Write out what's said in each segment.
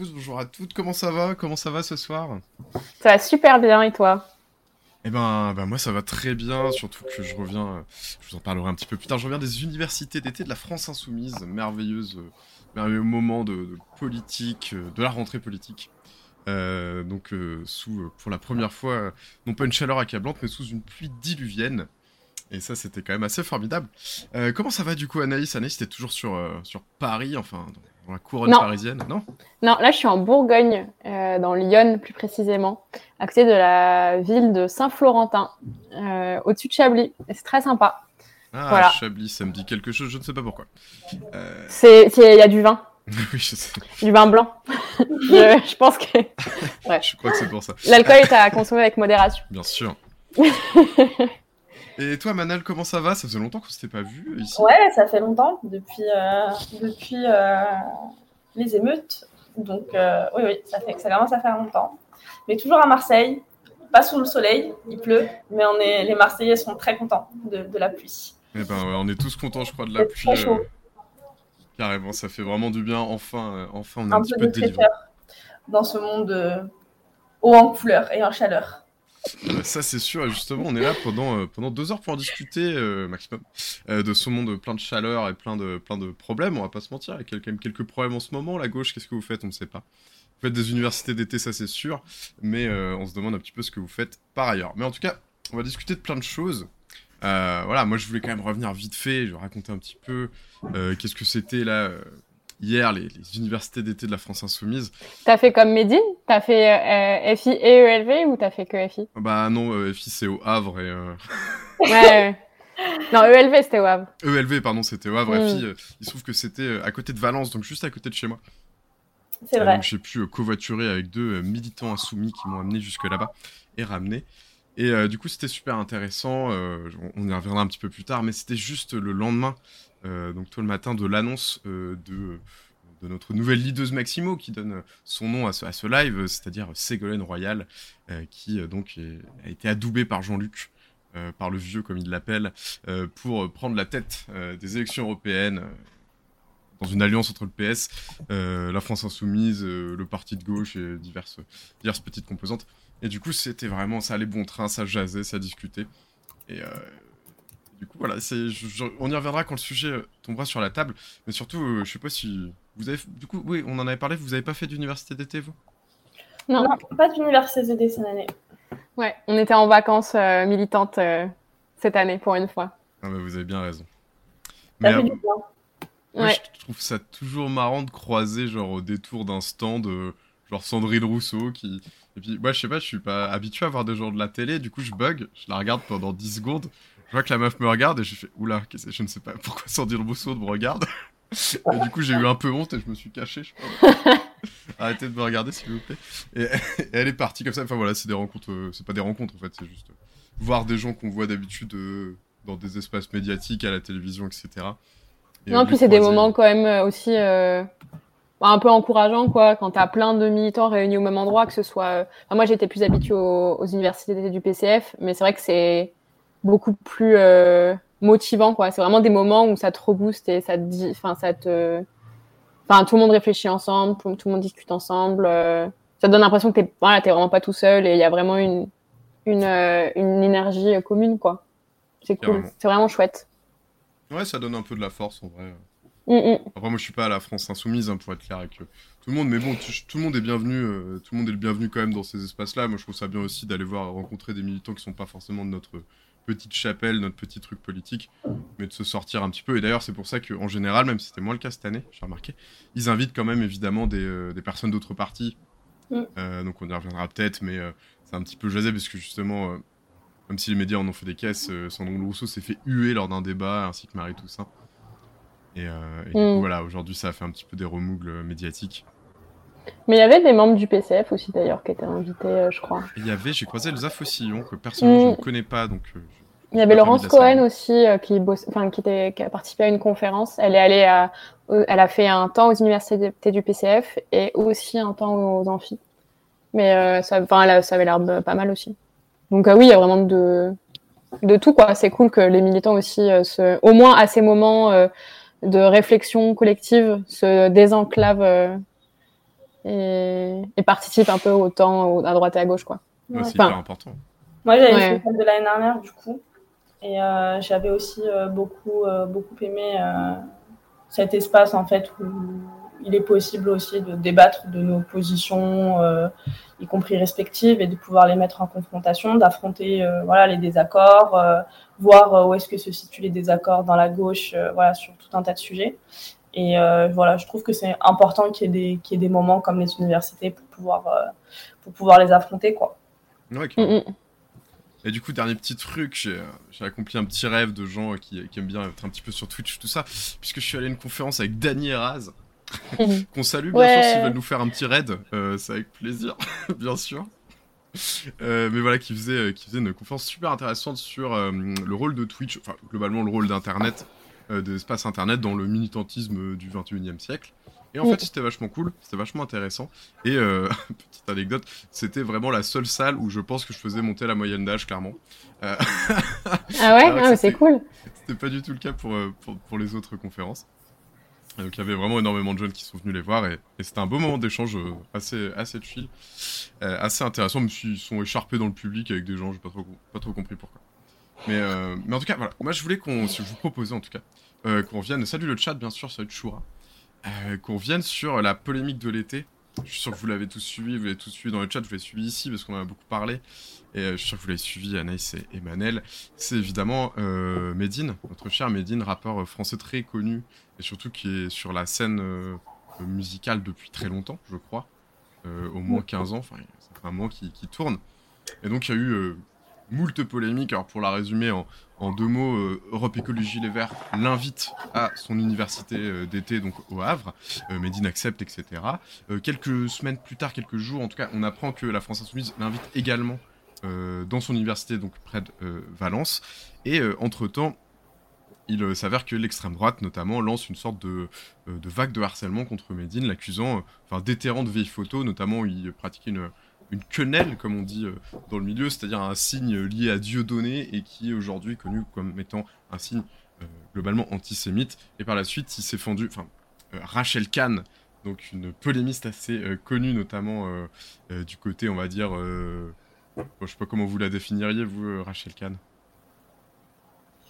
tous, bonjour à toutes. Comment ça va? Comment ça va ce soir? Ça va super bien et toi? Eh ben, ben, moi ça va très bien, surtout que je reviens, euh, je vous en parlerai un petit peu plus tard, je reviens des universités d'été de la France Insoumise, merveilleuse, euh, merveilleux moment de, politique, euh, de la rentrée politique. donc sous, pour la première fois, non pas une chaleur accablante, mais sous une pluie diluvienne. Et ça, c'était quand même assez formidable. comment ça va du coup, Anaïs? Anaïs, t'es toujours sur, sur Paris, enfin, la couronne parisienne, non? Non, là je suis en Bourgogne, euh, dans Lyon plus précisément, à côté de la ville de Saint-Florentin, euh, au-dessus de Chablis. C'est très sympa. Ah, Chablis, ça me dit quelque chose, je ne sais pas pourquoi. Euh... C'est, il y a du vin. oui, je sais. Du vin blanc. je, pense que. Ouais. Je crois que c'est pour ça. L'alcool est à consommer avec modération. Bien sûr. Et toi, Manal, comment ça va? Ça faisait longtemps qu'on s'était pas vu ici. Ouais, ça fait longtemps, depuis, euh, depuis euh, les émeutes. Donc, euh, oui, oui, ça, fait, ça commence à faire longtemps. Mais toujours à Marseille, pas sous le soleil, il pleut, mais on est, les Marseillais sont très contents de, la pluie. Eh ben, on est tous contents, je crois, de la pluie. Très chaud. carrément, ça fait vraiment du bien. Enfin, enfin on a un, petit peu de. Dans ce monde haut en couleur et en chaleur. Euh, ça c'est sûr, et justement on est là pendant, euh, pendant deux heures pour en discuter euh, maximum de ce monde plein de chaleur et plein de, plein de problèmes, on va pas se mentir, il y a quand même quelques problèmes en ce moment, la gauche. Qu'est-ce que vous faites, on ne sait pas. Vous faites des universités d'été, ça c'est sûr, mais on se demande un petit peu ce que vous faites par ailleurs. Mais en tout cas, on va discuter de plein de choses. voilà, moi je voulais quand même revenir vite fait, je vais raconter un petit peu qu'est-ce que c'était là hier les, universités d'été de la France Insoumise. T'as fait comme Médine? T'as fait euh, FI et ELV ou t'as fait que FI Bah non, euh, FI c'est au Havre et. Euh, ouais. Non, ELV c'était au Havre. ELV, pardon, c'était au Havre. FI, mm. il se trouve que c'était à côté de Valence, donc juste à côté de chez moi. C'est vrai. Donc j'ai pu covoiturer avec deux militants insoumis qui m'ont amené jusque là-bas et ramené. Et du coup, c'était super intéressant. on y reviendra un petit peu plus tard, mais c'était juste le lendemain donc tôt le matin de l'annonce euh, de, notre nouvelle leaduse Maximo qui donne son nom à ce, live, c'est-à-dire Ségolène Royal, euh, qui donc a été adoubée par Jean-Luc, par le vieux comme il l'appelle, pour prendre la tête des élections européennes dans une alliance entre le PS, la France Insoumise, le Parti de gauche et diverses, diverses petites composantes. Et du coup, c'était vraiment, ça allait bon train, ça jasait, ça discutait. Et, du coup, voilà, c'est, on y reviendra quand le sujet euh, tombera sur la table. Mais surtout, euh, je sais pas si vous avez, du coup, oui, on en avait parlé. Vous avez pas fait d'université d'été, vous? Non. pas d'université d'été cette année. Ouais, on était en vacances euh, militantes cette année pour une fois. Ah bah, vous avez bien raison. Mais, fait du ouais. je trouve ça toujours marrant de croiser genre au détour d'un stand genre Sandrine Rousseau qui et puis moi je sais pas je suis pas habitué à voir des gens de la télé du coup je bug je la regarde pendant 10 secondes je vois que la meuf me regarde et je fais oula, je ne sais pas pourquoi Sandrine Rousseau me regarde. et du coup, j'ai eu un peu honte et je me suis caché. Arrêtez de me regarder, s'il vous plaît. Et, elle est partie comme ça. Enfin voilà, c'est des rencontres. Euh, c'est pas des rencontres en fait, c'est juste voir des gens qu'on voit d'habitude euh, dans des espaces médiatiques, à la télévision, etc. Et non, plus c'est des moments quand même euh, aussi un peu encourageants, quoi, quand t'as plein de militants réunis au même endroit, que ce soit. moi, j'étais plus habituée aux, aux universités du PCF, mais c'est vrai que c'est beaucoup plus euh, motivant quoi. C'est vraiment des moments où ça te rebooste et ça te dit enfin ça te enfin tout le monde réfléchit ensemble tout, le monde discute ensemble euh, ça te donne l'impression que t'es voilà t'es vraiment pas tout seul et il y a vraiment une une, euh, une énergie commune quoi. C'est cool. C'est vraiment chouette. Ouais ça donne un peu de la force en vrai. Mm, mm. après moi je suis pas à la France insoumise hein, pour être clair avec tout le monde mais bon tout le monde est bienvenu tout le monde est le bienvenu quand même dans ces espaces là moi je trouve ça bien aussi d'aller voir rencontrer des militants qui sont pas forcément de notre petite chapelle, notre petit truc politique, mais de se sortir un petit peu. Et d'ailleurs, c'est pour ça qu'en général, même si c'était moins le cas cette année, j'ai remarqué, ils invitent quand même évidemment des, euh, des personnes d'autres partis. Mm. Euh, donc on y reviendra peut-être, mais euh, c'est un petit peu jasé parce que justement, même si les médias en ont fait des caisses, Sandrine Rousseau s'est fait huer lors d'un débat, ainsi que Marie Toussaint. Et, et du coup, mm. voilà, aujourd'hui, ça a fait un petit peu des remougles médiatiques. Mais il y avait des membres du PCF aussi d'ailleurs qui étaient invités, euh, je crois. Il y avait, j'ai croisé Elsa Fossillon, que personnellement je mm. ne connais pas. donc. Euh, il y avait Laurence Cohen aussi euh, qui, qui, était, qui a participé à une conférence. Elle est allée à, elle a fait un temps aux universités du PCF et aussi un temps aux amphis. Mais ça, enfin, ça avait l'air pas mal aussi. Donc oui, il y a vraiment de, de tout quoi. C'est cool que les militants aussi, se, au moins à ces moments de réflexion collective, se désenclavent et, participe un peu autant à droite et à gauche. quoi. c'est hyper important. Moi, j'avais fait celle de l'année dernière, du coup. Et j'avais aussi beaucoup, beaucoup aimé cet espace, en fait, où il est possible aussi de débattre de nos positions, euh, y compris respectives, et de pouvoir les mettre en confrontation, d'affronter euh, voilà, les désaccords, euh, voir où est-ce que se situent les désaccords dans la gauche, voilà, sur tout un tas de sujets. Et voilà, je trouve que c'est important qu'il y, ait des, des moments comme les universités pour pouvoir, pour pouvoir les affronter. Quoi. Mm, mm. Et du coup, dernier petit truc, j'ai accompli un petit rêve de gens qui, qui, aiment bien être un petit peu sur Twitch, tout ça, puisque je suis allé à une conférence avec Danny Eraz, qu'on salue bien sûr s'ils veulent nous faire un petit raid, euh, c'est avec plaisir, bien sûr. Euh, mais voilà, qui faisait, euh, qui faisait une conférence super intéressante sur le rôle de Twitch, enfin globalement le rôle d'Internet, de l'espace Internet dans le militantisme du 21e siècle. Et en fait, c'était vachement cool, c'était vachement intéressant. Et petite anecdote, c'était vraiment la seule salle où je pense que je faisais monter la moyenne d'âge, clairement. ah ouais, ah, c'est cool. C'était pas du tout le cas pour, pour, pour les autres conférences. Donc il y avait vraiment énormément de jeunes qui sont venus les voir et, c'était un beau moment d'échange euh, assez, assez chill, euh, assez intéressant, même s'ils sont écharpés dans le public avec des gens, j'ai pas trop, pas trop compris pourquoi. Mais, euh, mais en tout cas, voilà, moi je voulais qu'on, je vous proposais en tout cas, qu'on vienne, salut le chat bien sûr, salut Choura, qu'on vienne sur la polémique de l'été. Je suis sûr que vous l'avez tous suivi, vous l'avez tous suivi dans le chat, vous l'avez suivi ici parce qu'on en a beaucoup parlé. Et je suis sûr que vous l'avez suivi, Anaïs et, Manel. C'est évidemment Medine, notre cher Medine, rappeur français très connu et surtout qui est sur la scène euh, musicale depuis très longtemps, je crois, euh, au moins 15 ans, enfin, ça fait un moment qui, tourne. Et donc il y a eu euh, moult polémiques, alors pour la résumer en, deux mots, Europe Écologie Les Verts l'invite à son université d'été, donc au Havre, Médine accepte, etc. quelques semaines plus tard, quelques jours, en tout cas, on apprend que la France Insoumise l'invite également dans son université, donc près de Valence. Et entre-temps, il euh, s'avère que l'extrême droite, notamment, lance une sorte de, euh, vague de harcèlement contre Medine, l'accusant, euh, enfin, déterrant de vieilles photos, notamment il pratiquait une, une quenelle, comme on dit dans le milieu, c'est-à-dire un signe lié à Dieu donné et qui est aujourd'hui connu comme étant un signe globalement antisémite. Et par la suite, il s'est fendu, enfin, Rachel Kahn, donc une polémiste assez connue, notamment du côté, on va dire, je sais pas comment vous la définiriez, vous, Rachel Kahn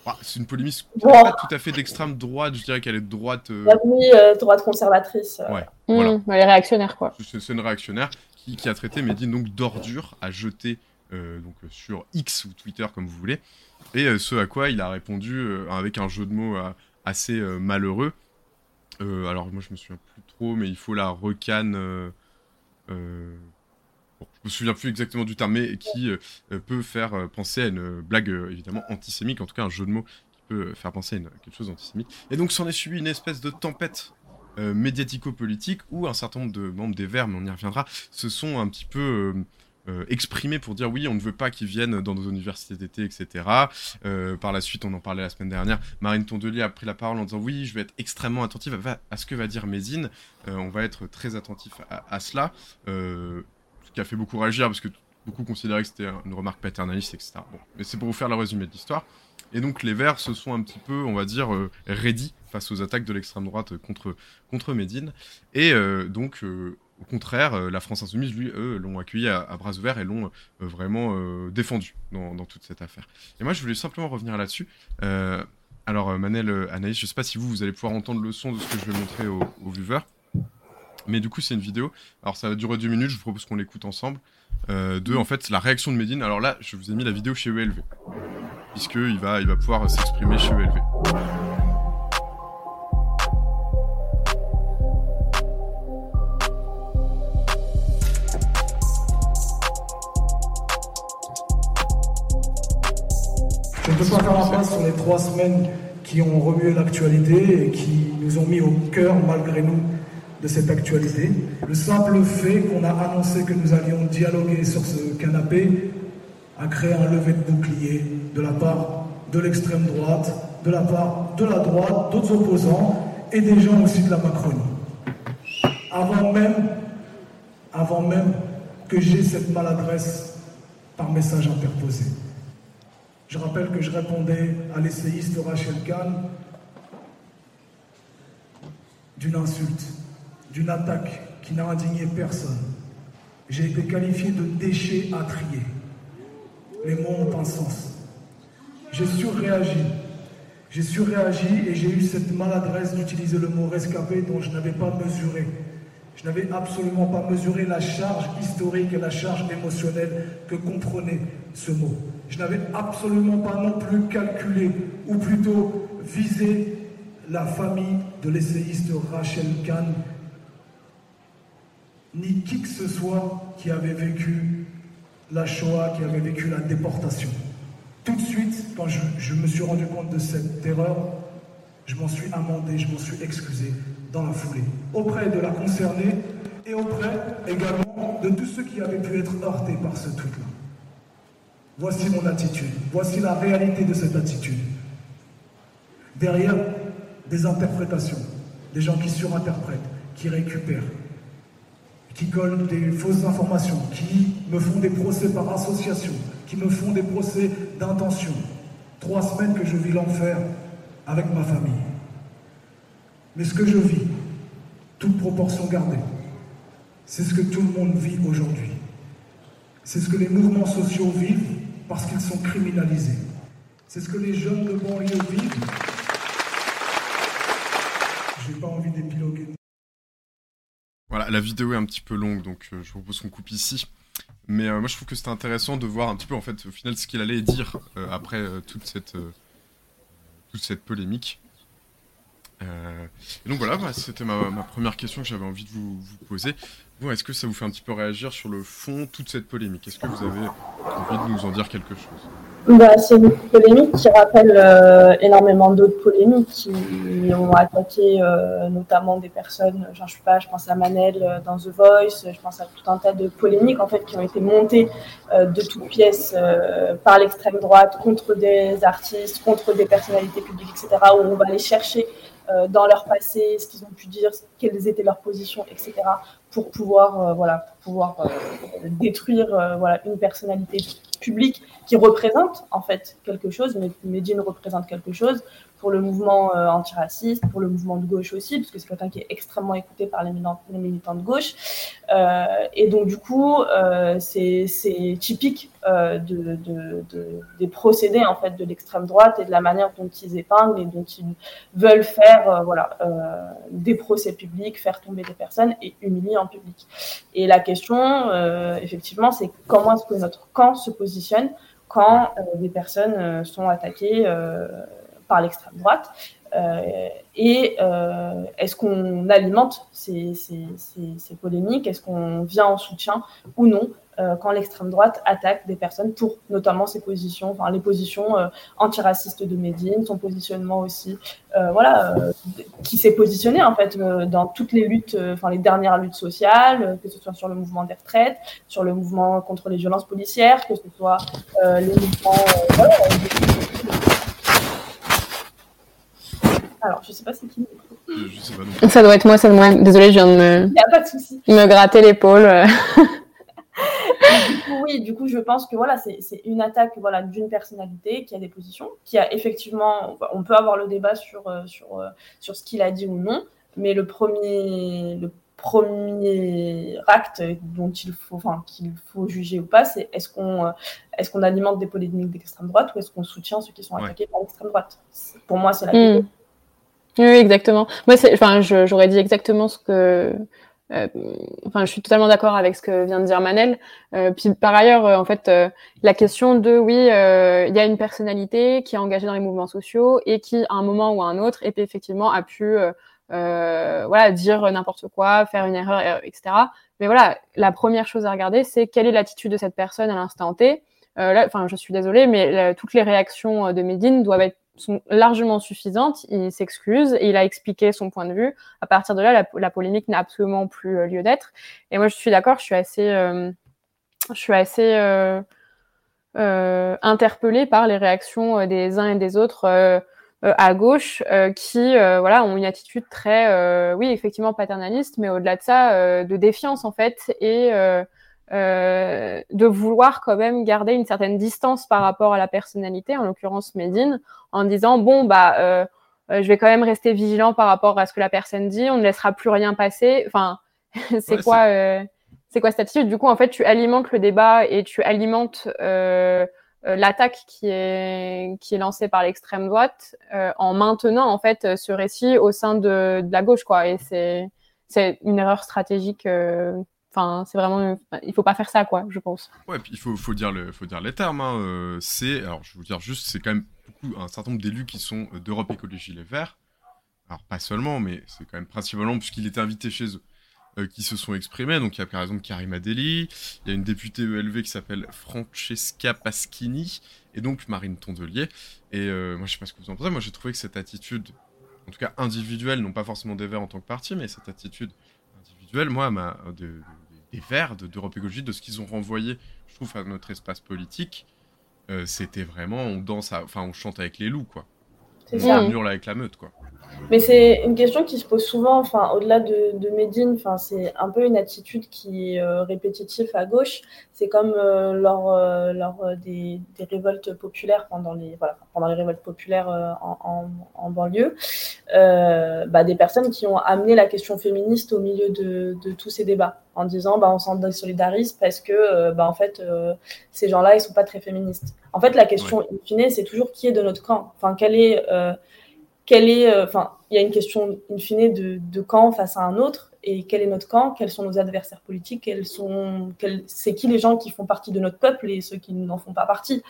ah, c'est une polémique pas tout à fait d'extrême droite, je dirais qu'elle est de droite. Euh... euh droite conservatrice. Euh. Ouais, mmh, Elle est réactionnaire, quoi. C'est une réactionnaire qui, a traité Medine donc d'ordure à jeter euh, donc, sur X ou Twitter, comme vous voulez. Et ce à quoi il a répondu avec un jeu de mots assez malheureux. alors, moi, je me souviens plus trop, mais il faut la recane je me souviens plus exactement du terme, mais qui euh, peut faire euh, penser à une blague euh, évidemment antisémite, en tout cas un jeu de mots qui peut faire penser à quelque chose d'antisémite. Et donc s'en est suivi une espèce de tempête médiatico-politique où un certain nombre de membres des Verts, mais on y reviendra, se sont un petit peu exprimés pour dire oui, on ne veut pas qu'ils viennent dans nos universités d'été, etc. par la suite, on en parlait la semaine dernière, Marine Tondelier a pris la parole en disant oui, je vais être extrêmement attentif à, ce que va dire Mézine, on va être très attentif à, cela qui a fait beaucoup réagir parce que beaucoup considéraient que c'était une remarque paternaliste, etc. Bon, mais c'est pour vous faire le résumé de l'histoire. Et donc les Verts se sont un petit peu, on va dire, euh, ready face aux attaques de l'extrême droite contre, contre Médine. Et euh, donc, euh, au contraire, la France Insoumise, lui, eux, l'ont accueilli à, bras ouverts et l'ont vraiment défendu dans, toute cette affaire. Et moi, je voulais simplement revenir là-dessus. alors, Manel, Anaïs, je ne sais pas si vous, vous allez pouvoir entendre le son de ce que je vais montrer aux, aux viewers. Mais du coup, c'est une vidéo. Alors, ça va durer deux minutes. Je vous propose qu'on l'écoute ensemble. Euh, de, en fait, la réaction de Medine. Alors là, je vous ai mis la vidéo chez ELV. Puisqu'il va, il va pouvoir s'exprimer chez ELV. Je ne peux pas faire la face sur les trois semaines qui ont remué l'actualité et qui nous ont mis au cœur, malgré nous, de cette actualité. Le simple fait qu'on a annoncé que nous allions dialoguer sur ce canapé a créé un lever de bouclier de la part de l'extrême droite, de la part de la droite, d'autres opposants et des gens aussi de la Macronie. Avant même, que j'ai cette maladresse par message interposé. Je rappelle que je répondais à l'essayiste Rachel Kahn d'une insulte d'une attaque qui n'a indigné personne. J'ai été qualifié de déchet à trier. Les mots ont un sens. J'ai surréagi. J'ai surréagi et j'ai eu cette maladresse d'utiliser le mot rescapé dont je n'avais pas mesuré. Je n'avais absolument pas mesuré la charge historique et la charge émotionnelle que comprenait ce mot. Je n'avais absolument pas non plus calculé, ou plutôt visé, la famille de l'essayiste Rachel Kahn, ni qui que ce soit qui avait vécu la Shoah, qui avait vécu la déportation. Tout de suite, quand je, me suis rendu compte de cette erreur, je m'en suis amendé, je m'en suis excusé dans la foulée, auprès de la concernée et auprès également de tous ceux qui avaient pu être heurtés par ce truc-là. Voici mon attitude, voici la réalité de cette attitude. Derrière des interprétations, des gens qui surinterprètent, qui récupèrent, qui collent des fausses informations, qui me font des procès par association, qui me font des procès d'intention. Trois semaines que je vis l'enfer avec ma famille. Mais ce que je vis, toute proportion gardée, c'est ce que tout le monde vit aujourd'hui. C'est ce que les mouvements sociaux vivent parce qu'ils sont criminalisés. C'est ce que les jeunes de banlieue vivent. Je n'ai pas envie d'épiloguer. Voilà, la vidéo est un petit peu longue, donc euh, je propose qu'on coupe ici. Mais euh, moi, je trouve que c'était intéressant de voir un petit peu, en fait, au final, ce qu'il allait dire euh, après toute, cette, polémique. donc voilà, bah, c'était ma, première question que j'avais envie de vous, vous poser. Bon, est-ce que ça vous fait un petit peu réagir sur le fond, toute cette polémique? Est-ce que vous avez envie de nous en dire quelque chose? Bah, C'est une polémique qui rappelle euh, énormément d'autres polémiques qui ont attaqué euh, notamment des personnes, genre, je sais pas, je pense à Manel euh, dans The Voice, je pense à tout un tas de polémiques en fait qui ont été montées de toutes pièces par l'extrême droite contre des artistes, contre des personnalités publiques, etc., où on va aller chercher dans leur passé, ce qu'ils ont pu dire, quelles étaient leurs positions, etc., pour pouvoir, voilà, pouvoir euh, détruire euh, voilà, une personnalité publique qui représente en fait quelque chose. Medine représente quelque chose pour le mouvement antiraciste, pour le mouvement de gauche aussi, parce que c'est quelqu'un qui est extrêmement écouté par les militants, de gauche. et donc du coup, c'est typique de, de, de, des procédés en fait de l'extrême droite et de la manière dont ils épinglent et dont ils veulent faire voilà des procès publics, faire tomber des personnes et humilier public. Et la question, euh, effectivement, c'est comment est-ce que notre camp se positionne quand euh, des personnes euh, sont attaquées par l'extrême droite et est-ce qu'on alimente ces, polémiques? Est-ce qu'on vient en soutien ou non? Quand l'extrême droite attaque des personnes pour notamment ses positions, enfin les positions euh, antiracistes de Médine, son positionnement aussi, euh, voilà, qui s'est positionné en fait dans toutes les luttes, enfin les dernières luttes sociales, que ce soit sur le mouvement des retraites, sur le mouvement contre les violences policières, que ce soit les mouvements. Alors, je sais pas c'est qui. Je sais pas Ça doit être moi, ça doit être moi. Désolée, je viens de me, a pas de souci. me gratter l'épaule. oui, du coup, je pense que voilà, c'est une attaque voilà, d'une personnalité qui a des positions, qui a effectivement, on peut avoir le débat sur, euh, sur, euh, sur ce qu'il a dit ou non, mais le premier, le premier acte dont il faut, enfin, qu'il faut juger ou pas, c'est est-ce qu'on euh, est-ce qu'on alimente des polémiques d'extrême droite ou est-ce qu'on soutient ceux qui sont attaqués par l'extrême droite? Pour moi, c'est la mmh. Oui, exactement. Moi, enfin, j'aurais dit exactement ce que euh, enfin, je suis totalement d'accord avec ce que vient de dire Manel. Euh, puis par ailleurs, euh, en fait, la question de oui, il y a une personnalité qui est engagée dans les mouvements sociaux et qui, à un moment ou à un autre, effectivement a pu voilà dire n'importe quoi, faire une erreur, etc. Mais voilà, la première chose à regarder, c'est quelle est l'attitude de cette personne à l'instant T. là, enfin, je suis désolée, mais toutes les réactions de Medine doivent être sont largement suffisantes. Il s'excuse il a expliqué son point de vue. À partir de là, la, polémique n'a absolument plus euh, lieu d'être. Et moi, je suis d'accord, je suis assez, euh, je suis assez euh, interpellée par les réactions des uns et des autres à gauche qui, voilà, ont une attitude très, oui, effectivement paternaliste, mais au-delà de ça, de défiance en fait euh, de vouloir quand même garder une certaine distance par rapport à la personnalité, en l'occurrence Medine, en disant bon bah euh, euh, je vais quand même rester vigilant par rapport à ce que la personne dit, on ne laissera plus rien passer. Enfin, c'est quoi, c'est quoi cette attitude? Du coup, en fait, tu alimentes le débat et tu alimentes l'attaque qui est qui est lancée par l'extrême droite en maintenant en fait ce récit au sein de, de la gauche, quoi. Et c'est c'est une erreur stratégique Enfin, c'est vraiment, il faut pas faire ça, quoi, je pense. Ouais, puis il faut, dire le, faut dire les termes. Hein. Euh, c'est, alors je vous dire juste, c'est quand même beaucoup, un certain nombre d'élus qui sont euh, d'Europe Écologie Les Verts. Alors pas seulement, mais c'est quand même principalement puisqu'il était invité chez eux, euh, qui se sont exprimés. Donc il y a par exemple Karim Adeli, il y a une députée ELV qui s'appelle Francesca Paschini, et donc Marine Tondelier. Et moi je sais pas ce que vous en pensez. Moi j'ai trouvé que cette attitude, en tout cas individuelle, non pas forcément des Verts en tant que parti, mais cette attitude individuelle, moi, ma, de des Verts, d'Europe Écologie, de ce qu'ils ont renvoyé, je trouve, à notre espace politique, euh, c'était vraiment, on danse, enfin, on chante avec les loups, quoi. C'est ça. On hurle avec la meute, quoi. Mais c'est une question qui se pose souvent, enfin, au-delà de, de Médine, enfin, c'est un peu une attitude qui est euh, répétitive à gauche. C'est comme euh, lors, euh, lors des, des, révoltes populaires, pendant les, voilà, pendant les révoltes populaires en, en, en, banlieue, bah, des personnes qui ont amené la question féministe au milieu de, de tous ces débats, en disant bah, on s'en désolidarise parce que bah, en fait, ces gens-là, ils sont pas très féministes. En fait, la question, in fine, c'est toujours qui est de notre camp? Enfin, quel est euh, il y a une question in fine de, camp face à un autre, et quel est notre camp, quels sont nos adversaires politiques, quels sont, c'est qui les gens qui font partie de notre peuple et ceux qui n'en font pas partie,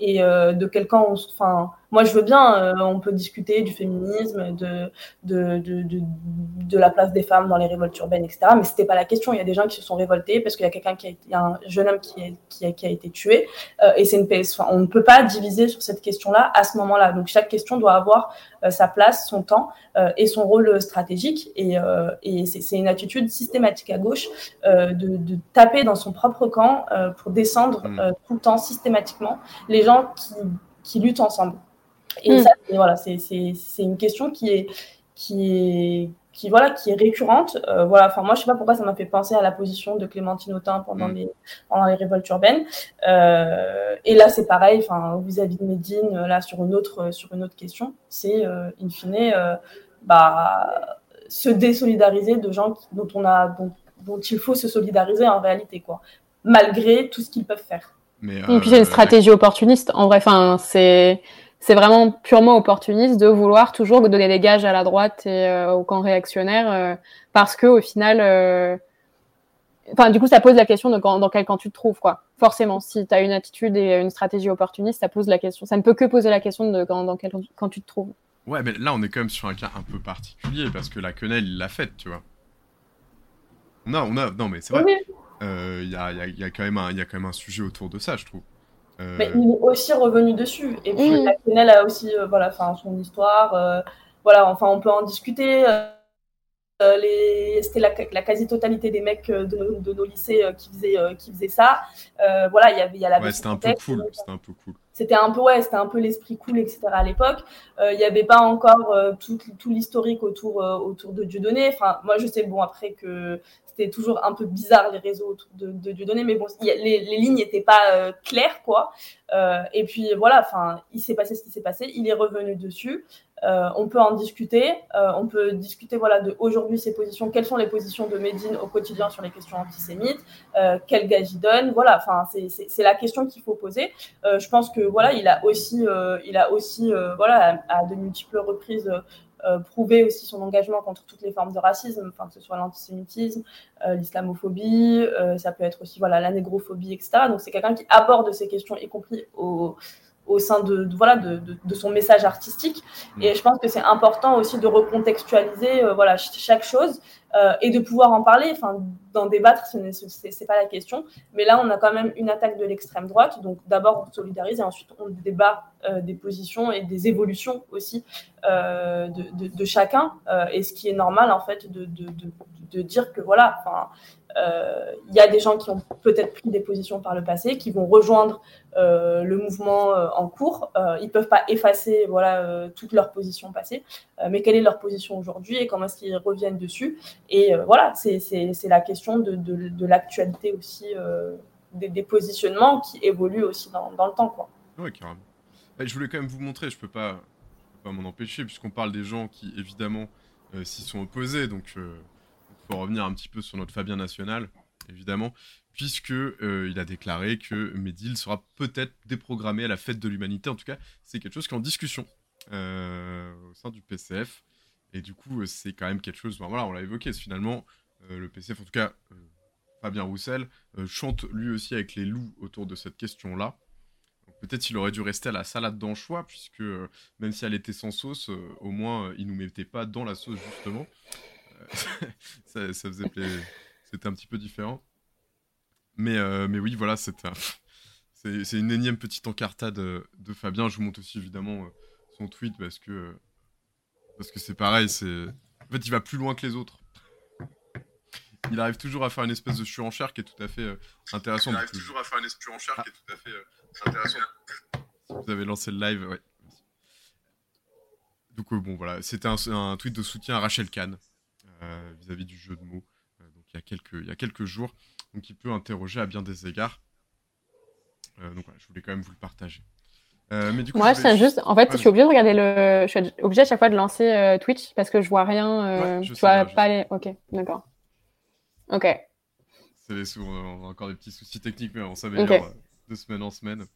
et euh, de quel camp, enfin, moi je veux bien, euh, on peut discuter du féminisme, de de, de, de, de, la place des femmes dans les révoltes urbaines, etc. Mais c'était pas la question. Il y a des gens qui se sont révoltés parce qu'il y a quelqu'un qui a il y a un jeune homme qui, est, qui, a, qui a été tué, euh, et c'est une PS. Enfin, on ne peut pas diviser sur cette question-là à ce moment-là. Donc chaque question doit avoir euh, sa place, son temps euh, et son rôle stratégique. Et, euh, et c'est une attitude systématique à gauche de, de, taper dans son propre camp pour descendre mmh. tout le temps systématiquement les gens qui, qui luttent ensemble. Et mmh. ça, voilà, c'est une question qui est, qui est, qui, voilà, qui est récurrente. Euh, voilà, enfin, moi, je sais pas pourquoi ça m'a fait penser à la position de Clémentine Autain pendant, mmh. les, pendant les révoltes urbaines. Euh, et là, c'est pareil, enfin, vis-à-vis de Médine, là, sur une autre, sur une autre question, c'est, euh, in fine, euh, bah, se désolidariser de gens qui, dont on a, dont, dont il faut se solidariser en réalité, quoi. Malgré tout ce qu'ils peuvent faire. Mais, et puis c'est une stratégie opportuniste. En vrai, enfin, c'est c'est vraiment purement opportuniste de vouloir toujours donner des gages à la droite et euh, au camp réactionnaire euh, parce que au final, euh... enfin du coup ça pose la question de quand, dans quel camp tu te trouves quoi. Forcément, si tu as une attitude et une stratégie opportuniste, ça pose la question. Ça ne peut que poser la question de quand, dans quel camp tu te trouves. Ouais, mais là on est quand même sur un cas un peu particulier parce que la quenelle il l'a faite, tu vois. On a, on a, non mais c'est vrai. Il oui. y, a, y, a, y, a quand même un, y a quand même un sujet autour de ça, je trouve. Euh... Mais il est aussi revenu dessus. Et puis, mmh. la quenelle a aussi euh, voilà, son histoire. Euh, voilà, enfin, on peut en discuter. Euh, les... C'était la, la quasi-totalité des mecs de, nos, de nos lycées qui, faisaient, qui faisaient ça. voilà, il y avait il y a la ouais, c'était un peu cool. C'était un peu cool. C'était un peu, ouais, c'était un peu l'esprit cool, etc. à l'époque. Il n'y avait pas encore tout, tout l'historique autour, autour de Dieudonné. Enfin, moi, je sais, bon, après que c'était toujours un peu bizarre les réseaux de, de Dieudonné, mais bon, les, les, lignes n'étaient pas euh, claires, quoi. Euh, et puis voilà, enfin, il s'est passé ce qui s'est passé, il est revenu dessus. Euh, on peut en discuter, on peut discuter voilà de aujourd'hui ses positions, quelles sont les positions de Médine au quotidien sur les questions antisémites, quel gage il donne, voilà, enfin c'est la question qu'il faut poser. Je pense que voilà, il a aussi, il a aussi voilà à, de multiples reprises euh, prouver aussi son engagement contre toutes les formes de racisme, que ce soit l'antisémitisme, euh, l'islamophobie, euh, ça peut être aussi voilà, la négrophobie, etc. Donc c'est quelqu'un qui aborde ces questions, y compris au, au sein de, de voilà de, de, de, son message artistique. Mmh. Et je pense que c'est important aussi de recontextualiser euh, voilà chaque chose euh, et de pouvoir en parler. Enfin, d'en débattre, ce n'est pas la question. Mais là, on a quand même une attaque de l'extrême droite. Donc d'abord, on solidarise et ensuite on débat euh, des positions et des évolutions aussi de, de, chacun. Et ce qui est normal en fait de, de dire que voilà. Il euh, y a des gens qui ont peut-être pris des positions par le passé, qui vont rejoindre euh, le mouvement euh, en cours. Ils peuvent pas effacer voilà toutes leurs positions passées, mais quelle est leur position aujourd'hui et comment est-ce qu'ils reviennent dessus? Et voilà, c'est la question de, de, l'actualité aussi des, positionnements qui évoluent aussi dans, dans le temps, quoi. Ouais, carrément. je voulais quand même vous montrer, je peux pas, peux pas m'en empêcher puisqu'on parle des gens qui évidemment s'y sont opposés, donc revenir un petit peu sur notre Fabien national, évidemment, puisque il a déclaré que Médil sera peut-être déprogrammé à la fête de l'humanité. En tout cas, c'est quelque chose qui est en discussion au sein du PCF. Et du coup, c'est quand même quelque chose. voilà, on l'a évoqué. Finalement, le PCF, en tout cas, Fabien Roussel, chante lui aussi avec les loups autour de cette question-là. Peut-être qu'il aurait dû rester à la salade d'anchois, puisque même si elle était sans sauce, au moins il nous mettait pas dans la sauce justement. Ça, faisait plaisir. C'était un petit peu différent. Mais, mais oui, voilà, c'était c'est une énième petite encartade de Fabien. Je vous montre aussi évidemment son tweet parce que parce que c'est pareil. C'est en fait, il va plus loin que les autres. Il arrive toujours à faire une espèce de surenchère qui est tout à fait intéressante. Il arrive toujours à faire une espèce de surenchère qui est tout à fait intéressant. vous avez lancé le live, ouais. Donc bon voilà, c'était un, tweet de soutien à Rachel Kahn euh, vis-à-vis du jeu de mots. Euh, donc il y a quelques il y a quelques jours, donc il peut interroger à bien des égards. Euh, donc voilà, je voulais quand même vous le partager. mais du coup, Moi, je juste. En fait, je suis obligé de regarder le. Je suis obligé à chaque fois de lancer Twitch parce que je vois rien. je, vois pas les. Ok, d'accord. Ok. C'est souvent on a encore des petits soucis techniques, mais on s'améliore de semaine en semaine.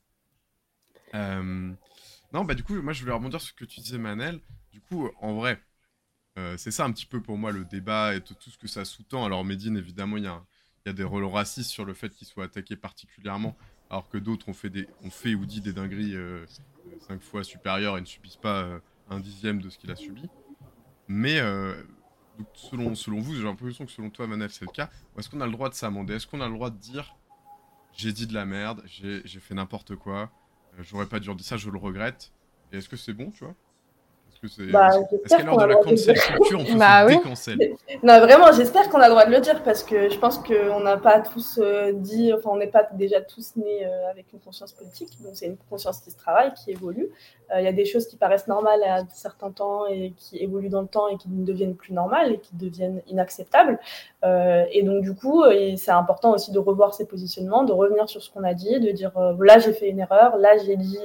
Non, bah du coup, moi je voulais rebondir sur ce que tu disais, Manel. Du coup, en vrai, euh, c'est ça un petit peu pour moi le débat et tout ce que ça sous-tend. Alors, Medine, évidemment, il y a, des relents racistes sur le fait qu'il soit attaqué particulièrement, alors que d'autres ont fait, ou dit des dingueries euh, cinq fois supérieures et ne subissent pas un dixième de ce qu'il a subi. Mais selon, vous, j'ai l'impression que selon toi, Manel, c'est le cas. Est-ce qu'on a le droit de s'amender? Est-ce qu'on a le droit de dire j'ai dit de la merde, j'ai fait n'importe quoi, euh, j'aurais pas dû dire ça, je le regrette. Et est-ce que c'est bon, tu vois? Bah, Est-ce qu'à l'heure de la cancel culture, on peut bah, oui. Non, vraiment, j'espère qu'on a le droit de le dire parce que je pense qu'on n'a pas tous euh, dit, enfin, on n'est pas déjà tous nés euh, avec une conscience politique. Donc, c'est une conscience qui se travaille, qui évolue. Euh, il y a des choses qui paraissent normales à certains temps et qui évoluent dans le temps et qui ne deviennent plus normales et qui deviennent inacceptables. et donc, du coup, c'est important aussi de revoir ses positionnements, de revenir sur ce qu'on a dit, de dire là, j'ai fait une erreur, là, j'ai dit,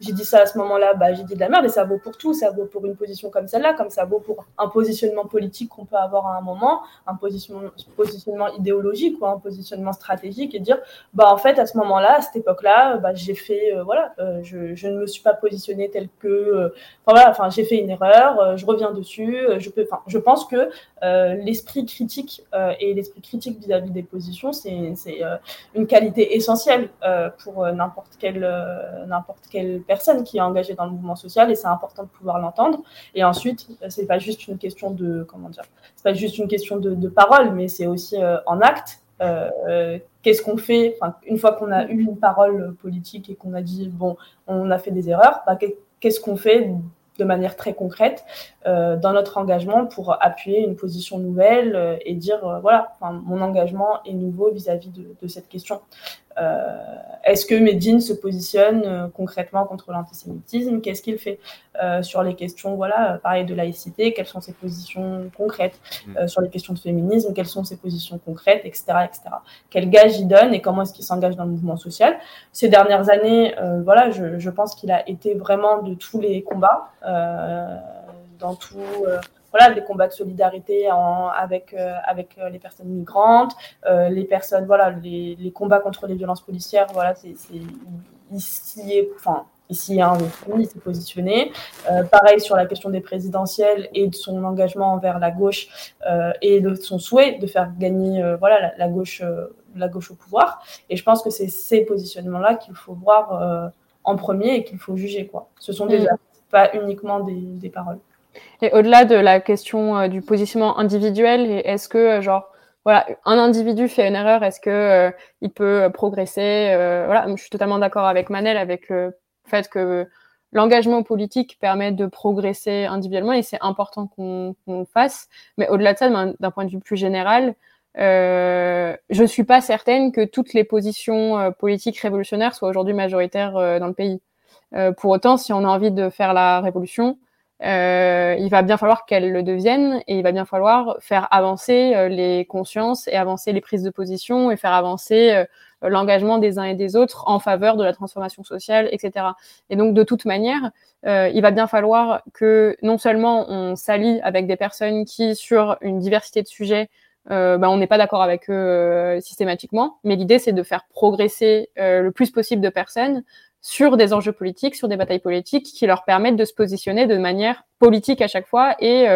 j'ai dit ça à ce moment-là, bah, j'ai dit de la merde et ça vaut pour tout, ça vaut pour une position comme celle-là, comme ça vaut pour un positionnement politique qu'on peut avoir à un moment, un positionnement, idéologique ou un positionnement stratégique et dire, bah en fait à ce moment-là, à cette époque-là, bah, j'ai fait, euh, voilà, euh, je, je, ne me suis pas positionné tel que, euh, enfin j'ai fait une erreur, je reviens dessus, je peux, enfin je pense que l'esprit critique et l'esprit critique vis-à-vis des positions, c'est une qualité essentielle pour n'importe quelle quelle personne qui est engagée dans le mouvement social et c'est important de pouvoir l'entendre. Et ensuite, c'est pas juste une question de comment dire, c'est pas juste une question de, parole, mais c'est aussi euh, en acte. Euh, qu'est-ce qu'on fait? Une fois qu'on a eu une parole politique et qu'on a dit bon, on a fait des erreurs, bah, qu'est-ce qu'on fait de manière très concrète euh, dans notre engagement pour appuyer une position nouvelle euh, et dire voilà, mon engagement est nouveau vis-à-vis de, cette question? Est-ce que Medine se positionne concrètement contre l'antisémitisme? Qu'est-ce qu'il fait sur les questions, voilà, pareil de laïcité? Quelles sont ses positions concrètes mm. Sur les questions de féminisme, quelles sont ses positions concrètes, etc., etc. Quel gage il donne et comment est-ce qu'il s'engage dans le mouvement social? Ces dernières années, voilà, je, je pense qu'il a été vraiment de tous les combats dans tout euh, voilà des combats de solidarité en, avec euh, avec euh, les personnes migrantes, les personnes voilà les, les, combats contre les violences policières voilà c'est ici enfin ici hein, il s'est positionné. Pareil sur la question des présidentielles et de son engagement envers la gauche et de son souhait de faire gagner voilà la, gauche la gauche au pouvoir. Et je pense que c'est ces positionnements là qu'il faut voir en premier et qu'il faut juger quoi. Ce sont des mm. pas uniquement des, des paroles et au-delà de la question euh, du positionnement individuel, est-ce que, euh, genre, voilà, un individu fait une erreur, est-ce que euh, il peut progresser Voilà, je suis totalement d'accord avec Manel avec le fait que l'engagement politique permet de progresser individuellement et c'est important qu'on le fasse. Mais au-delà de ça, d'un point de vue plus général, euh, je suis pas certaine que toutes les positions politiques révolutionnaires soient aujourd'hui majoritaires dans le pays. pour autant, si on a envie de faire la révolution, euh, il va bien falloir qu'elles le deviennent et il va bien falloir faire avancer euh, les consciences et avancer les prises de position et faire avancer euh, l'engagement des uns et des autres en faveur de la transformation sociale, etc. Et donc, de toute manière, euh, il va bien falloir que non seulement on s'allie avec des personnes qui, sur une diversité de sujets, bah, on n'est pas d'accord avec eux systématiquement. Mais l'idée, c'est de faire progresser le plus possible de personnes sur des enjeux politiques, sur des batailles politiques qui leur permettent de se positionner de manière politique à chaque fois et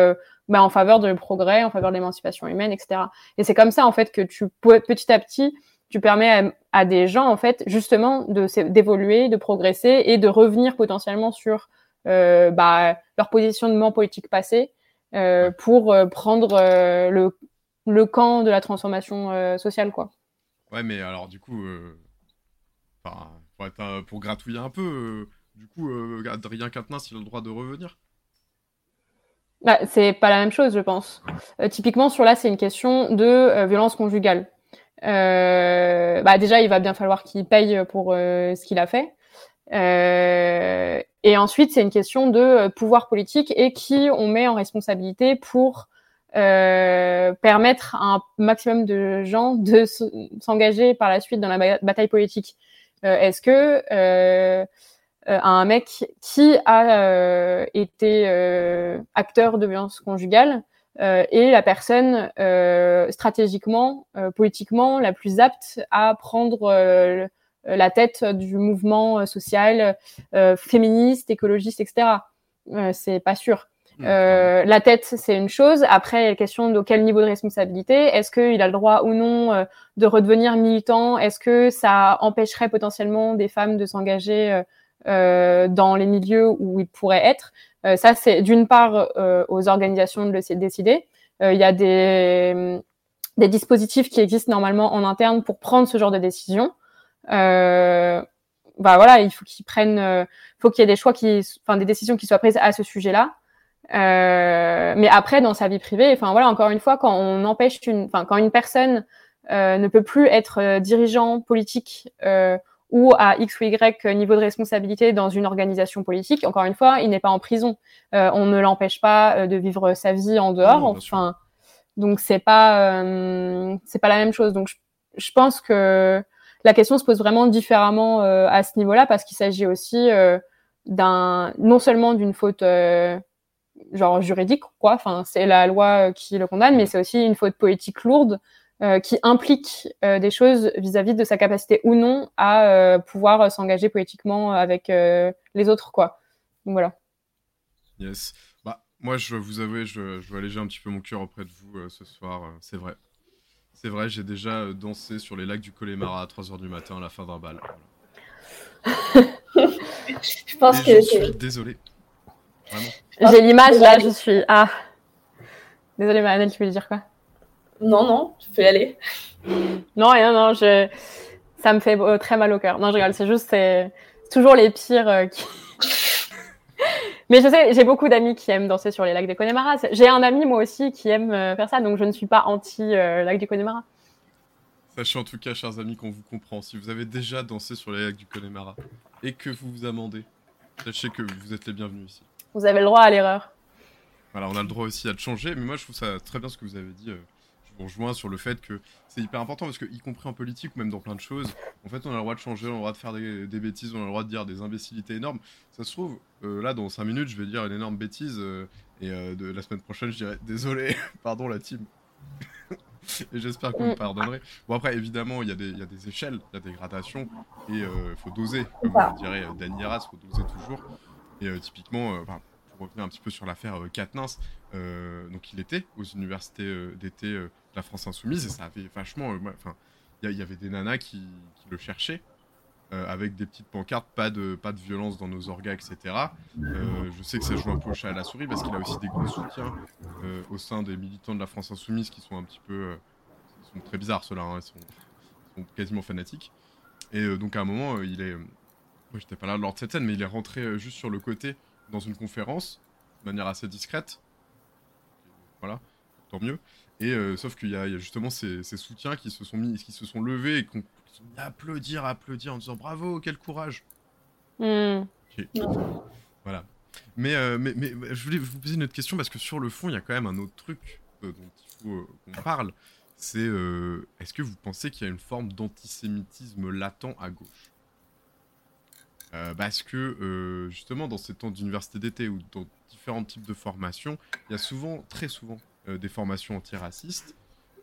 bah, en faveur de progrès, en faveur de l'émancipation humaine, etc. Et c'est comme ça en fait que tu petit à petit tu permets à, des gens en fait justement de d'évoluer, de progresser et de revenir potentiellement sur euh, bah, leur positionnement politique passé euh, pour euh, prendre euh, le, le camp de la transformation euh, sociale quoi. Ouais mais alors du coup être, pour gratouiller un peu du coup Adrien Quatennens il a le droit de revenir bah, c'est pas la même chose, je pense. Euh, typiquement, sur là, c'est une question de euh, violence conjugale. Euh, bah, déjà, il va bien falloir qu'il paye pour ce qu'il a fait. et ensuite, c'est une question de pouvoir politique et qui on met en responsabilité pour permettre à un maximum de gens de s'engager par la suite dans la bataille politique. Est-ce que euh, à un mec qui a euh, été euh, acteur de violence conjugale et la personne stratégiquement, politiquement la plus apte à prendre la tête du mouvement social féministe, écologiste, etc. c'est pas sûr. Euh, la tête, c'est une chose. Après, il y a la question de quel niveau de responsabilité. Est-ce qu'il a le droit ou non de redevenir militant? Est-ce que ça empêcherait potentiellement des femmes de s'engager euh, dans les milieux où il pourrait être? Euh, ça, c'est d'une part euh, aux organisations de le décider. Il y a des, des dispositifs qui existent normalement en interne pour prendre ce genre de décision. bah voilà, il faut qu'ils prennent, euh, faut qu'il y ait des choix qui, enfin des décisions qui soient prises à ce sujet-là. Euh, mais après, dans sa vie privée, enfin voilà, encore une fois, quand on empêche une, enfin quand une personne euh, ne peut plus être dirigeant politique ou à X ou Y niveau de responsabilité dans une organisation politique, encore une fois, il n'est pas en prison. Euh, on ne l'empêche pas euh, de vivre sa vie en dehors. enfin, donc c'est pas euh, c'est pas la même chose. Donc je, je, pense que la question se pose vraiment différemment euh, à ce niveau-là parce qu'il s'agit aussi euh, d'un non seulement d'une faute genre juridique quoi. Enfin c'est la loi qui le condamne, mais c'est aussi une faute politique lourde euh, qui implique euh, des choses vis-à-vis de sa capacité ou non à euh, pouvoir s'engager politiquement avec les autres, quoi. Donc voilà. Yes. Bah, moi, je vous avouer, je, je veux alléger un petit peu mon cœur auprès de vous ce soir. c'est vrai. C'est vrai, j'ai déjà dansé sur les lacs du Connemara à 3h du matin à la fin d'un bal. je pense que. Je suis désolé. J'ai l'image là, je suis. Ah. Désolée, Manel, tu voulais dire quoi? Non, non, tu peux y aller. non, rien, non, je... ça me fait euh, très mal au cœur. Non, je rigole, c'est juste, c'est toujours les pires euh, qui. Mais je sais, j'ai beaucoup d'amis qui aiment danser sur les lacs des Connemara. J'ai un ami, moi aussi, qui aime euh, faire ça, donc je ne suis pas anti-lac du Connemara. Sachez en tout cas, chers amis, qu'on vous comprend. Si vous avez déjà dansé sur les lacs du Connemara et que vous vous amendez, sachez que vous êtes les bienvenus ici. Vous avez le droit à l'erreur. Voilà, on a le droit aussi à le changer, mais moi je trouve ça très bien ce que vous avez dit vous rejoins sur le fait que c'est hyper important parce que, y compris en politique ou même dans plein de choses, en fait, on a le droit de changer, on a le droit de faire des, bêtises, on a le droit de dire des imbécilités énormes. Ça se trouve, euh, là, dans 5 minutes, je vais dire une énorme bêtise euh, et euh, de la semaine prochaine, je dirais désolé, pardon la team. et j'espère que vous me mm. pardonnerez. Bon, après, évidemment, il y, y, a des échelles, il y a des gradations et il faut doser, comme dirait Dany il faut doser toujours. Et typiquement, pour revenir un petit peu sur l'affaire Katnins, donc il était aux universités d'été la France Insoumise et ça avait vachement. Euh, enfin, il y, avait des nanas qui, le cherchaient. Euh, avec des petites pancartes, pas de, pas de violence dans nos orgas, etc. Euh, je sais que ça joue un peu au chat à la souris parce qu'il a aussi des gros soutiens au sein des militants de la France Insoumise qui sont un petit peu. ils sont très bizarres ceux-là, hein, ils, sont, quasiment fanatiques. Et donc à un moment, il est. moi j'étais pas là lors de cette scène, mais il est rentré juste sur le côté dans une conférence, de manière assez discrète. Voilà, tant mieux. Et euh, sauf qu'il y, a justement ces, soutiens qui se sont mis, qui se sont levés et qui, sont mis à applaudir, à applaudir en disant bravo, quel courage. Hmm. Voilà. Mais, euh, mais, mais, je voulais vous poser une autre question parce que sur le fond, il y a quand même un autre truc euh, dont il faut qu'on parle. C'est est-ce que vous pensez qu'il y a une forme d'antisémitisme latent à gauche? Parce que justement, dans ces temps d'université d'été ou dans différents types de formations, il y a souvent, très souvent, euh, des formations antiracistes.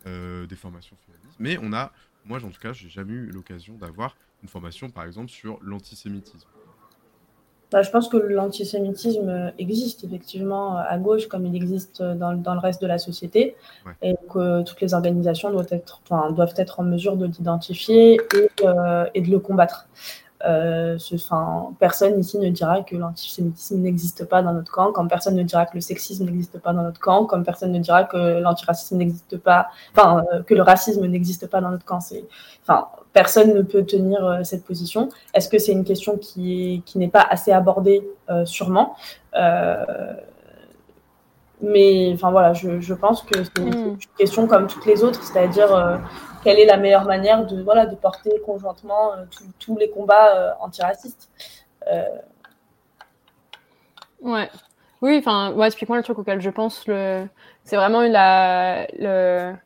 des formations féministes. Mais on a, moi en tout cas, j'ai jamais eu l'occasion d'avoir une formation, par exemple, sur l'antisémitisme. Bah, je pense que l'antisémitisme existe effectivement à gauche comme il existe dans, dans le reste de la société et que toutes les organisations doivent être, enfin, doivent être en mesure de l'identifier et, euh, et, de le combattre. Euh, ce, personne ici ne dira que l'antisémitisme n'existe pas dans notre camp, comme personne ne dira que le sexisme n'existe pas dans notre camp, comme personne ne dira que l'antiracisme n'existe pas, enfin, euh, que le racisme n'existe pas dans notre camp. Personne ne peut tenir euh, cette position. Est-ce que c'est une question qui, qui n'est pas assez abordée? Euh, Sûrement. Euh, mais enfin voilà, je, je pense que c'est une, hmm. question comme toutes les autres, c'est-à-dire quelle est la meilleure manière de, voilà, de porter conjointement tous les combats antiracistes. Ouais. Oui, enfin, ouais, typiquement le truc auquel je pense, le... c'est vraiment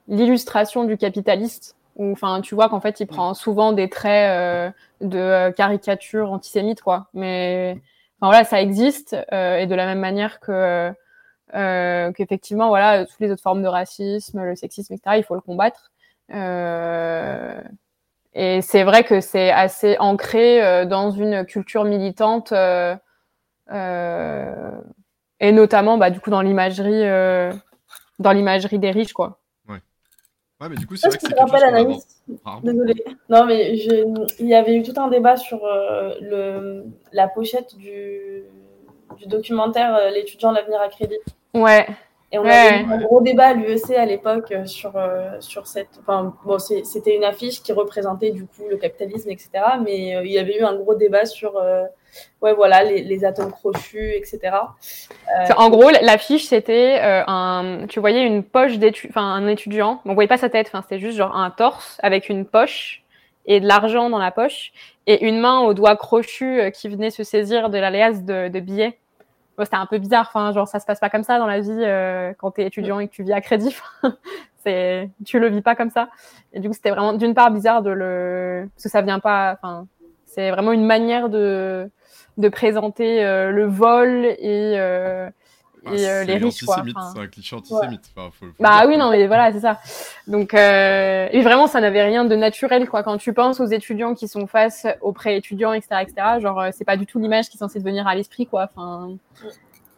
l'illustration du capitaliste enfin tu vois qu'en fait il prend souvent des traits euh, de euh, caricature antisémite quoi mais enfin voilà ça existe euh, et de la même manière que qu'effectivement voilà toutes les autres formes de racisme le sexisme etc il faut le combattre et c'est vrai que c'est assez ancré dans une culture militante et notamment bah, du coup dans l'imagerie dans l'imagerie des riches quoi Ouais, mais du coup, c'est vrai que c'est Désolée. Non, mais il y avait eu tout un débat sur euh, le... la pochette du, du documentaire euh, L'étudiant, l'avenir à crédit. Ouais. Et on avait eu un gros débat à l'UEC à l'époque euh, sur, sur cette. Enfin, bon, c'était une affiche qui représentait du coup le capitalisme, etc. Mais il y avait eu un gros débat sur ouais, voilà, les, atomes crochus, etc. Euh, en gros, l'affiche, c'était euh, un, tu voyais une poche d'étudiant, enfin un étudiant, on voyait pas sa tête, enfin c'était juste genre un torse avec une poche et de l'argent dans la poche et une main au doigt crochu euh, qui venait se saisir de de, de billets. C'était un peu bizarre, enfin genre ça se passe pas comme ça dans la vie quand tu es étudiant et que tu vis à crédit. c'est, tu le vis pas comme ça. Et du coup, c'était vraiment d'une part bizarre de le, parce que ça vient pas, enfin c'est vraiment une manière de de présenter euh, le vol et, euh, ah, et euh, les riches. Quoi. c'est un cliché antisémite. bah oui, non, mais voilà, c'est ça. Donc, et vraiment, ça n'avait rien de naturel, quoi. Quand tu penses aux étudiants qui sont face aux pré-étudiants, etc., etc., genre, c'est pas du tout l'image qui est censée venir à l'esprit, quoi. Enfin,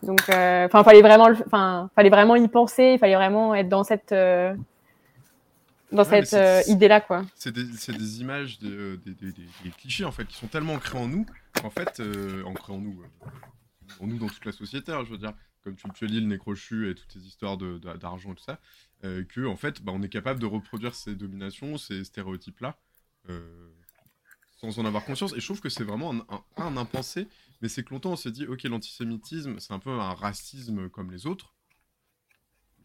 donc, enfin, fallait vraiment, enfin, fallait vraiment y penser, il fallait vraiment être dans cette dans cette idée-là, quoi. C'est des, des, images, des, des, clichés, en fait, qui sont tellement ancrés en nous en fait, euh, ancré en nous, euh, en nous dans toute la société, hein, je veux dire, comme tu, tu lis le nez crochu et toutes ces histoires d'argent de, et tout ça, euh, que en fait, bah, on est capable de reproduire ces dominations, ces stéréotypes-là, euh, sans en avoir conscience. Et je trouve que c'est vraiment un, un, impensé, mais c'est que longtemps on s'est dit, ok, l'antisémitisme, c'est un peu un racisme comme les autres.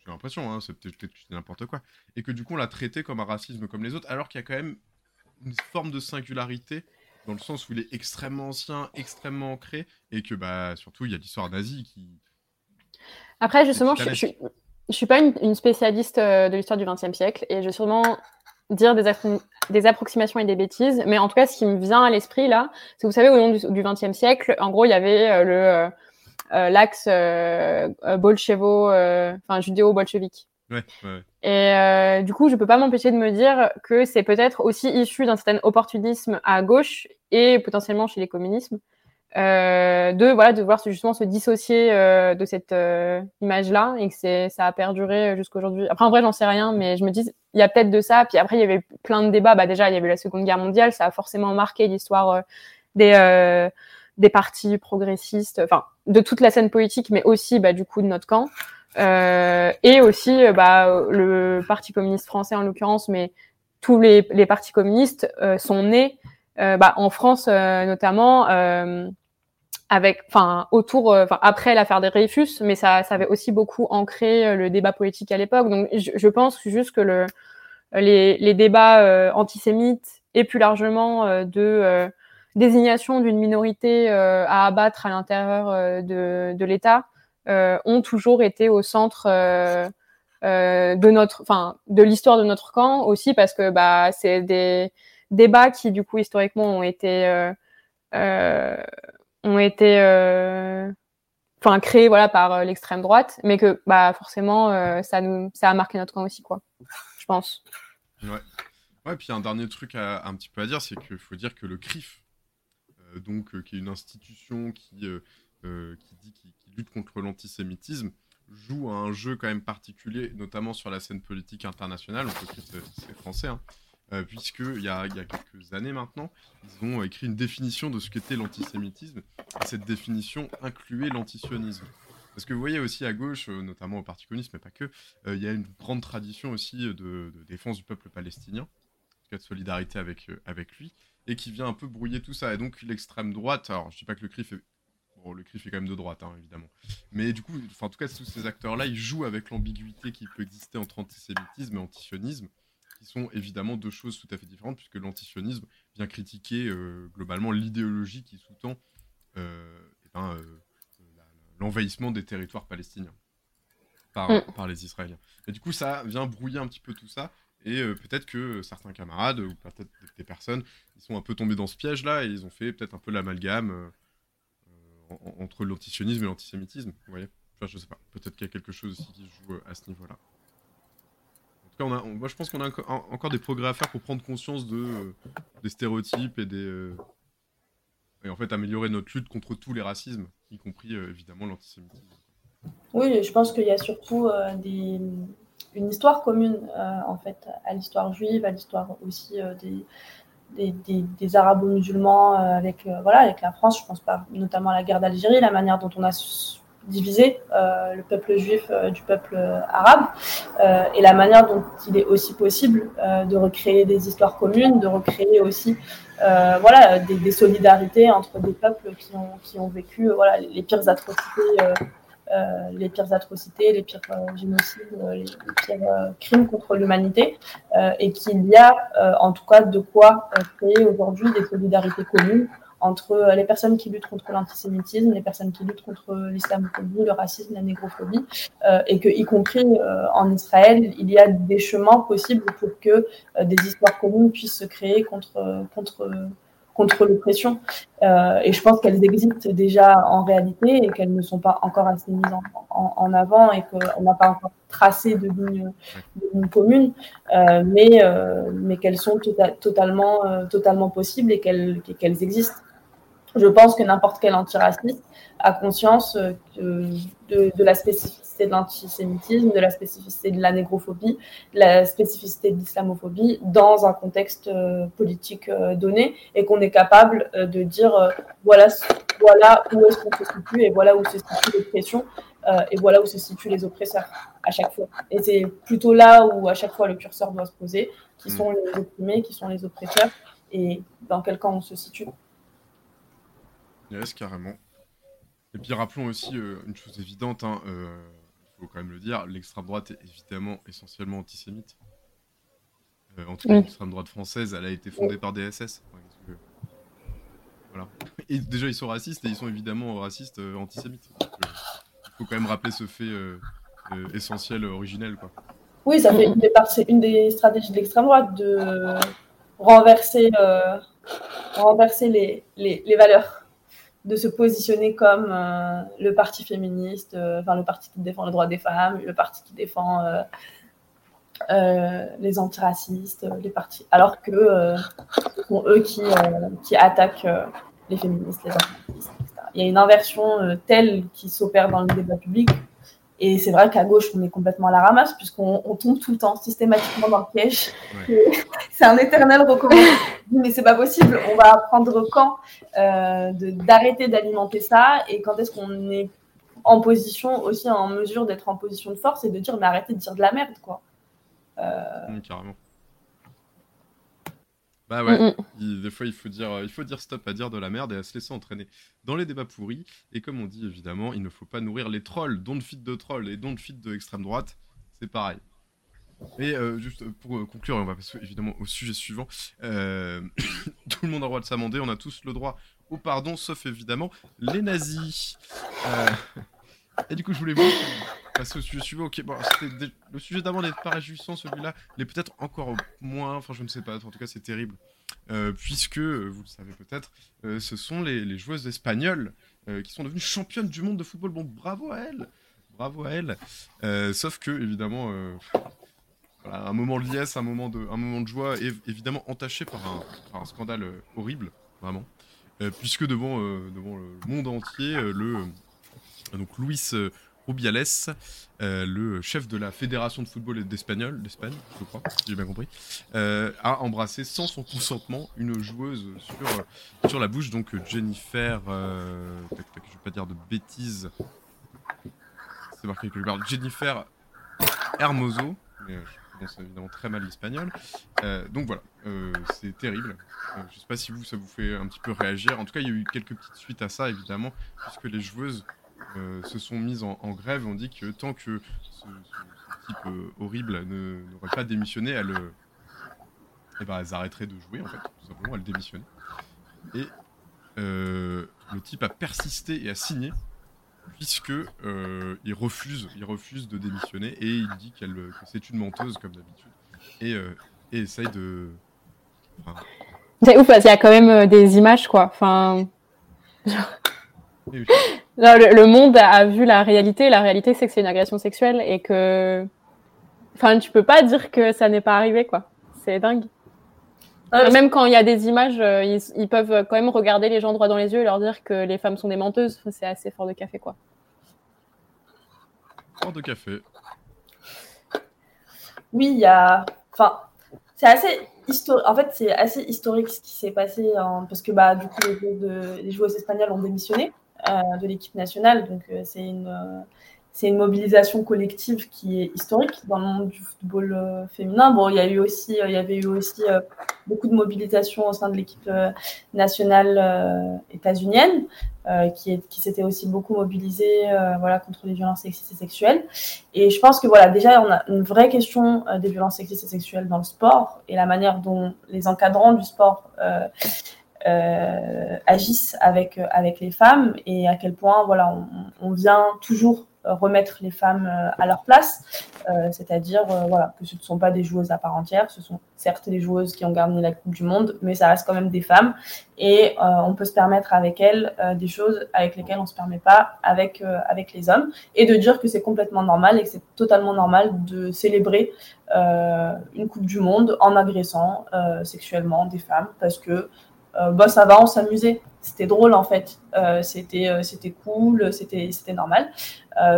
J'ai l'impression, hein, c'est peut-être n'importe quoi. Et que du coup, on l'a traité comme un racisme comme les autres, alors qu'il y a quand même une forme de singularité dans le sens où il est extrêmement ancien, extrêmement ancré, et que bah surtout il y a l'histoire nazie qui. Après, justement, je, je, je, suis pas une, spécialiste euh, de l'histoire du XXe siècle, et je vais sûrement dire des, des, approximations et des bêtises, mais en tout cas, ce qui me vient à l'esprit là, c'est que vous savez, au long du XXe siècle, en gros, il y avait euh, le euh, l'axe bolchevo, enfin judéo-bolchevique. Et euh, du coup, je peux pas m'empêcher de me dire que c'est peut-être aussi issu d'un certain opportunisme à gauche et potentiellement chez les communismes, euh, de voilà de voir justement se dissocier euh, de cette image-là et que c'est ça a perduré jusqu'à aujourd'hui. Après, en vrai, j'en sais rien, mais je me dis il y a peut-être de ça. Puis après, il y avait plein de débats. Bah déjà, il y avait la Seconde Guerre mondiale, ça a forcément marqué l'histoire des des partis progressistes, enfin de toute la scène politique, mais aussi bah, du coup de notre camp. Euh, et aussi euh, bah, le Parti communiste français en l'occurrence, mais tous les, les partis communistes euh, sont nés bah, en France notamment avec, enfin, autour, enfin, après l'affaire des Dreyfus, mais ça, ça avait aussi beaucoup ancré le débat politique à l'époque. Donc, je, je, pense juste que le, les, les débats antisémites et plus largement de désignation d'une minorité à abattre à l'intérieur de, de l'État euh, ont toujours été au centre euh, euh, de notre, enfin, de l'histoire de notre camp aussi parce que bah c'est des débats qui du coup historiquement ont été ont été enfin créés voilà par l'extrême droite mais que bah forcément ça nous ça a marqué notre camp aussi quoi je pense. Ouais. Ouais, puis un dernier truc un petit peu à dire, c'est qu'il faut dire que le CRIF, donc qui est une institution qui, qui dit qui, lutte contre l'antisémitisme, joue un jeu quand même particulier, notamment sur la scène politique internationale. On peut c'est français, hein, euh, puisqu'il y a, quelques années maintenant, ils ont écrit une définition de ce qu'était l'antisémitisme. Et cette définition incluait l'antisionisme. Parce que vous voyez aussi à gauche, euh, notamment au Parti communiste, mais pas que, euh, il y a une grande tradition aussi de, défense du peuple palestinien, en cas de solidarité avec, avec lui, et qui vient un peu brouiller tout ça. Et donc l'extrême droite, alors je ne dis pas que le CRIF est Bon, le CRIF est quand même de droite, hein, évidemment. Mais du coup, en tout cas, tous ces acteurs-là, ils jouent avec l'ambiguïté qui peut exister entre antisémitisme et antisionisme, qui sont évidemment deux choses tout à fait différentes, puisque l'antisionisme vient critiquer euh, globalement l'idéologie qui sous-tend euh, eh ben, euh, l'envahissement des territoires palestiniens par, mm. par, les Israéliens. Et du coup, ça vient brouiller un petit peu tout ça. Et peut-être que certains camarades, ou peut-être des personnes, ils sont un peu tombés dans ce piège-là et ils ont fait peut-être un peu l'amalgame entre l'antisionisme et l'antisémitisme. Vous voyez? Enfin, je sais pas. Peut-être qu'il y a quelque chose aussi qui se joue à ce niveau-là. Tout cas, moi, je pense qu'on a encore des progrès à faire pour prendre conscience de, euh, des stéréotypes et des. Euh, et en fait, améliorer notre lutte contre tous les racismes, y compris évidemment l'antisémitisme. Oui, je pense qu'il y a surtout des, une histoire commune en fait à l'histoire juive, à l'histoire aussi des, des, arabo-musulmans euh, avec, euh, voilà, avec la France, je pense pas notamment à la guerre d'Algérie, la manière dont on a divisé euh, le peuple juif du peuple arabe et la manière dont il est aussi possible de recréer des histoires communes, de recréer aussi voilà, des, solidarités entre des peuples qui ont, qui ont vécu voilà, les pires atrocités euh, les pires atrocités, les pires euh, génocides, euh, les, pires crimes contre l'humanité, et qu'il y a en tout cas de quoi créer aujourd'hui des solidarités communes entre les personnes qui luttent contre l'antisémitisme, les personnes qui luttent contre l'islamophobie, le racisme, la négrophobie, et que, y compris en Israël, il y a des chemins possibles pour que des histoires communes puissent se créer contre, l'oppression. Euh, et je pense qu'elles existent déjà en réalité et qu'elles ne sont pas encore assez mises en, avant et qu'on n'a pas encore tracé de ligne, de commune, euh, mais, euh, mais qu'elles sont tota-, totalement, totalement possibles et qu'elles existent. Je pense que n'importe quel antiraciste a conscience de, de la spécificité de l'antisémitisme, de la spécificité de la négrophobie, de la spécificité de l'islamophobie dans un contexte euh, politique euh, donné et qu'on est capable euh, de dire voilà, voilà où est-ce qu'on se situe et voilà où se situe l'oppression et voilà où se situent les oppresseurs à chaque fois. Et c'est plutôt là où à chaque fois le curseur doit se poser, qui sont mm. les opprimés, qui sont les oppresseurs et dans quel camp on se situe. Yes, carrément. Et puis rappelons aussi une chose évidente, hein, quand même le dire, l'extrême droite est évidemment essentiellement antisémite. Euh, en tout cas, l'extrême droite française, elle a été fondée par des SS. Voilà. Et déjà, ils sont racistes et ils sont évidemment racistes euh, antisémites. Euh, il faut quand même rappeler ce fait essentiel, originel. Quoi. Oui, ça fait une une des stratégies de l'extrême droite de renverser, renverser les, les, les valeurs de se positionner comme euh, le parti féministe, euh, le parti qui défend le droit des femmes, le parti qui défend euh, les antiracistes, les partis, alors que ce sont eux qui, qui attaquent les féministes, les antiracistes, etc. Il y a une inversion telle qui s'opère dans le débat public et c'est vrai qu'à gauche, on est complètement à la ramasse, puisqu'on tombe tout le temps, systématiquement dans le piège. C'est un éternel recommandé. Mais c'est pas possible. On va apprendre quand euh, d'arrêter d'alimenter ça et quand est-ce qu'on est en position, aussi en mesure d'être en position de force et de dire, mais arrêtez de dire de la merde, quoi. Euh... carrément. Bah ouais, des fois il faut, dire, euh, il faut dire stop à dire de la merde et à se laisser entraîner dans les débats pourris. Et comme on dit évidemment, il ne faut pas nourrir les trolls, don't fit de trolls et don't fit de extrême droite, c'est pareil. Et euh, juste pour euh, conclure, on va passer évidemment au sujet suivant. tout le monde a le droit de s'amender, on a tous le droit au pardon, sauf évidemment les nazis. Et du coup, je voulais passer au sujet suivant. Ok, bon, le sujet d'avant n'est pas réjouissant, celui-là il est peut-être encore moins. Enfin, je ne sais pas. En tout cas, c'est terrible. Euh, puisque, euh, vous le savez peut-être, euh, ce sont les, joueuses espagnoles qui sont devenues championnes du monde de football. Bon, bravo à elles Bravo à elles Sauf que, évidemment, un moment de liesse, un moment de, un moment de joie, évidemment entaché par un, scandale horrible, vraiment. puisque devant, devant le monde entier, le donc Luis Rubiales, euh, le chef de la fédération de football d'Espagnol, d'Espagne, je crois, si j'ai bien compris, euh, a embrassé sans son consentement une joueuse sur, euh, sur la bouche, donc Jennifer, je vais pas dire de bêtises, c'est marqué quelque part, Jennifer Hermoso, je prononce évidemment très mal l'espagnol, donc voilà, c'est terrible. je sais pas si vous, ça vous fait un petit peu réagir. En tout cas, il y a eu quelques petites suites à ça, évidemment, puisque les joueuses euh, se sont mises en, grève. On dit que tant que ce, type euh, horrible n'aurait pas démissionné, elles, euh, eh ben, elles arrêteraient de jouer, en fait, tout simplement, elles démissionnaient. Et le type a persisté et a signé, puisque il refuse, il refuse de démissionner et il dit qu'elle, que c'est une menteuse comme d'habitude et, et essaye de. C'est ouf parce qu'il y a quand même des images quoi. Enfin. Le, monde a vu la réalité. La réalité, c'est que c'est une agression sexuelle et que. Enfin, tu peux pas dire que ça n'est pas arrivé, quoi. C'est dingue. même quand il y a des images, euh, ils, peuvent quand même regarder les gens droit dans les yeux et leur dire que les femmes sont des menteuses. C'est assez fort de café, quoi. Fort de café. Oui, il y a. Enfin, c'est assez historique. En fait, c'est assez historique ce qui s'est passé parce que bah, du coup, les, les joueuses espagnoles ont démissionné. Euh, de l'équipe nationale. Donc, euh, c'est une, euh, une mobilisation collective qui est historique dans le monde du football féminin. Bon, il y a eu aussi, il y avait eu aussi beaucoup de mobilisation au sein de l'équipe nationale états-unienne, qui, qui s'était aussi beaucoup mobilisée, voilà, contre les violences sexistes et sexuelles. Et je pense que voilà, déjà, on a une vraie question des violences sexistes et sexuelles dans le sport et la manière dont les encadrants du sport agissent avec, euh, avec les femmes et à quel point voilà, on, vient toujours remettre les femmes euh, à leur place, euh, c'est-à-dire voilà, que ce ne sont pas des joueuses à part entière, ce sont certes des joueuses qui ont gagné la Coupe du Monde, mais ça reste quand même des femmes. Et on peut se permettre avec elles des choses avec lesquelles on ne se permet pas avec, avec les hommes. Et de dire que c'est complètement normal et que c'est totalement normal de célébrer une Coupe du Monde en agressant sexuellement des femmes parce que euh, bah ça va, on s'amusait. C'était drôle en fait. Euh, c'était euh, c'était cool, c'était c'était normal.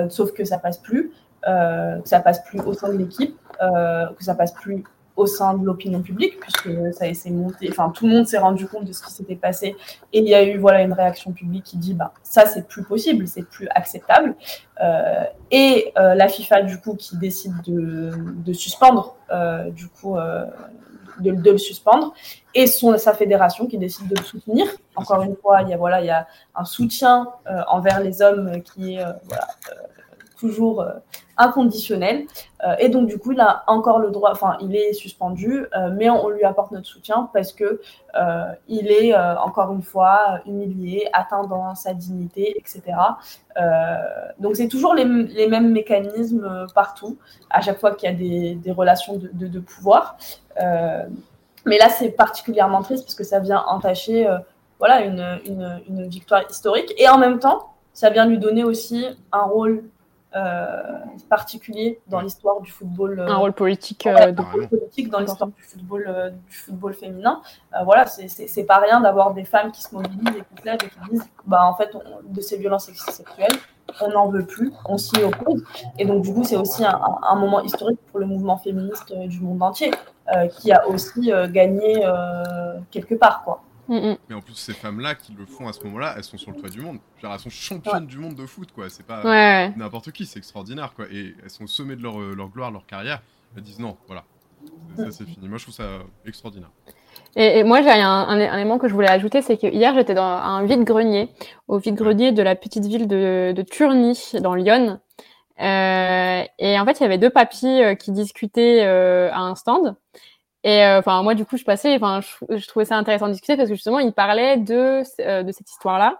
sauf que ça passe plus, que ça passe plus au sein de l'équipe, que ça passe plus au sein de l'opinion publique, puisque ça s'est monté, enfin tout le monde s'est rendu compte de ce qui s'était passé, et il y a eu voilà une réaction publique qui dit bah ça c'est plus possible, c'est plus acceptable, euh, et euh, la FIFA du coup qui décide de, suspendre euh, du coup de, le suspendre, et son, sa fédération qui décide de le soutenir. Encore une fois, il y a, voilà, il y a un soutien euh, envers les hommes qui est euh, voilà, euh, toujours inconditionnel. et donc, du coup, il a encore le droit, enfin, il est suspendu, mais on, lui apporte notre soutien parce que il est, encore une fois, humilié, atteint dans sa dignité, etc. donc, c'est toujours les, mêmes mécanismes partout, à chaque fois qu'il y a des, relations de, pouvoir. Euh, mais là, c'est particulièrement triste parce que ça vient entacher euh, voilà, une, victoire historique. Et en même temps, ça vient lui donner aussi un rôle euh, particulier dans l'histoire du football. un rôle politique, politique dans l'histoire du football, du football féminin. voilà, c'est pas rien d'avoir des femmes qui se mobilisent et qui se lèvent et qui disent bah, en fait, de ces violences sexuelles, on n'en veut plus, on s'y oppose. Et donc, du coup, c'est aussi un, un, moment historique pour le mouvement féministe du monde entier. Euh, qui a aussi euh, gagné euh, quelque part, quoi. Mm, mm. Mais en plus, ces femmes-là qui le font à ce moment-là, elles sont sur le toit du monde. Genre, elles sont championnes du monde de foot, quoi. C'est pas n'importe qui, c'est extraordinaire, quoi. Et elles sont au sommet de leur, leur gloire, leur carrière. Elles disent non, voilà. Ça, c'est fini. Moi, je trouve ça extraordinaire. Et, moi, j'ai un, un, élément que je voulais ajouter, c'est que hier, j'étais dans un vide-grenier, au vide-grenier de la petite ville de, de Turny, dans Lyon. Euh, et en fait, il y avait deux papis euh, qui discutaient euh, à un stand. Et enfin, moi, du coup, je passais. Enfin, je, trouvais ça intéressant de discuter parce que justement, ils parlaient de de cette histoire-là.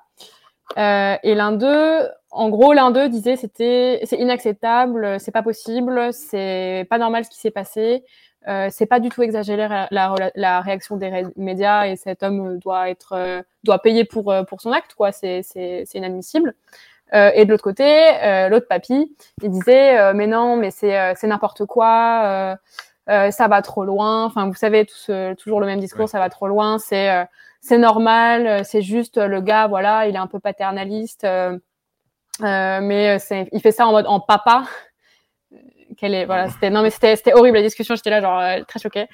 et l'un d'eux, en gros, l'un d'eux disait c'était c'est inacceptable, c'est pas possible, c'est pas normal ce qui s'est passé. Euh, c'est pas du tout exagéré la, la, réaction des médias et cet homme doit être doit payer pour pour son acte quoi c'est c'est inadmissible euh, et de l'autre côté, euh, l'autre papy, il disait euh, mais non, mais c'est n'importe quoi. Ça va trop loin. Enfin, vous savez, tout toujours le même discours, ça va trop loin. C'est c'est normal, c'est juste le gars, voilà, il est un peu paternaliste, mais c'est, il fait ça en mode en papa quelle est voilà c'était non mais c'était c'était horrible la discussion j'étais là genre euh, très choquée.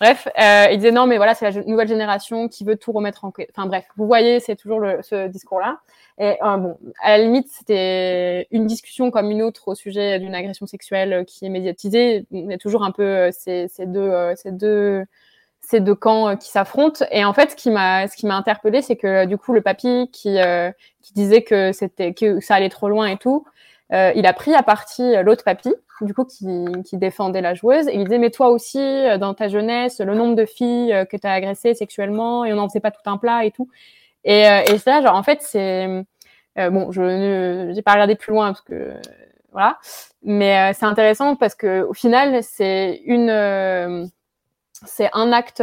Bref euh, il disait non mais voilà c'est la nouvelle génération qui veut tout remettre en enfin bref vous voyez c'est toujours le, ce discours là et euh, bon à la limite c'était une discussion comme une autre au sujet d'une agression sexuelle qui est médiatisée. Il y a toujours un peu euh, ces, ces deux euh, ces deux ces deux camps qui s'affrontent. Et en fait ce qui m'a ce qui m'a interpellé c'est que du coup le papy qui qui disait que c'était que ça allait trop loin et tout il a pris à partie l'autre papy du coup, qui, défendait la joueuse. Et il disait, mais toi aussi, euh, dans ta jeunesse, le nombre de filles euh, que tu as agressées sexuellement, et on n'en faisait pas tout un plat et tout. Et, euh, et ça, genre, en fait, c'est... bon, je n'ai pas regardé plus loin parce que... voilà. Mais c'est intéressant parce que au final, c'est une... c'est un acte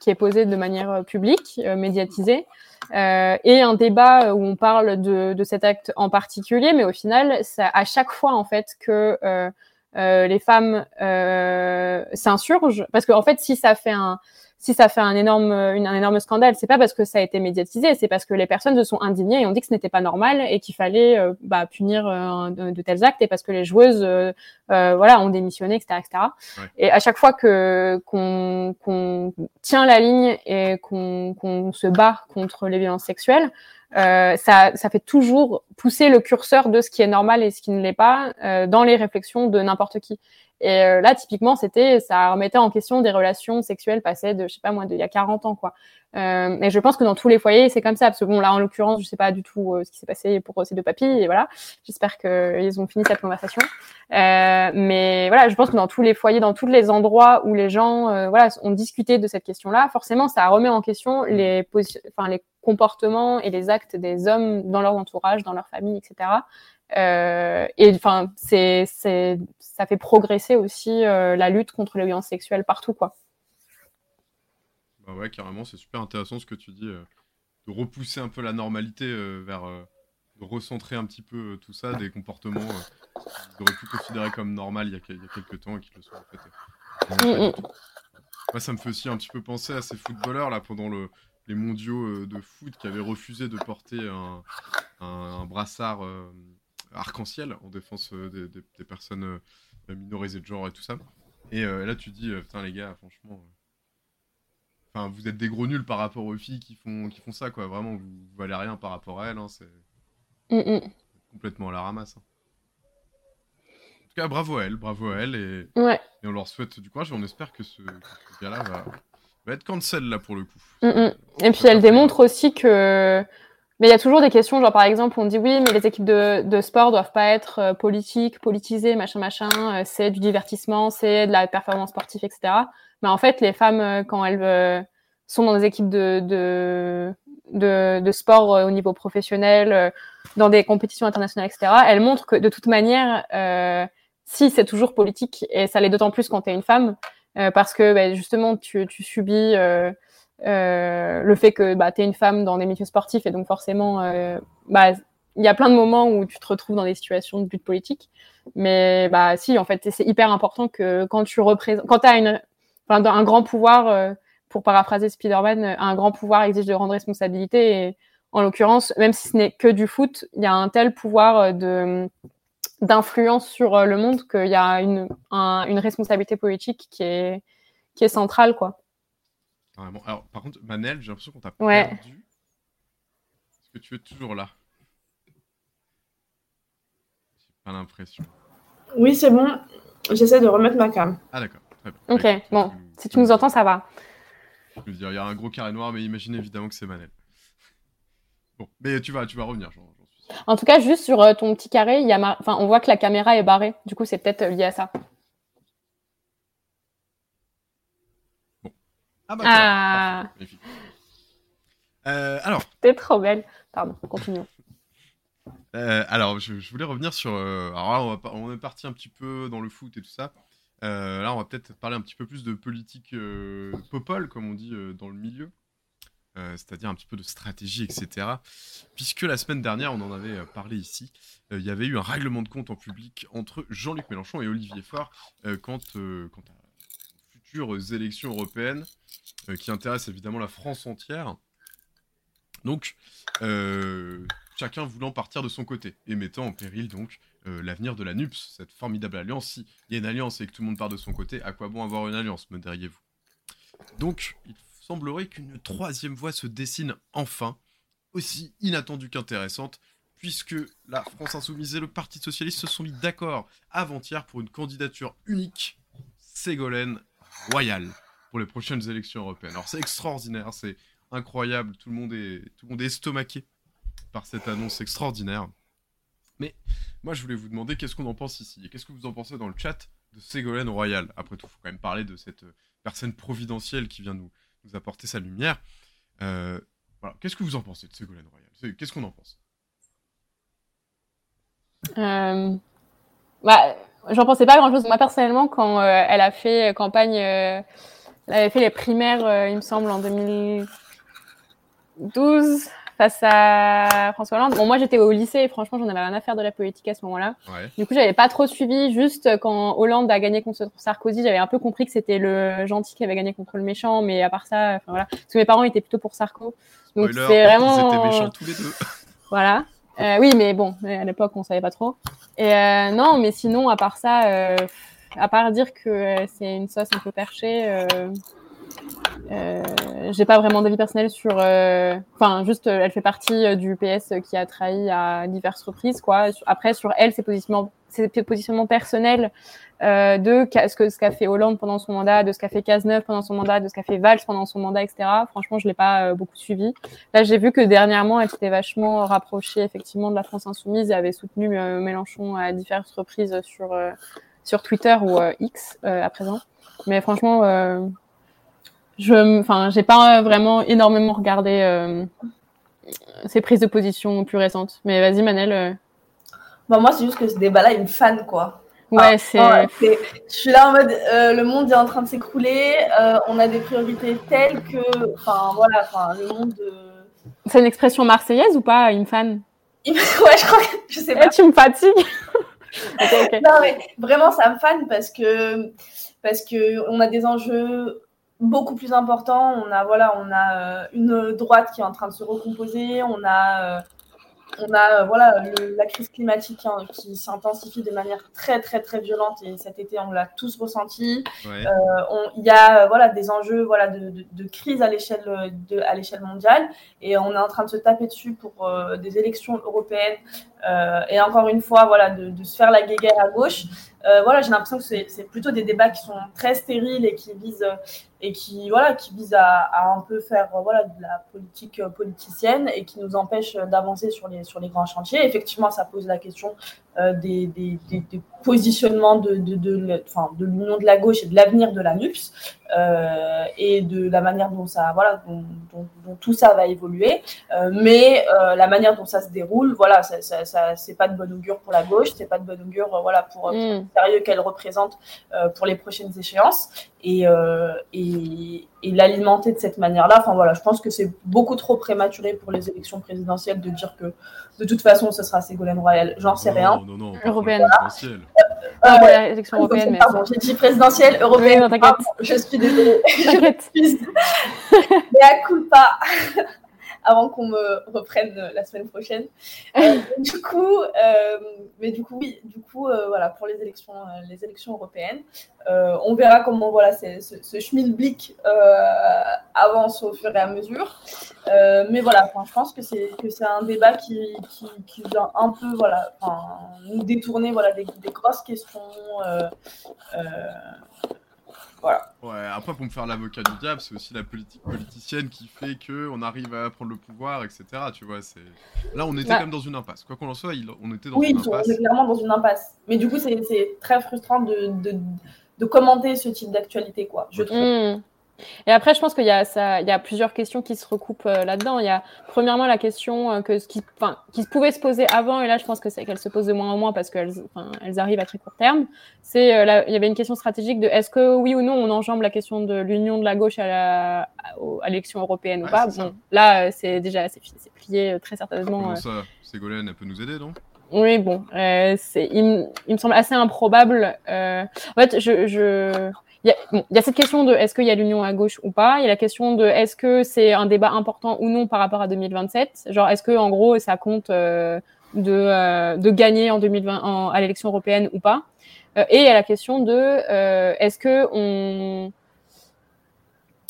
qui est posé de manière publique, médiatisée, euh, et un débat où on parle de, cet acte en particulier, mais au final, à chaque fois en fait que euh, euh, les femmes euh, s'insurgent, parce qu'en en fait, si ça fait un si ça fait un énorme, une, un énorme scandale, c'est pas parce que ça a été médiatisé, c'est parce que les personnes se sont indignées et ont dit que ce n'était pas normal et qu'il fallait euh, bah, punir euh, de, de, tels actes et parce que les joueuses, euh, voilà, ont démissionné, etc., etc. Ouais. Et à chaque fois que qu'on qu'on tient la ligne et qu'on qu'on se bat contre les violences sexuelles, euh, ça, ça fait toujours pousser le curseur de ce qui est normal et ce qui ne l'est pas euh, dans les réflexions de n'importe qui. Et euh, là, typiquement, c'était, ça remettait en question des relations sexuelles passées de, je sais pas moi, d'il y a 40 ans, quoi. Euh, je pense que dans tous les foyers, c'est comme ça. Parce que bon, là, en l'occurrence, je sais pas du tout euh, ce qui s'est passé pour ces deux papilles. Et voilà, j'espère qu'ils ont fini cette conversation. Euh, mais voilà, je pense que dans tous les foyers, dans tous les endroits où les gens, euh, voilà, ont discuté de cette question-là, forcément, ça remet en question les, enfin, les comportements et les actes des hommes dans leur entourage, dans leur famille, etc. Euh, et enfin, c'est, c'est, ça fait progresser aussi euh, la lutte contre les violences sexuelles partout, quoi. Bah ouais, carrément, c'est super intéressant ce que tu dis, euh, de repousser un peu la normalité vers, de recentrer un petit peu tout ça, des comportements qu'ils auraient pu considérer comme normal il y a, il y a quelques temps et qui le sont en fait. Mm -hmm. Moi, ça me fait aussi un petit peu penser à ces footballeurs là pendant le, les mondiaux de foot qui avaient refusé de porter un, un, un brassard arc-en-ciel en défense des, des, des, personnes minorisées de genre et tout ça. Et là, tu dis, putain, les gars, franchement Enfin, vous êtes des gros nuls par rapport aux filles qui font, qui font ça, quoi. Vraiment, vous, vous valez rien par rapport à elles. Hein, c'est mm -mm. complètement à la ramasse. Hein. En tout cas, bravo à elles, bravo à elles. Et, ouais. et on leur souhaite du courage. Et on espère que ce, ce gars-là va, va, être cancel, là, pour le coup. Mm et puis, elle démontre aussi que. Mais il y a toujours des questions, genre par exemple, on dit oui, mais les équipes de, de sport doivent pas être euh, politiques, politisées, machin, machin. Euh, c'est du divertissement, c'est de la performance sportive, etc. Mais en fait, les femmes, euh, quand elles sont dans des équipes de, de, de, de sport au niveau professionnel, dans des compétitions internationales, etc., elles montrent que de toute manière, si c'est toujours politique, et ça l'est d'autant plus quand tu es une femme, parce que bah, justement, tu, tu subis euh, le fait que bah, tu es une femme dans des milieux sportifs, et donc forcément, bah, il y a plein de moments où tu te retrouves dans des situations de but politique. Mais bah si, en fait, c'est hyper important que quand tu représentes, quand tu as un grand pouvoir, euh, pour paraphraser Spider-Man, euh, un grand pouvoir exige de grandes responsabilités. Et en l'occurrence, même si ce n'est que du foot, il y a un tel pouvoir euh, de d'influence sur le monde qu'il y a une, un, une responsabilité politique qui est, qui est centrale, quoi. Alors, par contre, Manel, j'ai l'impression qu'on t'a ouais. perdu. Est-ce que tu es toujours là? J'ai pas l'impression. Oui, c'est bon. J'essaie de remettre ma cam. Ah, d'accord. Ok, ouais, bon, tu, si tu nous entends, ça va. Je veux dire, il y a un gros carré noir, mais imaginez évidemment que c'est Manel. Bon, mais tu vas, tu vas revenir. En tout cas, juste sur euh, ton petit carré, il y a ma... enfin, on voit que la caméra est barrée. Du coup, c'est peut-être lié à ça. Ah bah, ah. Magnifique. Euh, alors. T'es trop belle. Pardon, continuons. Euh, alors, je, je, voulais revenir sur. Euh, alors là, on, va, on est parti un petit peu dans le foot et tout ça. Euh, là, on va peut-être parler un petit peu plus de politique popole, comme on dit dans le milieu, c'est-à-dire un petit peu de stratégie, etc. Puisque la semaine dernière, on en avait parlé ici, il y avait eu un règlement de compte en public entre Jean-Luc Mélenchon et Olivier Faure quant, quant à futures élections européennes qui intéressent évidemment la France entière. Donc, chacun voulant partir de son côté et mettant en péril donc l'avenir de la NUPS, cette formidable alliance. S'il y a une alliance et que tout le monde part de son côté, à quoi bon avoir une alliance, me diriez-vous? Donc, il semblerait qu'une troisième voie se dessine enfin, aussi inattendue qu'intéressante, puisque la France Insoumise et le Parti Socialiste se sont mis d'accord avant-hier pour une candidature unique, Ségolène Royal, pour les prochaines élections européennes. Alors c'est extraordinaire, c'est incroyable, tout le monde est, tout le monde est estomaqué par cette annonce extraordinaire. Mais moi je voulais vous demander qu'est-ce qu'on en pense ici, et qu'est-ce que vous en pensez dans le chat de Ségolène Royal? Après tout, il faut quand même parler de cette personne providentielle qui vient nous, nous apporter sa lumière. Euh. Qu'est-ce que vous en pensez de Ségolène Royal? Qu'est-ce qu'on en pense? Euh, bah, J'en pensais pas grand-chose. Moi, personnellement, quand euh, elle a fait campagne, elle avait fait les primaires, il me semble, en 2012 face à François Hollande. Bon, moi, j'étais au lycée et franchement, j'en avais rien à faire de la politique à ce moment-là. Du coup, j'avais pas trop suivi. Juste quand Hollande a gagné contre Sarkozy, j'avais un peu compris que c'était le gentil qui avait gagné contre le méchant. Mais à part ça, voilà. Parce que mes parents étaient plutôt pour Sarko. Donc, c'est vraiment. Ils étaient méchants tous les deux. voilà. Euh, oui, mais bon, à l'époque, on savait pas trop. Et euh, non, mais sinon, à part ça, euh, à part dire que c'est une sauce un peu perchée, euh, j'ai pas vraiment d'avis personnel sur. Euh, enfin, juste, euh, elle fait partie du PS qui a trahi à diverses reprises, quoi. Après, sur elle, ses positionnements, ses positionnements personnels de ce que ce qu'a fait Hollande pendant son mandat, de ce qu'a fait Cazeneuve pendant son mandat, de ce qu'a fait Valls pendant son mandat, etc. Franchement, je l'ai pas beaucoup suivi. Là, j'ai vu que dernièrement, elle s'était vachement rapprochée effectivement de la France insoumise et avait soutenu Mélenchon à diverses reprises sur sur Twitter ou X à présent. Mais franchement je, enfin, j'ai pas vraiment énormément regardé euh, ces prises de position plus récentes. Mais vas-y, Manel. Euh. Bah, moi, c'est juste que ce débat-là, il me fan, quoi. Ouais, c'est... Je suis là en mode, euh, le monde est en train de s'écrouler, on a des priorités telles que, enfin, voilà, enfin, le monde. C'est une expression marseillaise ou pas, une fan Ouais, je crois que, je sais pas. tu me fatigues. Non, mais vraiment, ça me fan parce que, parce que on a des enjeux beaucoup plus important. On a voilà, on a euh, une droite qui est en train de se recomposer. On a euh, on a euh, voilà la crise climatique hein, qui s'intensifie de manière très très très violente et cet été on l'a tous ressenti. Il y a voilà des enjeux voilà de, de, crise à l'échelle de à l'échelle mondiale et on est en train de se taper dessus pour des élections européennes et encore une fois voilà de, de se faire la guéguerre à gauche. Voilà j'ai l'impression que c'est plutôt des débats qui sont très stériles et qui visent et qui voilà qui vise à, un peu faire voilà de la politique euh, politicienne et qui nous empêche d'avancer sur les sur les grands chantiers. Effectivement, ça pose la question euh, des, des, des, positionnements de de, de, de l'union de la gauche et de l'avenir de la NUPS euh, et de la manière dont ça voilà dont, dont, tout ça va évoluer. mais la manière dont ça se déroule, voilà, ça, ça, c'est pas de bon augure pour la gauche, c'est pas de bon augure voilà pour, pour mm. le sérieux qu'elle représente pour les prochaines échéances et, et et, l'alimenter de cette manière-là. Enfin voilà, je pense que c'est beaucoup trop prématuré pour les élections présidentielles de dire que de toute façon ce sera Ségolène Royal. J'en sais rien. Non, non, non. Européenne. Voilà. Euh, euh, élection européenne. Pardon, j'ai dit présidentielle, européenne. Oui, non, je suis désolée. mais à coup pas avant qu'on me reprenne la semaine prochaine. Euh, du coup, euh, mais du coup, oui, du coup, euh, voilà, pour les élections, les élections européennes, on verra comment voilà, ce, ce schmilblick avance au fur et à mesure. mais voilà, je pense que c'est que c'est un débat qui, qui, qui, vient un peu voilà, nous détourner voilà, des, des grosses questions. Voilà. Ouais, après, pour me faire l'avocat du diable, c'est aussi la politique politicienne qui fait que on arrive à prendre le pouvoir, etc. Tu vois, c'est là, on était bah. quand même dans une impasse. Quoi qu'on en soit, on était dans une impasse. Oui, on est clairement dans une impasse. Mais du coup, c'est très frustrant de, de, de, commenter ce type d'actualité, quoi. Je trouve. Mmh. Et après, je pense qu'il y, y a plusieurs questions qui se recoupent euh, là-dedans. Il y a premièrement la question euh, que, qui, qui pouvait se poser avant, et là, je pense que c'est qu'elle se pose de moins en moins parce qu'elles elles arrivent à très court terme. C'est euh, il y avait une question stratégique de est-ce que oui ou non on enjambe la question de l'union de la gauche à l'élection européenne ou pas. Bon, là, c'est déjà c'est plié très certainement. Comment ça Ségolène, elle peut nous aider, non? Oui, bon, c'est, il, il, me semble assez improbable. en fait, je, je, il y, a cette question de est-ce qu'il y a l'union à gauche ou pas. Il y a la question de est-ce que c'est un débat important ou non par rapport à 2027. Genre, est-ce que en gros ça compte de, de gagner en 2020 à l'élection européenne ou pas. et il y a la question de est-ce que on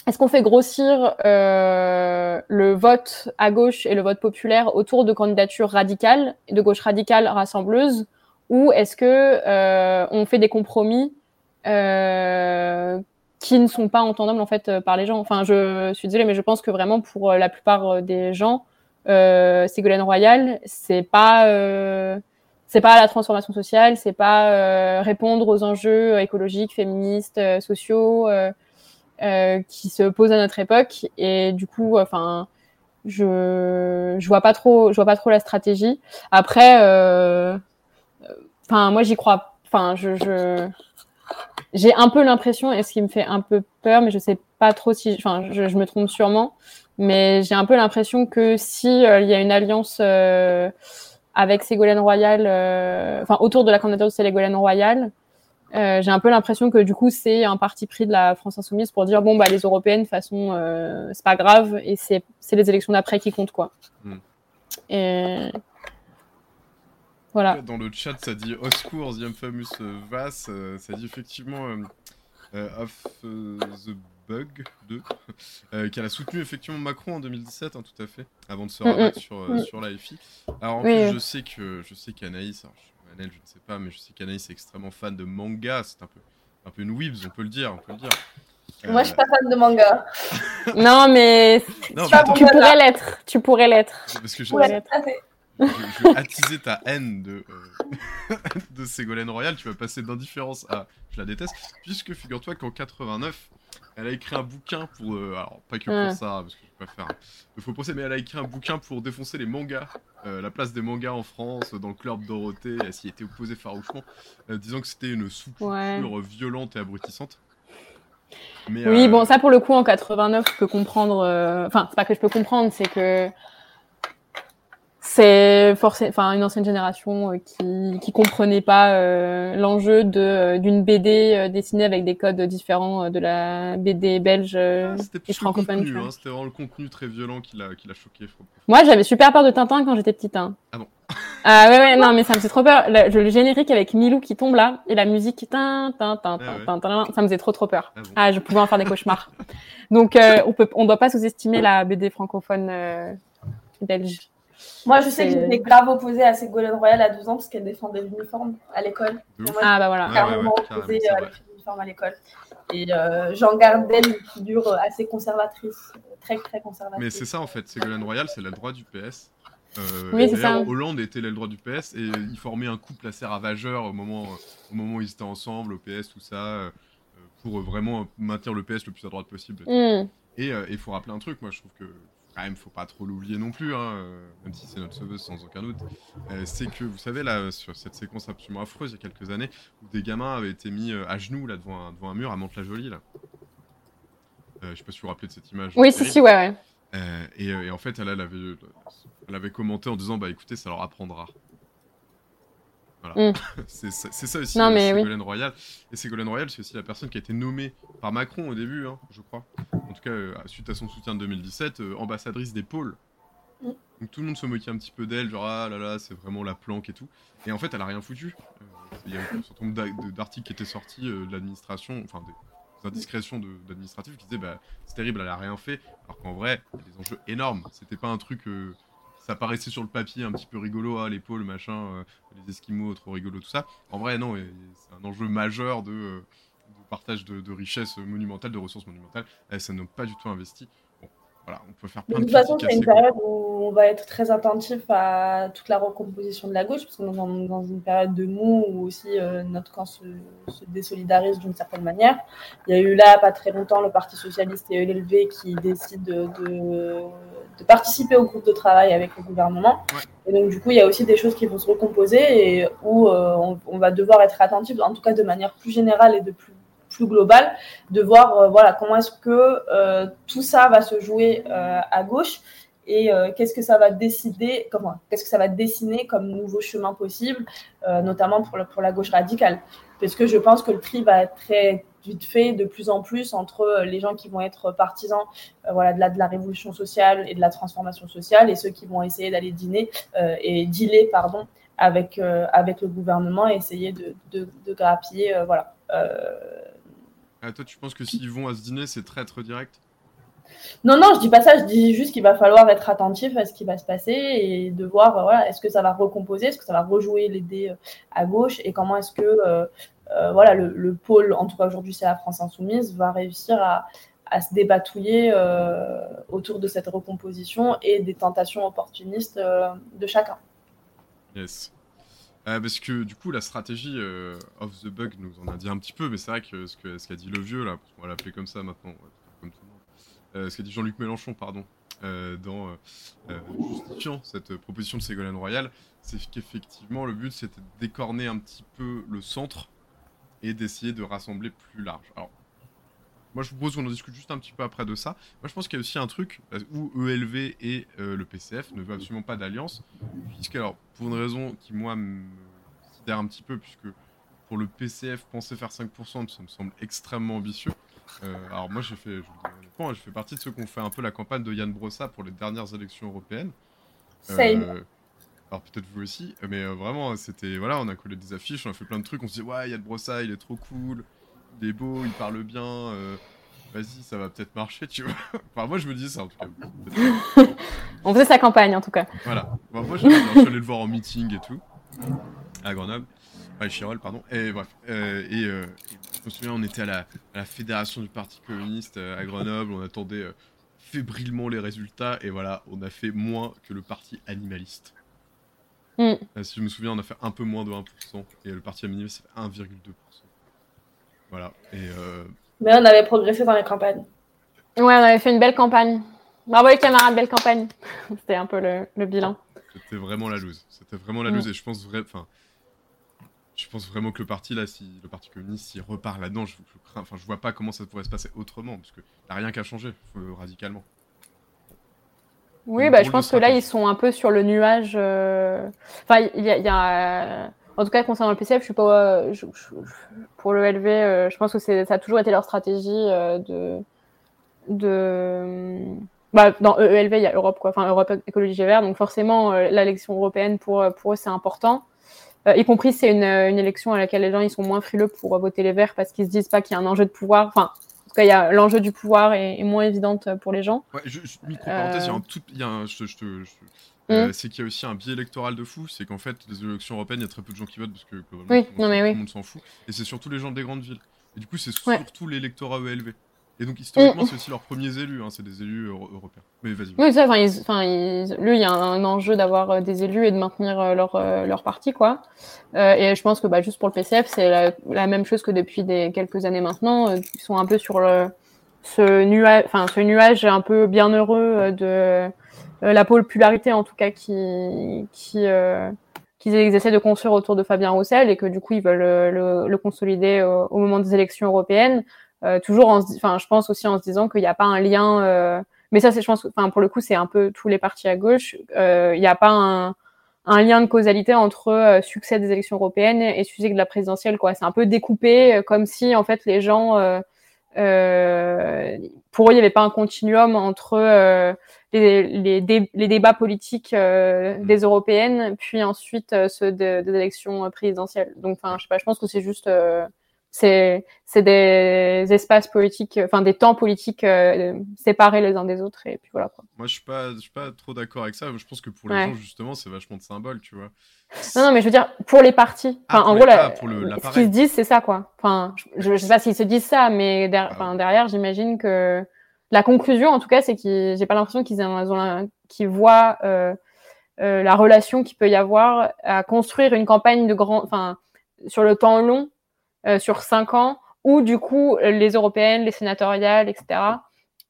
est-ce qu'on fait grossir euh, le vote à gauche et le vote populaire autour de candidatures radicales, de gauche radicale rassembleuse, ou est-ce que euh, on fait des compromis euh, qui ne sont pas entendables en fait par les gens Enfin, je suis désolée, mais je pense que vraiment pour la plupart des gens, Ségolène Royal, c'est pas c'est pas la transformation sociale, c'est pas répondre aux enjeux écologiques, féministes, sociaux. Euh, qui se pose à notre époque. Et du coup, enfin, je je vois pas trop, je vois pas trop la stratégie. Après, euh, enfin, moi j'y crois. Enfin, je, je j'ai un peu l'impression, et ce qui me fait un peu peur, mais je sais pas trop si, enfin, je, je me trompe sûrement, mais j'ai un peu l'impression que si euh, il y a une alliance avec Ségolène Royal, enfin autour de la candidature de Ségolène Royal, euh, j'ai un peu l'impression que du coup c'est un parti pris de la France insoumise pour dire bon bah les européennes de façon euh, c'est pas grave et c'est les élections d'après qui comptent quoi. Hmm. Et voilà. Dans le chat ça dit au secours the infamous Vass euh, ça dit effectivement of the bug 2 qu'elle a soutenu effectivement Macron en 2017 hein, tout à fait avant de se rabattre sur sur la FI. Alors en plus je sais que je sais qu'Anaïs je ne sais pas, mais je sais qu'Anaïs est extrêmement fan de manga. C'est un peu, un peu une weebs, on peut le dire, on peut le dire. Moi, je suis pas fan de manga. non, mais, tu, pourrais l'être. Tu pourrais l'être. Parce que je, je, vais attiser ta haine de, euh, de Ségolène Royal. Tu vas passer d'indifférence à je la déteste. Puisque figure-toi qu'en 89, elle a écrit un bouquin pour. Euh, alors, pas que pour ça, parce que je vais pas faire le faux procès, mais elle a écrit un bouquin pour défoncer les mangas, euh, la place des mangas en France, dans le club Dorothée. Elle s'y était opposée farouchement, disant que c'était une sous-culture violente et abrutissante. oui, bon, ça pour le coup, en 89, je peux comprendre. Enfin, c'est pas que je peux comprendre, c'est que c'est forcément enfin une ancienne génération euh, qui qui comprenait pas euh, l'enjeu de euh, d'une BD dessinée avec des codes différents de la BD belge ah, et francophone. Hein, c'était vraiment le contenu très violent qui l'a qui l'a choqué. Moi, j'avais super peur de Tintin quand j'étais petite. Hein. Ah bon. Ah ouais ouais non mais ça me faisait trop peur. Le, le, générique avec Milou qui tombe là et la musique qui tin tin tin tin, ça me faisait trop trop peur. Ah, ah, je pouvais en faire des cauchemars. Donc on peut on doit pas sous-estimer la BD francophone belge. Moi, je sais que j'étais grave opposée à Ségolène Royal à 12 ans parce qu'elle défendait l'uniforme à l'école. Ah, bah voilà. Carrément opposée à l'uniforme à l'école. Et euh, j'en gardais une figure assez conservatrice, très très conservatrice. Mais c'est ça en fait, Ségolène Royal, c'est l'aile droite du PS. Euh, oui, c'est ça. Hollande était l'aile droite du PS et ils formaient un couple assez ravageur au moment, au moment où ils étaient ensemble, au PS, tout ça, euh, pour vraiment maintenir le PS le plus à droite possible. Mm. Et il faut rappeler un truc, moi je trouve que quand même, faut pas trop l'oublier non plus, hein, euh, même si c'est notre sauveuse sans aucun doute, euh, c'est que vous savez là sur cette séquence absolument affreuse il y a quelques années où des gamins avaient été mis euh, à genoux là devant un, devant un mur à Mantes-la-Jolie là. je sais pas si vous vous rappelez de cette image. Oui, si, si, ouais, ouais. Et, en fait, elle, elle, avait, elle avait commenté en disant bah écoutez, ça leur apprendra. Voilà. Mm. c'est ça aussi, non, Ségolène Royal. Et Ségolène Royal, c'est aussi la personne qui a été nommée par Macron au début, hein, je crois. En tout cas, euh, suite à son soutien de 2017, euh, ambassadrice des pôles. Mm. Donc tout le monde se moquait un petit peu d'elle, genre ah là là, c'est vraiment la planque et tout. Et en fait, elle a rien foutu. Euh, il y a un certain nombre d'articles qui étaient sortis de l'administration, enfin des indiscrétions d'administratifs qui disaient bah c'est terrible, elle a rien fait. Alors qu'en vrai, il y a des enjeux énormes. C'était pas un truc ça paraissait sur le papier un petit peu rigolo, à l'épaule, machin, euh, les Esquimaux, trop rigolo, tout ça. En vrai, non, c'est un enjeu majeur de, euh, partage de, richesses monumentales, de ressources monumentales. Et ça n'a pas du tout investi. Bon, voilà, on peut faire plein de, de toute façon, c'est une période où on va être très attentif à toute la recomposition de la gauche, parce qu'on est dans, une période de mou où aussi euh, notre camp se, désolidarise d'une certaine manière. Il y a eu là, pas très longtemps, le Parti Socialiste et ELV qui décident de de participer au groupe de travail avec le gouvernement. Et donc, du coup, il y a aussi des choses qui vont se recomposer et où euh, on, va devoir être attentif, en tout cas de manière plus générale et de plus, plus globale, de voir euh, voilà, comment est-ce que euh, tout ça va se jouer à gauche et qu'est-ce que ça va décider, comment, qu'est-ce que ça va dessiner comme nouveau chemin possible, notamment pour la, pour la gauche radicale. Parce que je pense que le tri va être très vite fait de plus en plus entre les gens qui vont être partisans voilà, de, la, de la révolution sociale et de la transformation sociale et ceux qui vont essayer d'aller dîner et dealer pardon, avec, avec le gouvernement et essayer de, de, de grappiller. voilà. Ah, toi, tu penses que s'ils vont à ce dîner, c'est traître direct? Non, non, je dis pas ça, je dis juste qu'il va falloir être attentif à ce qui va se passer et de voir, euh, voilà, est-ce que ça va recomposer, est-ce que ça va rejouer les dés euh, à gauche et comment est-ce que euh, voilà, le, pôle, en tout cas aujourd'hui c'est la France Insoumise, va réussir à, se débatouiller autour de cette recomposition et des tentations opportunistes de chacun. Yes. Parce que du coup, la stratégie of the bug nous en a dit un petit peu, mais c'est vrai que ce qu'a ce dit le vieux, là, parce qu'on va l'appeler comme ça maintenant, comme tout le monde, euh, ce qu'a dit Jean-Luc Mélenchon, pardon, euh, dans euh, justifiant cette proposition de Ségolène Royal, c'est qu'effectivement le but c'était de décorner un petit peu le centre et d'essayer de rassembler plus large. Alors, moi je vous propose qu'on en discute juste un petit peu après de ça. Moi je pense qu'il y a aussi un truc où ELV et le PCF ne veulent absolument pas d'alliance, puisque alors pour une raison qui moi me sidère un petit peu, puisque pour le PCF penser faire 5%, ça me semble extrêmement ambitieux. Euh, alors moi j'ai fait, je, je fais partie de ceux qui ont fait un peu la campagne de Yann Brossa pour les dernières élections européennes. Euh, alors peut-être vous aussi, mais euh, vraiment c'était voilà, on a collé des affiches, on a fait plein de trucs, on se dit ouais Yann Brossa il est trop cool, il est beau, il parle bien, vas-y ça va peut-être marcher, tu vois. enfin moi je me dis ça en tout cas. on faisait sa campagne en tout cas. Voilà, moi je suis allé le voir en meeting et tout à Grenoble. Chirol, pardon. Et bref. Euh, et, euh, je me souviens, on était à la, fédération du Parti communiste euh, à Grenoble. On attendait fébrilement les résultats. Et voilà, on a fait moins que le Parti animaliste. Mm. si je me souviens, on a fait un peu moins de 1%. Et le Parti animaliste, c'est 1,2%. Voilà. Et, Mais on avait progressé dans les campagnes. Ouais, on avait fait une belle campagne. Bravo les camarades, belle campagne. C'était un peu le, bilan. C'était vraiment la loose. C'était vraiment la loose. Et je pense vrai, je pense vraiment que le parti là, si le parti communiste, s'il repart là-dedans, je, crains, enfin, je vois pas comment ça pourrait se passer autrement, parce que n'y a rien qu'à changer, radicalement. Oui, bah, je pense que là, ils sont un peu sur le nuage. Euh, enfin, il y, a, en tout cas, concernant le PCF, je suis pas. pour le LV, euh, je pense que ça a toujours été leur stratégie euh, de. de... Bah, dans ELV, il y a Europe, quoi. Enfin, Europe Écologie Vert. Donc, forcément, l'élection européenne, pour, pour eux, c'est important. Euh, y compris c'est une, une, élection à laquelle les gens ils sont moins frileux pour voter les Verts parce qu'ils se disent pas qu'il y a un enjeu de pouvoir. Enfin, en tout cas, il y a l'enjeu du pouvoir est, moins évidente pour les gens. Ouais, je, micro parenthèse, il y a un tout, il y a un, je, je, euh, mm. c'est qu'il y a aussi un biais électoral de fou, c'est qu'en fait, les élections européennes, il y a très peu de gens qui votent parce que oui, non, mais tout le monde s'en fout. Et c'est surtout les gens des grandes villes. Et du coup, c'est surtout l'électorat ELV. Et donc, historiquement, mm. c'est aussi leurs premiers élus, hein, c'est des élus européens. Mais vas-y. Oui, ça, enfin, lui, il y a un enjeu d'avoir euh, des élus et de maintenir euh, leur, euh, leur parti, quoi. et je pense que bah, juste pour le PCF, c'est la, même chose que depuis des, quelques années maintenant. ils sont un peu sur le, ce, nuage, ce nuage un peu bienheureux de la popularité, en tout cas, qui. qui qu'ils essaient de construire autour de Fabien Roussel et que du coup ils veulent le, consolider au, moment des élections européennes. Euh, toujours en enfin je pense aussi en se disant qu'il n'y a pas un lien euh, mais ça c'est je pense enfin pour le coup c'est un peu tous les partis à gauche euh, il n'y a pas un, un, lien de causalité entre succès des élections européennes et succès de la présidentielle quoi c'est un peu découpé comme si en fait les gens pour eux il n'y avait pas un continuum entre les, les, les, débats politiques des européennes puis ensuite ceux des élections présidentielles donc enfin je sais pas je pense que c'est juste c'est c'est des espaces politiques, enfin des temps politiques euh, séparés les uns des autres et puis voilà quoi. Moi je suis pas je suis pas trop d'accord avec ça. Je pense que pour les gens justement c'est vachement de symbole, tu vois. Non non mais je veux dire pour les partis. Enfin ah, en gros ce qu'ils se disent c'est ça quoi. Enfin je, je sais pas s'ils se disent ça mais ah derrière j'imagine que la conclusion en tout cas c'est que j'ai pas l'impression qu'ils voient euh, euh, la relation qu'il peut y avoir à construire une campagne de grand enfin sur le temps long euh, sur cinq ans, où du coup les européennes, les sénatoriales, etc.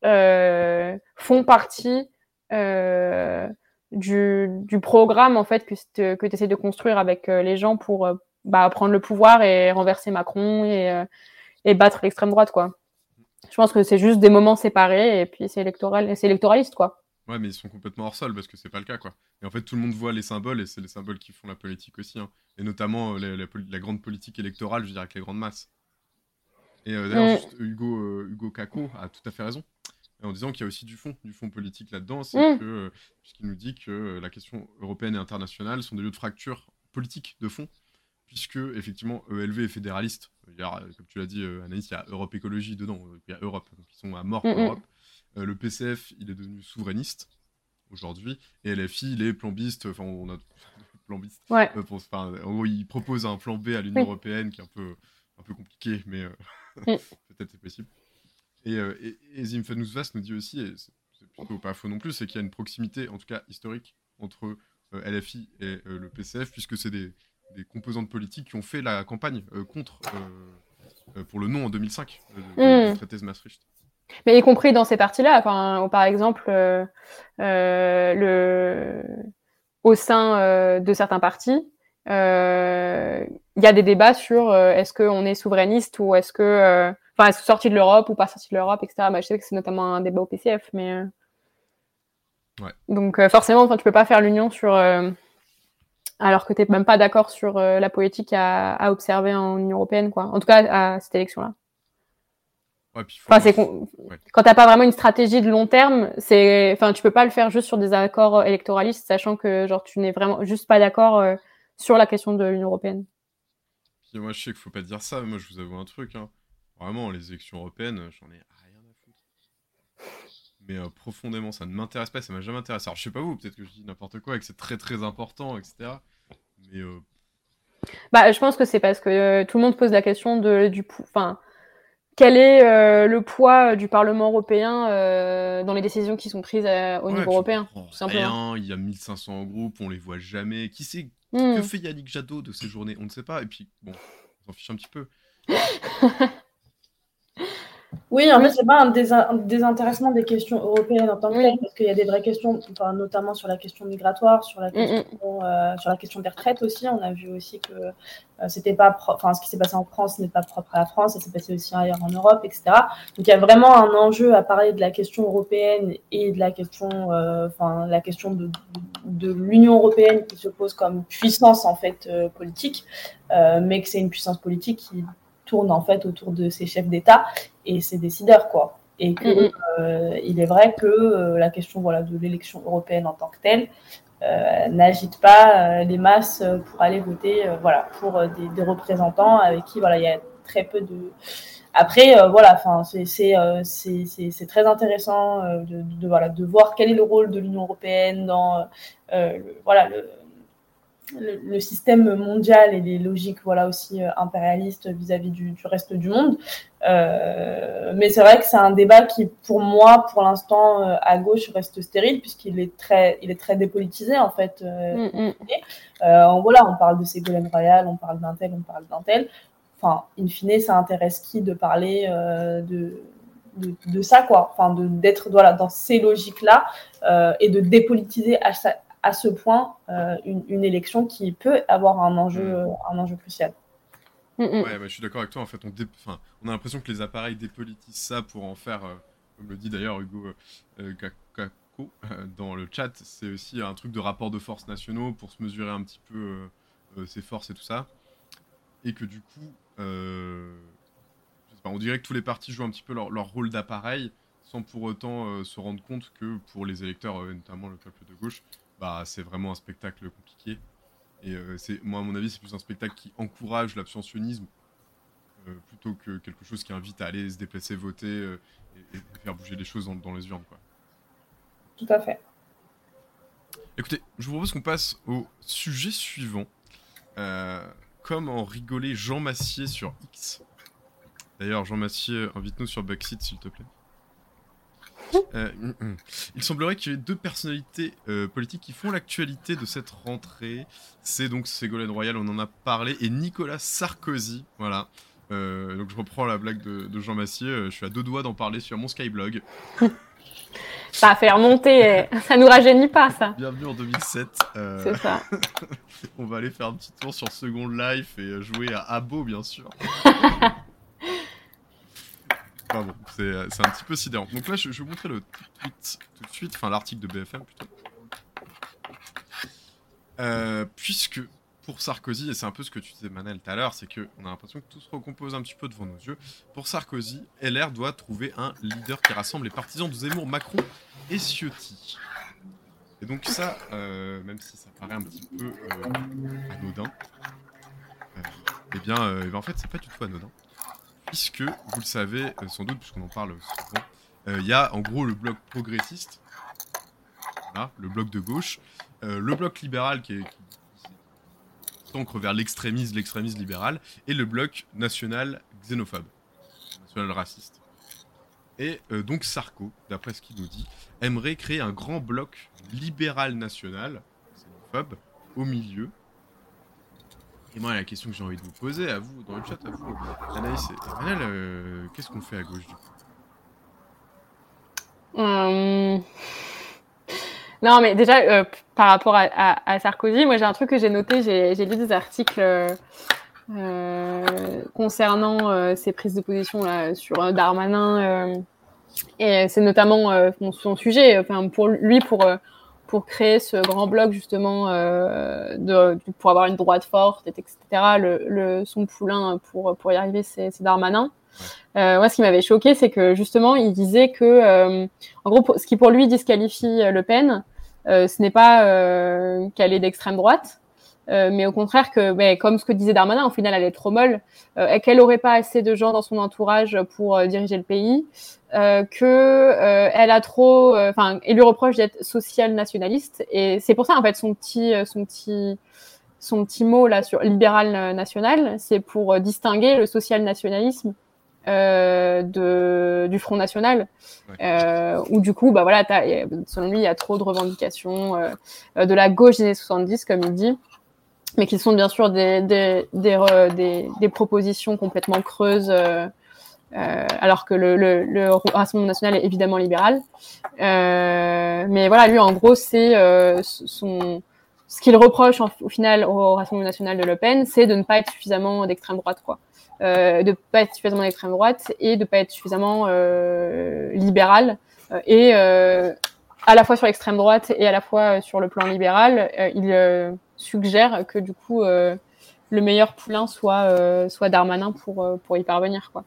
Euh, font partie euh, du, du, programme en fait que, que tu essaies de construire avec les gens pour bah, prendre le pouvoir et renverser Macron et, et battre l'extrême droite quoi. Je pense que c'est juste des moments séparés et puis c'est électoral, c'est électoraliste quoi. Ouais, mais ils sont complètement hors sol parce que c'est pas le cas, quoi. Et en fait, tout le monde voit les symboles et c'est les symboles qui font la politique aussi. Hein. Et notamment euh, la, grande politique électorale, je dirais, avec les grandes masses. Et d'ailleurs, mm. Hugo, Hugo Kako a tout à fait raison en disant qu'il y a aussi du fond, du fond politique là-dedans, c'est mm. que, puisqu'il nous dit que la question européenne et internationale sont des lieux de fracture politique de fond, puisque effectivement ELV est fédéraliste. Il y a, comme tu l'as dit, Anaïs, il y a Europe Écologie dedans, il y a Europe, donc ils sont à mort pour l'Europe. le PCF, il est devenu souverainiste aujourd'hui, et LFI, il est plambiste, enfin on a plambiste. Ouais. Euh, en gros, il propose un plan B à l'Union européenne qui est un peu, un peu compliqué, mais euh, mm. peut-être c'est possible. Et, euh, et, et nous dit aussi, et c'est plutôt pas faux non plus, c'est qu'il y a une proximité, en tout cas historique, entre LFI et le PCF, puisque c'est des, des, composantes politiques qui ont fait la campagne contre, pour le non en 2005, le mm. traité de Maastricht. Mais y compris dans ces parties-là, enfin, par exemple, euh, le... au sein euh, de certains partis, euh, il y a des débats sur est-ce qu'on est souverainiste ou est-ce que, enfin, est-ce sorti de l'Europe ou pas sorti de l'Europe, etc. Bah, je sais que c'est notamment un débat au PCF, mais ouais. donc forcément, enfin, tu peux pas faire l'union sur alors que tu n'es même pas d'accord sur la politique à, à, observer en Union européenne, quoi. En tout cas, à cette élection-là. Ouais, enfin, c'est quand t'as pas vraiment une stratégie de long terme, c'est, enfin, tu peux pas le faire juste sur des accords électoralistes, sachant que genre tu n'es vraiment juste pas d'accord euh, sur la question de l'Union européenne. moi, je sais qu'il faut pas dire ça, mais moi, je vous avoue un truc, hein. Vraiment, les élections européennes, j'en ai rien à foutre. Mais euh, profondément, ça ne m'intéresse pas, ça m'a jamais intéressé. Alors, je sais pas vous, peut-être que je dis n'importe quoi et que c'est très très important, etc. Mais euh, bah, je pense que c'est parce que tout le monde pose la question de du, enfin quel est euh, le poids du Parlement européen euh, dans les décisions qui sont prises euh, au niveau européen tout simplement. il y a 1500 groupes, on les voit jamais. Qui sait Que hmm. fait Yannick Jadot de ces journées? On ne sait pas. Et puis, bon, on s'en fiche un petit peu. Oui, en fait, c'est pas un, désintéressement des questions européennes en tant que telles, parce qu'il y a des vraies questions, notamment sur la question migratoire, sur la mm, mm. question, euh, sur la question des retraites aussi. On a vu aussi que euh, c'était pas, enfin, ce qui s'est passé en France n'est pas propre à la France, ça s'est passé aussi ailleurs en Europe, etc. Donc il y a vraiment un enjeu à parler de la question européenne et de la question, euh, enfin, la question de, de, l'Union européenne qui se pose comme puissance en fait politique, mais que c'est une puissance politique qui tourne en fait autour de ces chefs d'État et ses décideurs, quoi. Et que mm-hmm. euh, il est vrai que euh, la question voilà, de l'élection européenne en tant que telle euh, n'agite pas les masses pour aller voter voilà, pour des, représentants avec qui voilà, il y a très peu de. Après, voilà, c'est très intéressant de, de, voilà, de voir quel est le rôle de l'Union européenne dans voilà, le, le, système mondial et les logiques voilà aussi euh, impérialistes vis-à-vis du, reste du monde. Euh, mais c'est vrai que c'est un débat qui, pour moi, pour l'instant, euh, à gauche, reste stérile puisqu'il est très, il est très dépolitisé en fait. Mm, mm. voilà, on parle de Ségolène Royal, on parle d'un tel, on parle d'un tel. Enfin, in fine, ça intéresse qui de parler de, de, ça, quoi. Enfin, d'être voilà, dans ces logiques-là et de dépolitiser à, à ce point euh, une, élection qui peut avoir un enjeu, mm. euh, un enjeu crucial. Mm, mm. Ouais, bah, je suis d'accord avec toi. En fait, on, on a l'impression que les appareils dépolitisent ça pour en faire, euh, comme le dit d'ailleurs Hugo Kako dans le chat, c'est aussi un truc de rapport de force nationaux pour se mesurer un petit peu ses forces et tout ça. Et que du coup, on dirait que tous les partis jouent un petit peu leur, leur rôle d'appareil sans pour autant se rendre compte que pour les électeurs, notamment le peuple de gauche, bah, c'est vraiment un spectacle compliqué. Et euh, c'est, moi, à mon avis, c'est plus un spectacle qui encourage l'abstentionnisme euh, plutôt que quelque chose qui invite à aller se déplacer, voter euh, et, faire bouger les choses dans, les urnes. Quoi. Tout à fait. Écoutez, je vous propose qu'on passe au sujet suivant. comme en rigolait Jean Massier sur X. D'ailleurs, Jean Massier, invite-nous sur Backseat, s'il te plaît. Euh, mm, mm. il semblerait qu'il y ait deux personnalités euh, politiques qui font l'actualité de cette rentrée. C'est donc Ségolène Royal, on en a parlé, et Nicolas Sarkozy. Voilà. Euh, donc je reprends la blague de, Jean Massier. je suis à deux doigts d'en parler sur mon Skyblog. Ça a fait remonter, ça nous rajeunit pas ça. Bienvenue en 2007. C'est ça. on va aller faire un petit tour sur Second Life et jouer à Abo bien sûr. Euh, c'est un petit peu sidérant. Donc là, je, vais vous montrer le tweet tout de suite, enfin l'article de BFM plutôt. Euh, puisque pour Sarkozy, et c'est un peu ce que tu disais Manel tout à l'heure, c'est qu'on a l'impression que tout se recompose un petit peu devant nos yeux. Pour Sarkozy, LR doit trouver un leader qui rassemble les partisans de Zemmour, Macron et Ciotti. Et donc ça, euh, même si ça paraît un petit peu anodin, eh bien, en fait, c'est pas du tout anodin. Puisque, vous le savez sans doute, puisqu'on en parle souvent, il y a en gros le bloc progressiste, le bloc de gauche, le bloc libéral qui est, s'ancre vers l'extrémisme, l'extrémisme libéral, et le bloc national xénophobe, national raciste. Et euh, donc Sarko, d'après ce qu'il nous dit, aimerait créer un grand bloc libéral national, xénophobe, au milieu. Et moi, la question que j'ai envie de vous poser à vous, dans le chat, à vous, Anaïs et euh, qu'est-ce qu'on fait à gauche du coup hum. Non, mais déjà, euh, par rapport à, Sarkozy, moi j'ai un truc que j'ai noté, j'ai lu des articles euh, concernant euh, ses prises de position là, sur Darmanin, et c'est notamment son sujet, enfin, pour lui, pour, pour créer ce grand bloc justement, de, pour avoir une droite forte, etc. Le, le, son poulain pour, pour y arriver, c'est Darmanin. Euh, moi, ce qui m'avait choqué, c'est que justement, il disait que, euh, en gros, ce qui pour lui disqualifie Le Pen, euh, ce n'est pas euh, qu'elle est d'extrême droite, euh, mais au contraire que, ben, comme ce que disait Darmanin, au final, elle est trop molle, et qu'elle n'aurait pas assez de gens dans son entourage pour diriger le pays, que elle a trop, enfin, il lui reproche d'être social nationaliste, et c'est pour ça en fait son petit, son petit, son petit mot là sur libéral national, c'est pour distinguer le social nationalisme euh, de, du Front National, euh, où du coup, bah voilà, selon lui, il y a trop de revendications euh, de la gauche des années 70, comme il dit, mais qui sont bien sûr des, des, des, propositions complètement creuses, euh, alors que le, le, le, Rassemblement national est évidemment libéral. mais voilà, lui, en gros, c'est son ce qu'il reproche au final au Rassemblement national de Le Pen, c'est de ne pas être suffisamment d'extrême droite, quoi euh, de pas être suffisamment d'extrême droite et de pas être suffisamment euh, libéral euh, et euh, à la fois sur l'extrême droite et à la fois sur le plan libéral, il suggère que du coup le meilleur poulain soit soit Darmanin pour pour y parvenir quoi.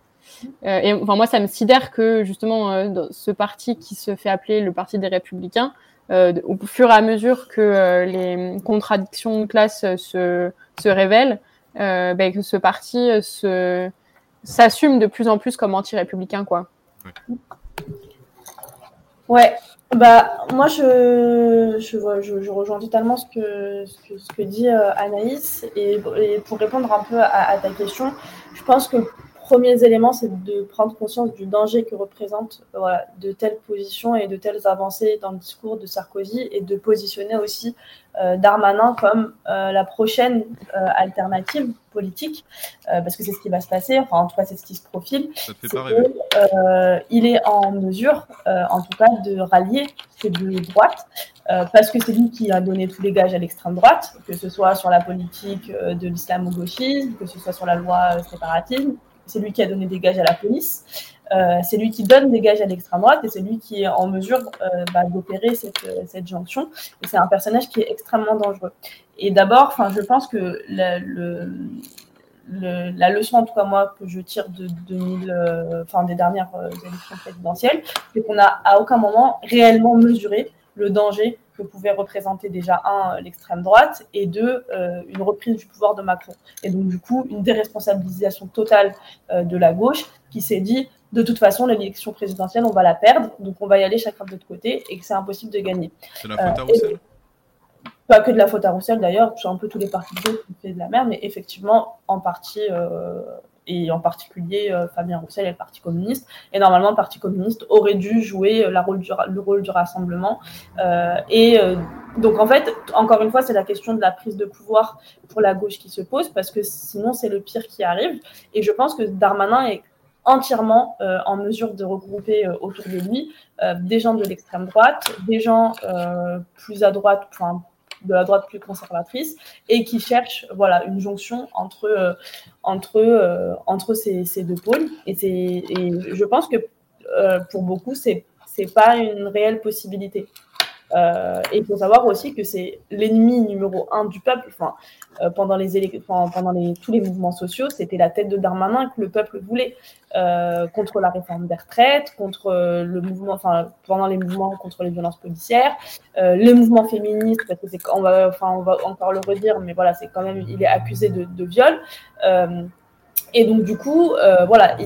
et enfin moi ça me sidère que justement ce parti qui se fait appeler le parti des républicains au fur et à mesure que les contradictions de classe se, se révèlent, euh, ben, que ce parti euh, se s'assume de plus en plus comme anti-républicain, quoi. Ouais. Bah, moi, je, je, je, rejoins totalement ce que, ce que, ce que dit euh, Anaïs. Et, pour répondre un peu à, à, ta question, je pense que premiers éléments, c'est de prendre conscience du danger que représente voilà, de telles positions et de telles avancées dans le discours de Sarkozy et de positionner aussi euh, Darmanin comme euh, la prochaine euh, alternative politique, euh, parce que c'est ce qui va se passer, enfin en tout cas c'est ce qui se profile. Euh, il est en mesure, en tout cas, de rallier ces deux droites, parce que c'est lui qui a donné tous les gages à l'extrême droite, que ce soit sur la politique de l'islamo-gauchisme, que ce soit sur la loi séparatisme, c'est lui qui a donné des gages à la police, euh, c'est lui qui donne des gages à l'extrême droite et c'est lui qui est en mesure euh, bah, d'opérer cette, euh, cette, jonction. Et c'est un personnage qui est extrêmement dangereux. Et d'abord, je pense que la, le, le, la leçon, en tout cas moi, que je tire de 2000, enfin des dernières élections présidentielles, c'est qu'on n'a à aucun moment réellement mesuré le danger que pouvait représenter déjà un l'extrême droite et deux euh, une reprise du pouvoir de Macron et donc du coup une déresponsabilisation totale euh, de la gauche qui s'est dit de toute façon l'élection présidentielle on va la perdre donc on va y aller chacun de notre côté et que c'est impossible de gagner. C'est la faute à euh, Roussel. Pas que de la faute à Roussel d'ailleurs, c'est un peu tous les partis de qui fait de la merde, mais effectivement en partie et en particulier euh, Fabien Roussel et le Parti communiste. Et normalement, le Parti communiste aurait dû jouer la rôle du, le rôle du rassemblement. Euh, et euh, donc, en fait, encore une fois, c'est la question de la prise de pouvoir pour la gauche qui se pose, parce que sinon, c'est le pire qui arrive. Et je pense que Darmanin est entièrement euh, en mesure de regrouper euh, autour de lui euh, des gens de l'extrême droite, des gens plus à droite, enfin de la droite plus conservatrice et qui cherche voilà une jonction entre euh, entre euh, entre ces, ces, deux pôles. Et, et je pense que euh, pour beaucoup c'est c'est pas une réelle possibilité Euh, et il faut savoir aussi que c'est l'ennemi numéro un du peuple. Euh, pendant les tous les mouvements sociaux, c'était la tête de Darmanin que le peuple voulait euh, contre la réforme des retraites, contre le mouvement, pendant les mouvements contre les violences policières, les mouvements féministes parce que on va, encore le redire, mais voilà, c'est quand même il est accusé de, viol. Et donc, du coup, voilà,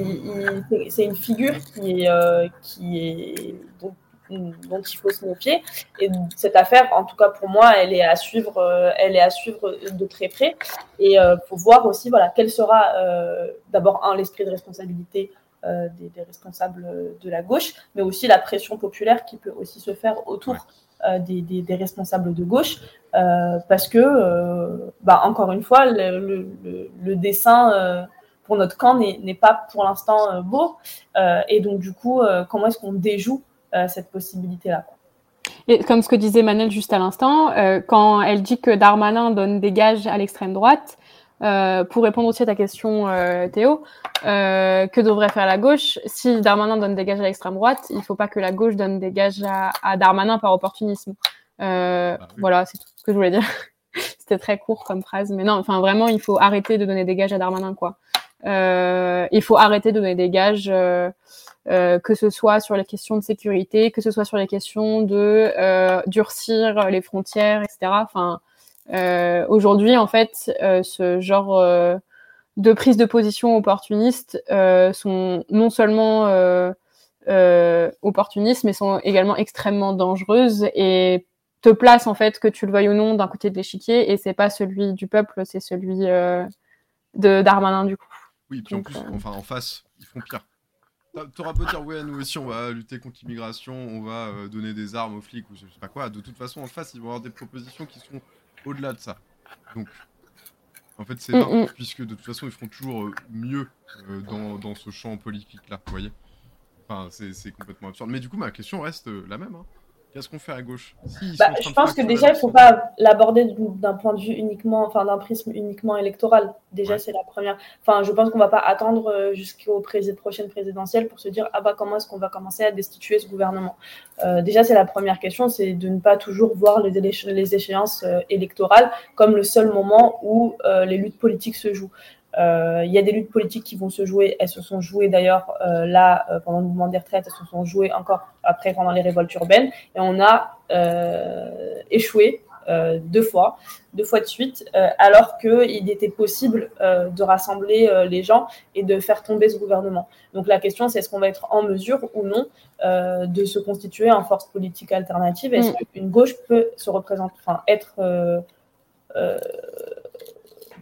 c'est une figure qui est dont, il faut se méfier. Et cette affaire, en tout cas pour moi, elle est à suivre, euh, elle est à suivre de très près. Et il faut voir aussi, voilà, quel sera d'abord un l'esprit de responsabilité des, responsables de la gauche, mais aussi la pression populaire qui peut aussi se faire autour. des, des, responsables de gauche, parce que, bah, encore une fois, le, le, le dessin pour notre camp n'est pas pour l'instant euh, beau. Euh, et donc, du coup, euh, comment est-ce qu'on déjoue cette possibilité-là et comme ce que disait Manel juste à l'instant, quand elle dit que Darmanin donne des gages à l'extrême droite, pour répondre aussi à ta question, Théo, que devrait faire la gauche? Si Darmanin donne des gages à l'extrême droite, il ne faut pas que la gauche donne des gages à, Darmanin par opportunisme. Bah voilà, c'est tout ce que je voulais dire. C'était très court comme phrase, mais non, enfin vraiment, il faut arrêter de donner des gages à Darmanin, quoi. Euh, il faut arrêter de donner des gages, euh, euh, que ce soit sur les questions de sécurité, que ce soit sur les questions de durcir les frontières, etc. Enfin, aujourd'hui, en fait, ce genre de prise de position opportuniste sont non seulement euh, opportunistes, mais sont également extrêmement dangereuses et te placent en fait que tu le veuilles ou non d'un côté de l'échiquier et c'est pas celui du peuple, c'est celui euh, de Darmanin du coup. Oui, puis en plus, euh, enfin, en face, ils font pire. T'auras beau dire, ouais, nous aussi, on va lutter contre l'immigration, on va euh, donner des armes aux flics ou je sais pas quoi. De toute façon, en face, ils vont avoir des propositions qui sont au-delà de ça. Donc, en fait, c'est mm, mm. puisque de toute façon, ils feront toujours euh, mieux dans, dans, ce champ politique-là, vous voyez? Enfin, c'est complètement absurde. Mais du coup, ma question reste la même. Hein. Qu'est-ce qu'on fait à gauche bah, Je pense que déjà, il ne faut pas l'aborder d'un point de vue uniquement, enfin d'un prisme uniquement électoral. Déjà, c'est la première. Enfin, je pense qu'on ne va pas attendre euh, jusqu'aux prochaines présidentielles pour se dire ah bah comment est-ce qu'on va commencer à destituer ce gouvernement? Euh, déjà, c'est la première question, c'est de ne pas toujours voir les, les échéances euh, électorales comme le seul moment où les luttes politiques se jouent. Euh, il y a des luttes politiques qui vont se jouer. Elles se sont jouées d'ailleurs euh, là euh, pendant le mouvement des retraites. Elles se sont jouées encore après pendant les révoltes urbaines. Et on a échoué deux fois, deux fois de suite, alors qu'il était possible de rassembler les gens et de faire tomber ce gouvernement. Donc la question, c'est est-ce qu'on va être en mesure ou non de se constituer en force politique alternative? Est-ce mm. qu'une gauche peut se représenter, enfin être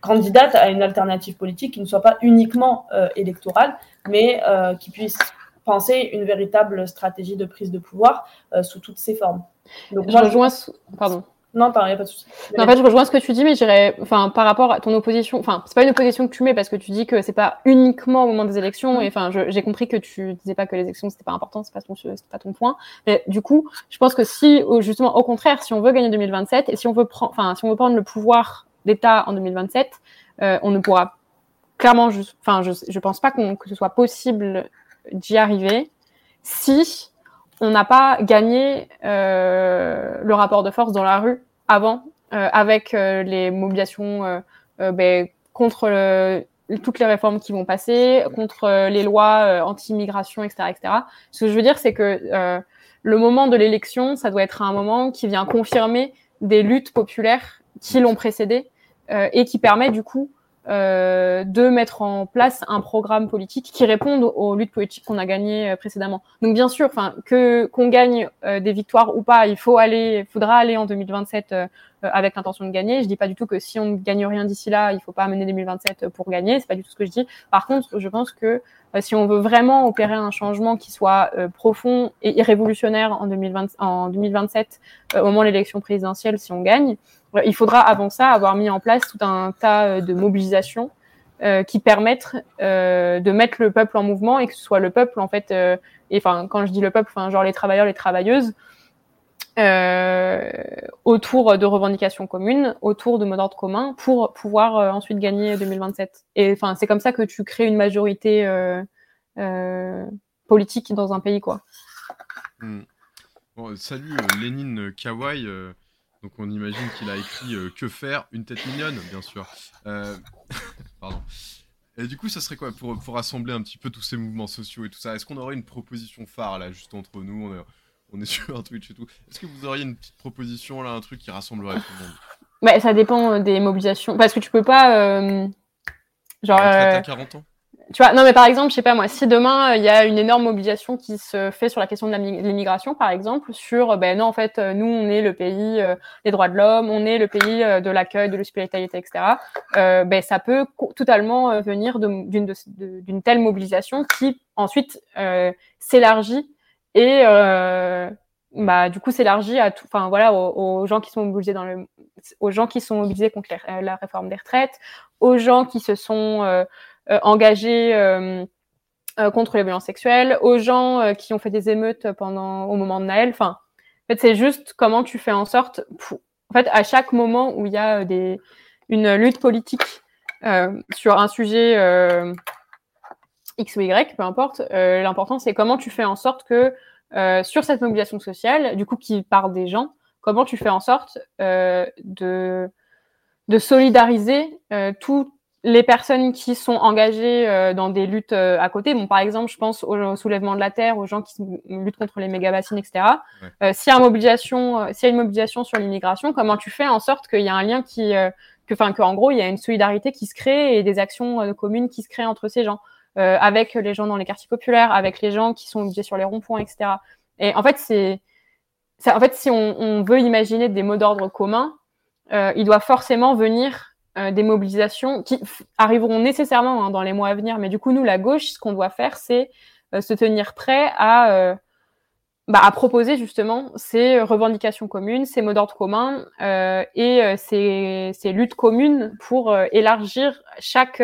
candidate à une alternative politique qui ne soit pas uniquement euh, électorale, mais euh, qui puisse penser une véritable stratégie de prise de pouvoir euh, sous toutes ses formes. Donc, je rejoins. Pardon. Non, pas de souci. en fait, je rejoins ce que tu dis, mais j'irais, enfin, par rapport à ton opposition, enfin, c'est pas une opposition que tu mets parce que tu dis que c'est pas uniquement au moment des élections, et enfin, j'ai compris que tu disais pas que les élections c'était pas important, c'est pas ton, pas ton point. Mais du coup, je pense que si, justement, au contraire, si on veut gagner 2027 et si on veut prendre, enfin, si on veut prendre le pouvoir d'État en 2027, euh, on ne pourra clairement, enfin, je, je pense pas que ce soit possible d'y arriver si on n'a pas gagné euh, le rapport de force dans la rue avant, euh, avec les mobilisations ben, contre toutes les réformes qui vont passer, contre les lois anti-immigration, etc., etc. Ce que je veux dire, c'est que le moment de l'élection, ça doit être un moment qui vient confirmer des luttes populaires qui l'ont précédé euh, et qui permet du coup euh, de mettre en place un programme politique qui réponde aux luttes politiques qu'on a gagnées euh, précédemment. Donc bien sûr, enfin que qu'on gagne des victoires ou pas, il faut aller, faudra aller en 2027 avec l'intention de gagner. Je dis pas du tout que si on ne gagne rien d'ici là, il faut pas amener 2027 pour gagner. C'est pas du tout ce que je dis. Par contre, je pense que si on veut vraiment opérer un changement qui soit profond et irrévolutionnaire en, 2020, en 2027, au moment de l'élection présidentielle, si on gagne, il faudra avant ça avoir mis en place tout un tas euh, de mobilisations euh, qui permettent euh, de mettre le peuple en mouvement et que ce soit le peuple en fait et enfin quand je dis le peuple enfin genre les travailleurs les travailleuses autour de revendications communes autour de mots d'ordre communs pour pouvoir ensuite gagner 2027 et enfin c'est comme ça que tu crées une majorité politique dans un pays quoi hmm. salut Lénine Kawaii. Donc on imagine qu'il a écrit Que faire Une tête mignonne, bien sûr. Pardon. Et du coup, ça serait quoi pour, pour rassembler un petit peu tous ces mouvements sociaux et tout ça? Est-ce qu'on aurait une proposition phare là, juste entre nous? On est, sur un Twitch et tout. Est-ce que vous auriez une petite proposition là, un truc qui rassemblerait tout le monde? Bah, Ça dépend des mobilisations. Parce que tu peux pas. genre. à 40 ans? Tu vois, non, mais par exemple, je sais pas moi, si demain il y a une énorme mobilisation qui se fait sur la question de l'immigration, par exemple, sur ben non, en fait, nous on est le pays euh, des droits de l'homme, on est le pays euh, de l'accueil, de l'hospitalité, etc. Euh, ben ça peut totalement venir d'une telle mobilisation qui ensuite s'élargit et bah du coup s'élargit à tout, enfin voilà, aux, gens qui sont mobilisés dans le, aux gens qui sont mobilisés contre la réforme des retraites, aux gens qui se sont euh, engagés euh, euh, contre les violences sexuelles, aux gens qui ont fait des émeutes pendant au moment de Naël. Enfin, en fait, c'est juste comment tu fais en sorte, en fait, à chaque moment où il y a des, une lutte politique euh, sur un sujet euh, X ou Y, peu importe, euh, l'important c'est comment tu fais en sorte que sur cette mobilisation sociale, du coup qui part des gens, comment tu fais en sorte de, de solidariser tout, les personnes qui sont engagées euh, dans des luttes euh, à côté, bon, par exemple, je pense au soulèvement de la terre, aux gens qui luttent contre les méga-bassines, etc. Euh, s'il y a une mobilisation, s'il y a une mobilisation sur l'immigration, comment tu fais en sorte qu'il y a un lien qui, que, enfin, qu'en gros, il y a une solidarité qui se crée et des actions communes qui se créent entre ces gens, avec les gens dans les quartiers populaires, avec les gens qui sont mobilisés sur les ronds-points, etc. Et en fait, c'est, en fait, si on, on, veut imaginer des mots d'ordre communs, il doit forcément venir euh, des mobilisations qui arriveront nécessairement hein, dans les mois à venir. Mais du coup, nous, la gauche, ce qu'on doit faire, c'est euh, se tenir prêt à, euh, bah, à proposer justement ces revendications communes, ces mots d'ordre communs et ces, ces, luttes communes pour élargir chaque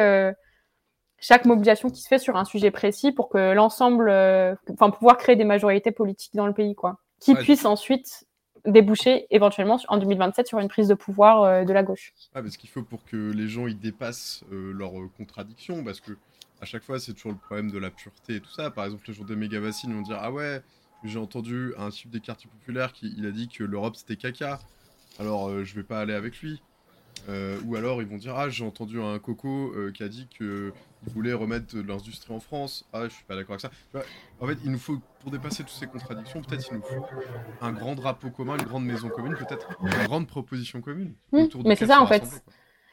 chaque mobilisation qui se fait sur un sujet précis pour que l'ensemble, enfin pouvoir créer des majorités politiques dans le pays, quoi, qui puissent ensuite déboucher éventuellement en 2027 sur une prise de pouvoir euh, de la gauche. Ah, parce qu'il faut pour que les gens ils dépassent euh, leurs euh, contradictions, parce que à chaque fois c'est toujours le problème de la pureté et tout ça. Par exemple, le jour des méga vaccines, ils vont dire ah ouais, j'ai entendu un type des quartiers populaires qui il a dit que l'Europe c'était caca, alors je vais pas aller avec lui. Euh, ou alors ils vont dire Ah, j'ai entendu un coco euh, qui a dit qu'il voulait remettre de l'industrie en France. Ah, je suis pas d'accord avec ça. en fait, il nous faut, pour dépasser toutes ces contradictions, peut-être il nous faut un grand drapeau commun, une grande maison commune, peut-être une grande proposition commune. Mmh, mais c'est ça en fait.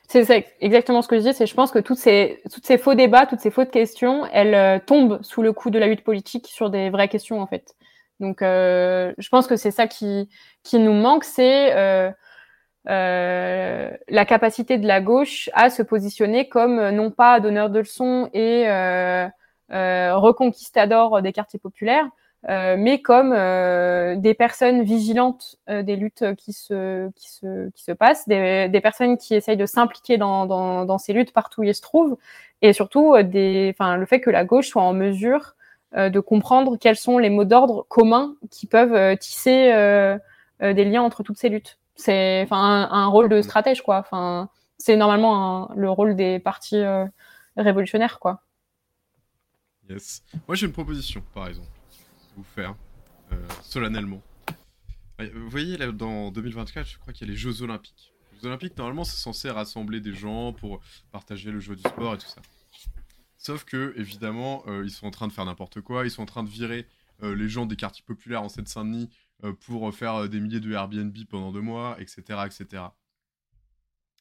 C'est exactement ce que je dis, c'est je pense que toutes ces, toutes ces faux débats, toutes ces fausses questions, elles euh, tombent sous le coup de la lutte politique sur des vraies questions en fait. Donc je pense que c'est ça qui, qui nous manque, c'est euh, la capacité de la gauche à se positionner comme euh, non pas donneur de leçons et euh, euh reconquistador des quartiers populaires, mais comme des personnes vigilantes des luttes qui se, qui se, qui se passent, des, personnes qui essayent de s'impliquer dans, dans, ces luttes partout où elles se trouvent, et surtout des, le fait que la gauche soit en mesure de comprendre quels sont les mots d'ordre communs qui peuvent tisser des liens entre toutes ces luttes. C'est enfin un, rôle de stratège quoi. Enfin, c'est normalement le rôle des partis euh, révolutionnaires quoi. Yes. Moi j'ai une proposition par exemple, vous faire euh, solennellement. Vous voyez là dans 2024, je crois qu'il y a les Jeux Olympiques. Les Jeux Olympiques normalement c'est censé rassembler des gens pour partager le jeu du sport et tout ça. Sauf que évidemment euh, ils sont en train de faire n'importe quoi, ils sont en train de virer les gens des quartiers populaires en Seine-Saint-Denis euh, pour faire euh, des milliers de Airbnb pendant deux mois, etc., etc.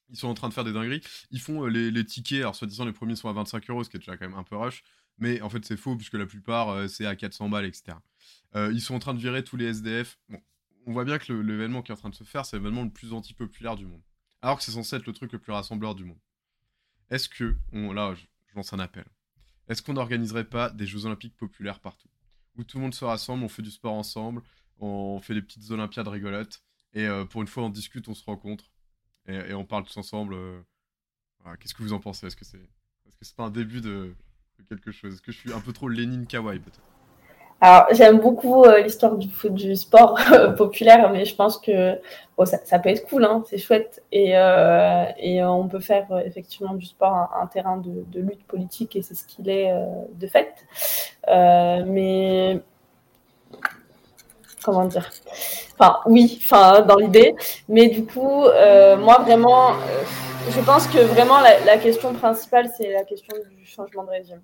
Ils sont en train de faire des dingueries. Ils font euh, les, tickets, alors soi-disant les premiers sont à 25 euros, ce qui est déjà quand même un peu rush, mais en fait c'est faux puisque la plupart c'est à 400 balles, etc. ils sont en train de virer tous les SDF. On voit bien que l'événement qui est en train de se faire, c'est l'événement le plus anti-populaire du monde. Alors que c'est censé être le truc le plus rassembleur du monde. Est-ce que, on, là je lance un appel, est-ce qu'on n'organiserait pas des Jeux Olympiques populaires partout? Où tout le monde se rassemble, on fait du sport ensemble, on fait des petites olympiades rigolotes, et euh, pour une fois on discute, on se rencontre, et, on parle tous ensemble. Euh, qu'est-ce que vous en pensez? Est-ce que c'est est -ce pas un début de, quelque chose? Est-ce que je suis un peu trop Lénine Kawaii alors, j'aime beaucoup euh, l'histoire du, sport populaire, mais je pense que ça, peut être cool, hein, c'est chouette. Et, et on peut faire effectivement du sport un, terrain de, de, lutte politique, et c'est ce qu'il est de fait. mais comment dire? Enfin, oui, enfin, dans l'idée. Mais du coup, euh, moi, vraiment, euh, je pense que vraiment la, la question principale, c'est la question du changement de régime.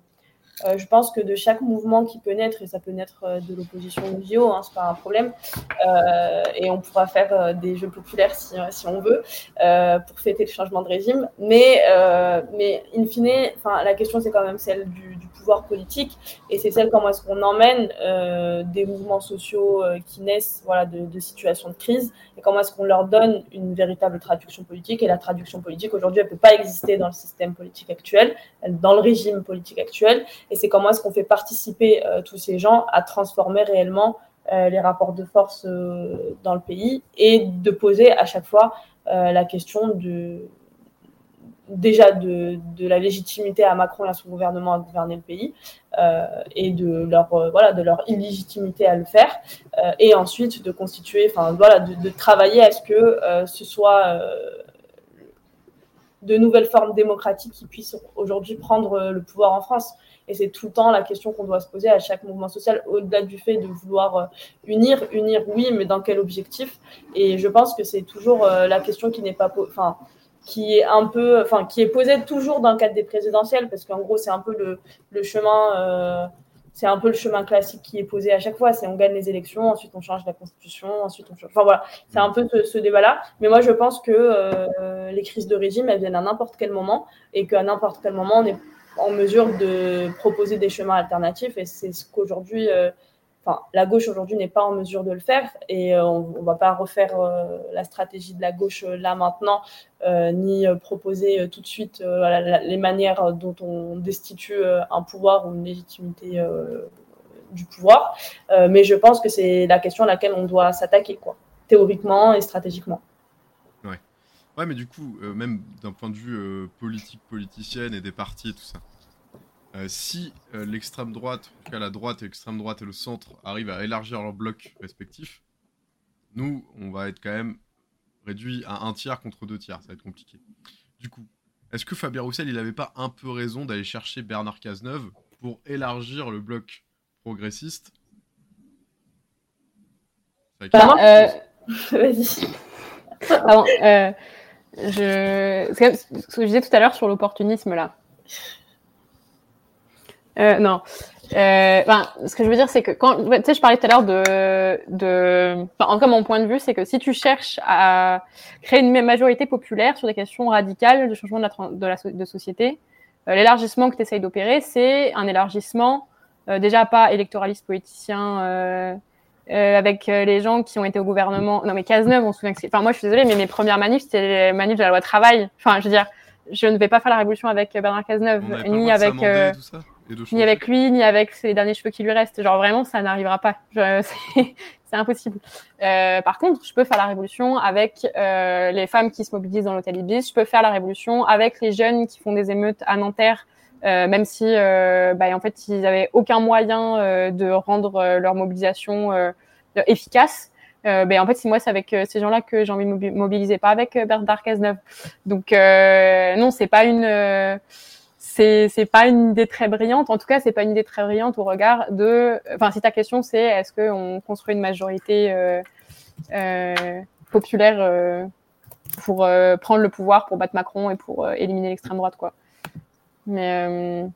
Euh, je pense que de chaque mouvement qui peut naître, et ça peut naître euh, de l'opposition au hein, c'est pas un problème, euh, et on pourra faire euh, des jeux populaires si, si on veut pour fêter le changement de régime. Mais, mais in fine, la question c'est quand même celle du, du, pouvoir politique, et c'est celle comment est-ce qu'on emmène des mouvements sociaux qui naissent voilà, de, de, situations de crise, et comment est-ce qu'on leur donne une véritable traduction politique. Et la traduction politique aujourd'hui, elle peut pas exister dans le système politique actuel, dans le régime politique actuel et c'est comment est-ce qu'on fait participer euh, tous ces gens à transformer réellement euh, les rapports de force euh, dans le pays et de poser à chaque fois la question de déjà de, la légitimité à Macron et à son gouvernement à gouverner le pays et de leur voilà de leur illégitimité à le faire et ensuite de constituer enfin voilà de, travailler à ce que ce soit de nouvelles formes démocratiques qui puissent aujourd'hui prendre le pouvoir en France et c'est tout le temps la question qu'on doit se poser à chaque mouvement social, au-delà du fait de vouloir euh, unir, unir, oui, mais dans quel objectif Et je pense que c'est toujours euh, la question qui n'est pas, enfin, qui est un peu, enfin, qui est posée toujours dans le cadre des présidentielles, parce qu'en gros, c'est un peu le, chemin. Euh, c'est un peu le chemin classique qui est posé à chaque fois. C'est on gagne les élections, ensuite on change la constitution, ensuite on change. Enfin voilà, c'est un peu ce, débat-là. Mais moi je pense que les crises de régime, elles viennent à n'importe quel moment et qu'à n'importe quel moment on est en mesure de proposer des chemins alternatifs. Et c'est ce qu'aujourd'hui, euh, enfin, la gauche aujourd'hui n'est pas en mesure de le faire. Et euh, on ne va pas refaire euh, la stratégie de la gauche là maintenant, ni proposer tout de suite les manières dont on destitue un pouvoir ou une légitimité du pouvoir. mais je pense que c'est la question à laquelle on doit s'attaquer, quoi, théoriquement et stratégiquement. Ouais, mais du coup, euh, même d'un point de vue euh, politique, politicienne et des partis et tout ça, euh, si euh, l'extrême droite, en tout cas la droite et l'extrême droite et le centre arrivent à élargir leurs blocs respectifs, nous, on va être quand même réduit à un tiers contre deux tiers. Ça va être compliqué. Du coup, est-ce que Fabien Roussel, il n'avait pas un peu raison d'aller chercher Bernard Cazeneuve pour élargir le bloc progressiste? Vas-y. Euh, je... Ce que je disais tout à l'heure sur l'opportunisme, là. Euh, non. Euh, ben, ce que je veux dire, c'est que quand, tu sais, je parlais tout à l'heure de, de, enfin, en tout cas, mon point de vue, c'est que si tu cherches à créer une majorité populaire sur des questions radicales de changement de la, de la de société, euh, l'élargissement que tu essayes d'opérer, c'est un élargissement euh, déjà pas électoraliste politicien euh, euh, avec euh, les gens qui ont été au gouvernement. Non, mais Cazeneuve, on se souvient que c'est. Enfin, moi, je suis désolée, mais mes premières manifs, c'était les manifs de la loi travail. Enfin, je veux dire, je ne vais pas faire la révolution avec Bernard Cazeneuve, ni avec. Euh, ni avec lui, ni avec ses derniers cheveux qui lui restent. Genre vraiment, ça n'arrivera pas. C'est impossible. Euh, par contre, je peux faire la révolution avec euh, les femmes qui se mobilisent dans l'hôtel Ibis. Je peux faire la révolution avec les jeunes qui font des émeutes à Nanterre euh, même si euh, bah, en fait ils avaient aucun moyen euh, de rendre euh, leur mobilisation euh, efficace. Ben, en fait, moi, c'est avec ces gens-là que j'ai envie de mobiliser, pas avec Bernard Cazeneuve. Donc non, c'est pas une c'est pas une idée très brillante. En tout cas, c'est pas une idée très brillante au regard de. Enfin, si ta question c'est est-ce qu'on construit une majorité populaire pour prendre le pouvoir, pour battre Macron et pour éliminer l'extrême droite, quoi. Mais, euh...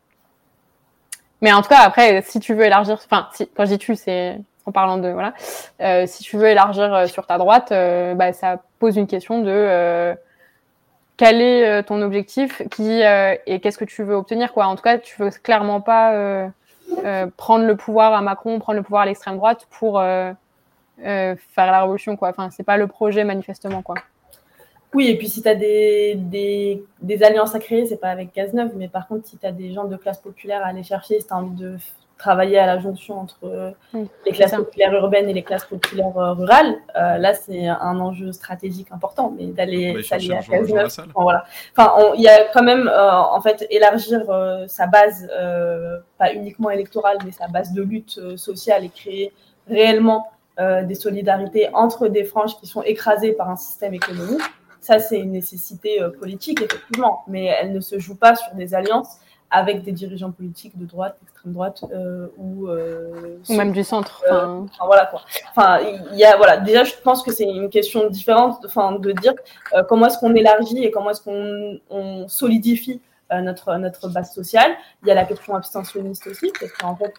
mais en tout cas, après, si tu veux élargir, enfin, quand je dis tu, c'est en parlant de voilà, euh, si tu veux élargir euh, sur ta droite, bah, ça pose une question de quel est ton objectif, qui et qu'est-ce que tu veux obtenir, quoi. En tout cas, tu veux clairement pas prendre le pouvoir à Macron, prendre le pouvoir à l'extrême droite pour faire la révolution, quoi. Enfin, c'est pas le projet manifestement, quoi. Oui, et puis si tu as des, des, des, alliances à créer, c'est pas avec Cazeneuve, mais par contre, si tu as des gens de classe populaire à aller chercher, si tu as envie de travailler à la jonction entre oui, les classes populaires urbaines et les classes populaires euh, rurales, euh, là, c'est un enjeu stratégique important, mais d'aller s'allier à Cazeneuve. Enfin, voilà. Enfin, il y a quand même, euh, en fait, élargir euh, sa base, euh, pas uniquement électorale, mais sa base de lutte euh, sociale et créer réellement des solidarités entre des franges qui sont écrasées par un système économique ça, c'est une nécessité euh, politique, effectivement, mais elle ne se joue pas sur des alliances avec des dirigeants politiques de droite, extrême droite euh, ou, euh, ou même du centre. Enfin, voilà quoi. Enfin, il y a voilà. Déjà, je pense que c'est une question différente, enfin, de dire comment est-ce qu'on élargit et comment est-ce qu'on on solidifie notre, notre base sociale. Il y a la question abstentionniste aussi, parce qu'en fait,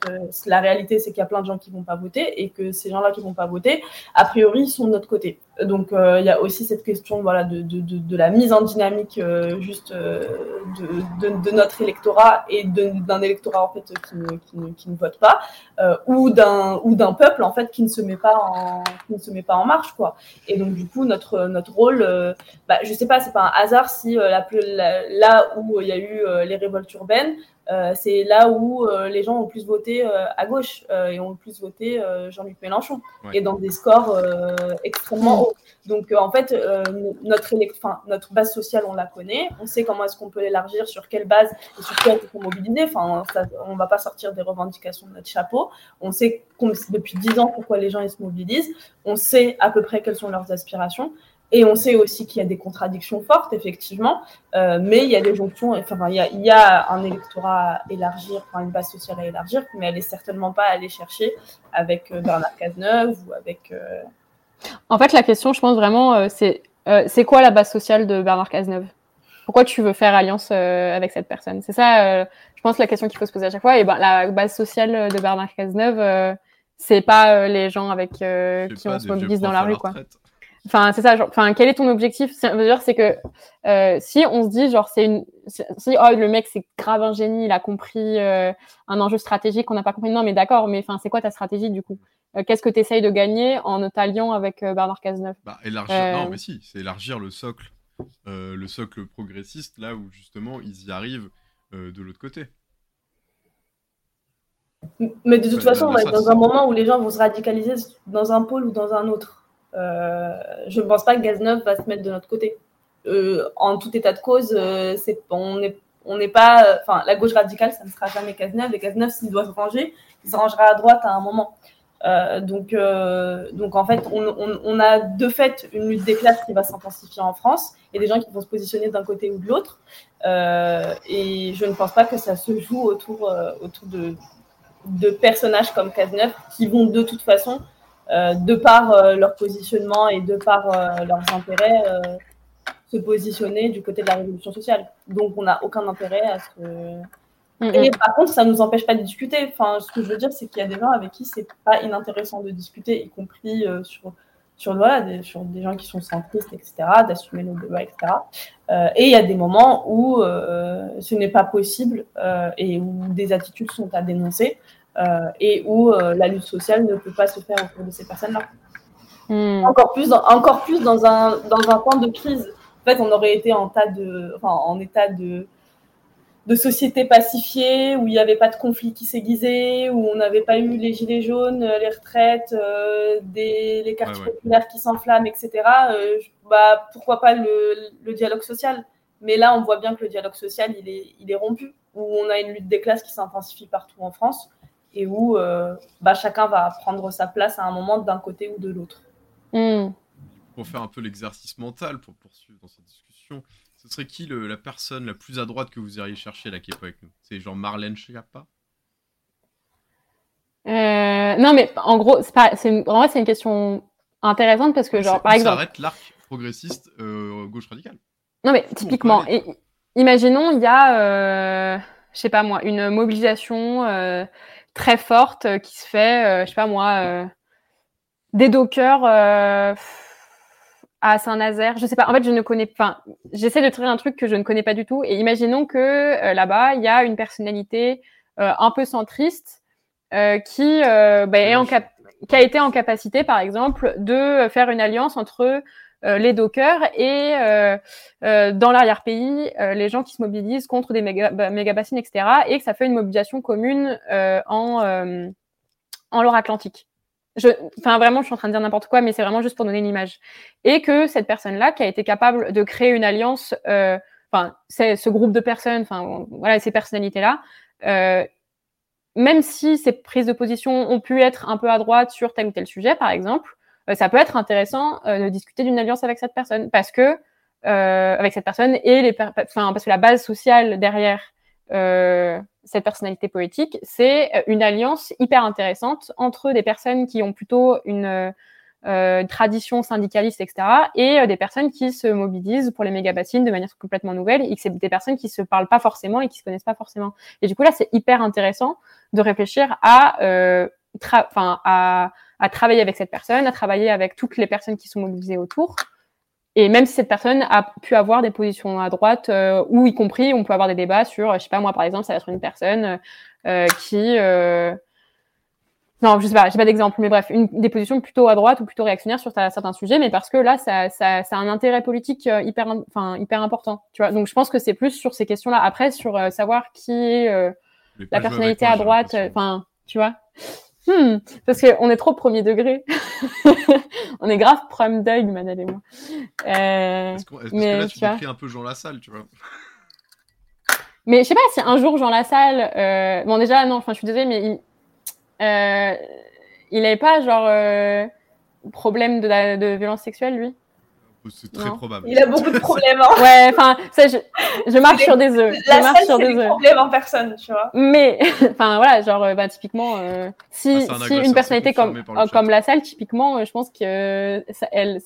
la réalité, c'est qu'il y a plein de gens qui vont pas voter et que ces gens-là qui vont pas voter, a priori, sont de notre côté. Donc, euh, il y a aussi cette question voilà, de, de, de, la mise en dynamique juste de, notre électorat et d'un électorat en fait qui ne, qui ne, vote pas, ou d'un ou d'un peuple en fait qui ne se met pas en qui ne se met pas en marche quoi. Et donc du coup, notre notre rôle, bah, je sais pas, c'est pas un hasard si la, la, là où il y a eu euh, les révoltes urbaines, euh, c'est là où euh, les gens ont plus voté à gauche et ont plus voté Jean-Luc Mélenchon, et dans des scores extrêmement hauts. Donc en fait, notre, notre base sociale, on la connaît, on sait comment est-ce qu'on peut l'élargir, sur quelle base et sur quoi on peut mobiliser. Enfin, on ne va pas sortir des revendications de notre chapeau. On sait depuis dix ans pourquoi les gens ils se mobilisent. On sait à peu près quelles sont leurs aspirations. Et on sait aussi qu'il y a des contradictions fortes, effectivement, euh, mais il y a des jonctions, enfin, il y a, il y a un électorat à élargir, enfin, une base sociale à élargir, mais elle est certainement pas à aller chercher avec euh, Bernard Cazeneuve ou avec. Euh, en fait, la question, je pense vraiment, c'est c'est quoi la base sociale de Bernard Cazeneuve? Pourquoi tu veux faire alliance avec cette personne? C'est ça, je pense, la question qu'il faut se poser à chaque fois. Et ben, la base sociale de Bernard Cazeneuve, c'est pas les gens avec qui on se mobilise dans la rue, quoi. Enfin, c'est ça. Genre, enfin, quel est ton objectif? C'est que euh, si on se dit, genre, c'est une, si oh le mec c'est grave un génie, il a compris euh, un enjeu stratégique qu'on n'a pas compris. Non, mais d'accord. Mais enfin, c'est quoi ta stratégie du coup? Euh, Qu'est-ce que tu essayes de gagner en t'alliant avec Bernard Cazeneuve? Bah, élargir. Non, mais si, c'est élargir le socle, le socle progressiste, là où justement ils y arrivent de l'autre côté. Mais de toute façon, on va être dans un moment où les gens vont se radicaliser dans un pôle ou dans un autre. Euh, je ne pense pas que Gazneuf va se mettre de notre côté. Euh, en tout état de cause, euh, on n'est pas, enfin, la gauche radicale, ça ne sera jamais Cazeneuve. Et Cazeneuve, s'il doit se ranger, il se rangera à droite à un moment. Donc, en fait, on, a de fait une lutte des classes qui va s'intensifier en France et des gens qui vont se positionner d'un côté ou de l'autre. Et je ne pense pas que ça se joue autour, de, personnages comme Cazeneuve qui vont de toute façon de par euh, leur positionnement et de par euh, leurs intérêts, se positionner du côté de la révolution sociale. Donc, on n'a aucun intérêt à ce Et par contre, ça ne nous empêche pas de discuter. Enfin, ce que je veux dire, c'est qu'il y a des gens avec qui c'est pas inintéressant de discuter, y compris sur, sur, voilà, des, sur des gens qui sont centristes, etc., d'assumer nos débats, etc. et il y a des moments où ce n'est pas possible et où des attitudes sont à dénoncer. Euh, et où euh, la lutte sociale ne peut pas se faire autour de ces personnes-là. Hmm. Encore plus, dans, encore plus dans un, dans un temps de crise. En fait, on aurait été en, tas de, enfin, en état de, de société pacifiée, où il n'y avait pas de conflit qui s'aiguisait, où on n'avait pas eu les gilets jaunes, les retraites, euh, des, les quartiers populaires qui s'enflamment, etc. Euh, bah, pourquoi pas le, le, dialogue social? Mais là, on voit bien que le dialogue social, il est, il est rompu, où on a une lutte des classes qui s'intensifie partout en France et où euh, bah, chacun va prendre sa place à un moment d'un côté ou de l'autre. Hmm. Pour faire un peu l'exercice mental, pour poursuivre dans cette discussion, ce serait qui le, la personne la plus à droite que vous iriez chercher là qui est pas avec nous? C'est genre Marlène Schiappa? Euh, Non, mais en gros, c'est pas, c'est, en vrai, c'est une question intéressante parce que, genre, par exemple. Ça arrête l'arc progressiste euh, gauche radicale. Non, mais typiquement, imaginons, il y a, je sais pas moi, une mobilisation très forte euh, qui se fait, euh, je sais pas moi, euh, des dockers à Saint-Nazaire. Je sais pas. En fait, je ne connais pas. J'essaie de trouver un truc que je ne connais pas du tout. Et imaginons que là-bas, il y a une personnalité un peu centriste qui, bah, qui a été en capacité, par exemple, de faire une alliance entre les dockers et euh, euh, dans l'arrière-pays, les gens qui se mobilisent contre des méga, bah, bassines, etc. Et que ça fait une mobilisation commune en, en Loire-Atlantique. Enfin vraiment, je suis en train de dire n'importe quoi, mais c'est vraiment juste pour donner une image. Et que cette personne-là, qui a été capable de créer une alliance, enfin, c'est ce groupe de personnes, enfin voilà, ces personnalités-là, euh, même si ces prises de position ont pu être un peu à droite sur tel ou tel sujet, par exemple, euh, ça peut être intéressant euh, de discuter d'une alliance avec cette personne parce que euh, avec cette personne et les enfin parce que la base sociale derrière cette personnalité politique, c'est une alliance hyper intéressante entre des personnes qui ont plutôt une euh, tradition syndicaliste, etc., et euh, des personnes qui se mobilisent pour les méga-bassines de manière complètement nouvelle, et que c'est des personnes qui se parlent pas forcément et qui se connaissent pas forcément. Et du coup, là, c'est hyper intéressant de réfléchir à, euh, enfin, à, à travailler avec cette personne, à travailler avec toutes les personnes qui sont mobilisées autour. Et même si cette personne a pu avoir des positions à droite, euh, ou y compris, on peut avoir des débats sur, je sais pas moi par exemple, ça va être une personne euh, qui euh, non, je sais pas, j'ai pas d'exemple, mais bref, une, des positions plutôt à droite ou plutôt réactionnaires sur certains sujets, mais parce que là, ça, ça, ça a un intérêt politique hyper, enfin, hyper important, tu vois. Donc, je pense que c'est plus sur ces questions-là. Après, sur savoir qui est la personnalité à droite, enfin, tu vois. Hmm, parce qu'on est trop premier degré. on est grave prime deuil, Manel et moi. est-ce que, mais, là, tu, tu décris un peu Jean Lassalle, tu vois Mais je sais pas si un jour Jean Lassalle, bon déjà non, je suis désolée, mais il, euh, il n'avait pas genre euh, problème de, de violence sexuelle, lui? C'est très probable. Il a beaucoup de problèmes. Hein. ouais, enfin, je, je marche sur des œufs. La je marche sur des œufs. problèmes en personne, tu vois. Mais, enfin, voilà, genre, bah, typiquement, euh, si, ah, si une personnalité comme, comme la salle, typiquement, je pense que elle,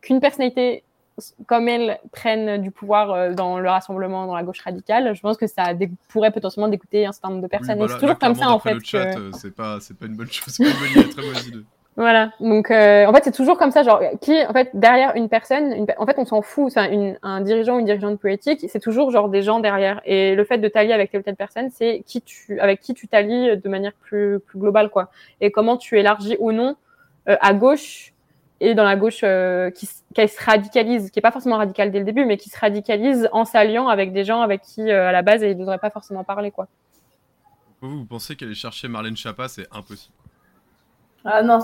qu'une personnalité comme elles prennent du pouvoir euh, dans le rassemblement, dans la gauche radicale, je pense que ça pourrait potentiellement dégoûter un certain nombre de personnes. c'est toujours comme ça, en fait. Le chat, euh, c'est pas, pas une bonne chose, c'est pas une bonne très idée. Voilà, donc euh, en fait c'est toujours comme ça, genre qui en fait derrière une personne, en fait on s'en fout, enfin un dirigeant ou une dirigeante politique, c'est toujours genre des gens derrière. Et le fait de t'allier avec telle ou telle personne, c'est qui tu, avec qui tu t'allies de manière plus plus globale quoi. Et comment tu élargis ou non à gauche et dans la gauche euh, qui, se radicalise, qui est pas forcément radicale dès le début, mais qui se radicalise en s'alliant avec des gens avec qui, euh, à la base, il ne devrait pas forcément parler, quoi. Vous, vous pensez qu'aller chercher Marlène Schiappa, c'est impossible? Ah non,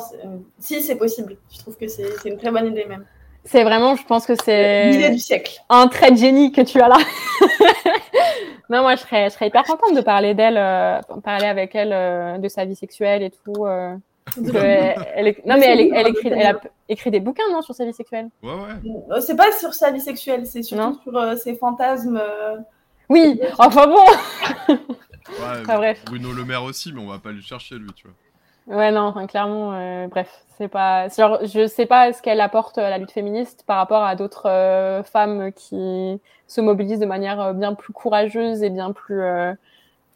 si, c'est possible. Je trouve que c'est une très bonne idée, même. C'est vraiment, je pense que c'est... L'idée du siècle. Un trait de génie que tu as là. non, moi, je serais, je serais hyper contente de parler d'elle, euh, parler avec elle de sa vie sexuelle et tout elle, non, mais elle, elle, écrit, elle a écrit des bouquins, non, sur sa vie sexuelle? Ouais, ouais. Euh, c'est pas sur sa vie sexuelle, c'est surtout sur euh, ses fantasmes. Euh, oui, enfin bon ouais, bref. Bruno Le Maire aussi, mais on va pas le chercher, lui, tu vois. Ouais, non, clairement, bref, c'est pas. Genre, je sais pas ce qu'elle apporte à la lutte féministe par rapport à d'autres femmes qui se mobilisent de manière bien plus courageuse et bien plus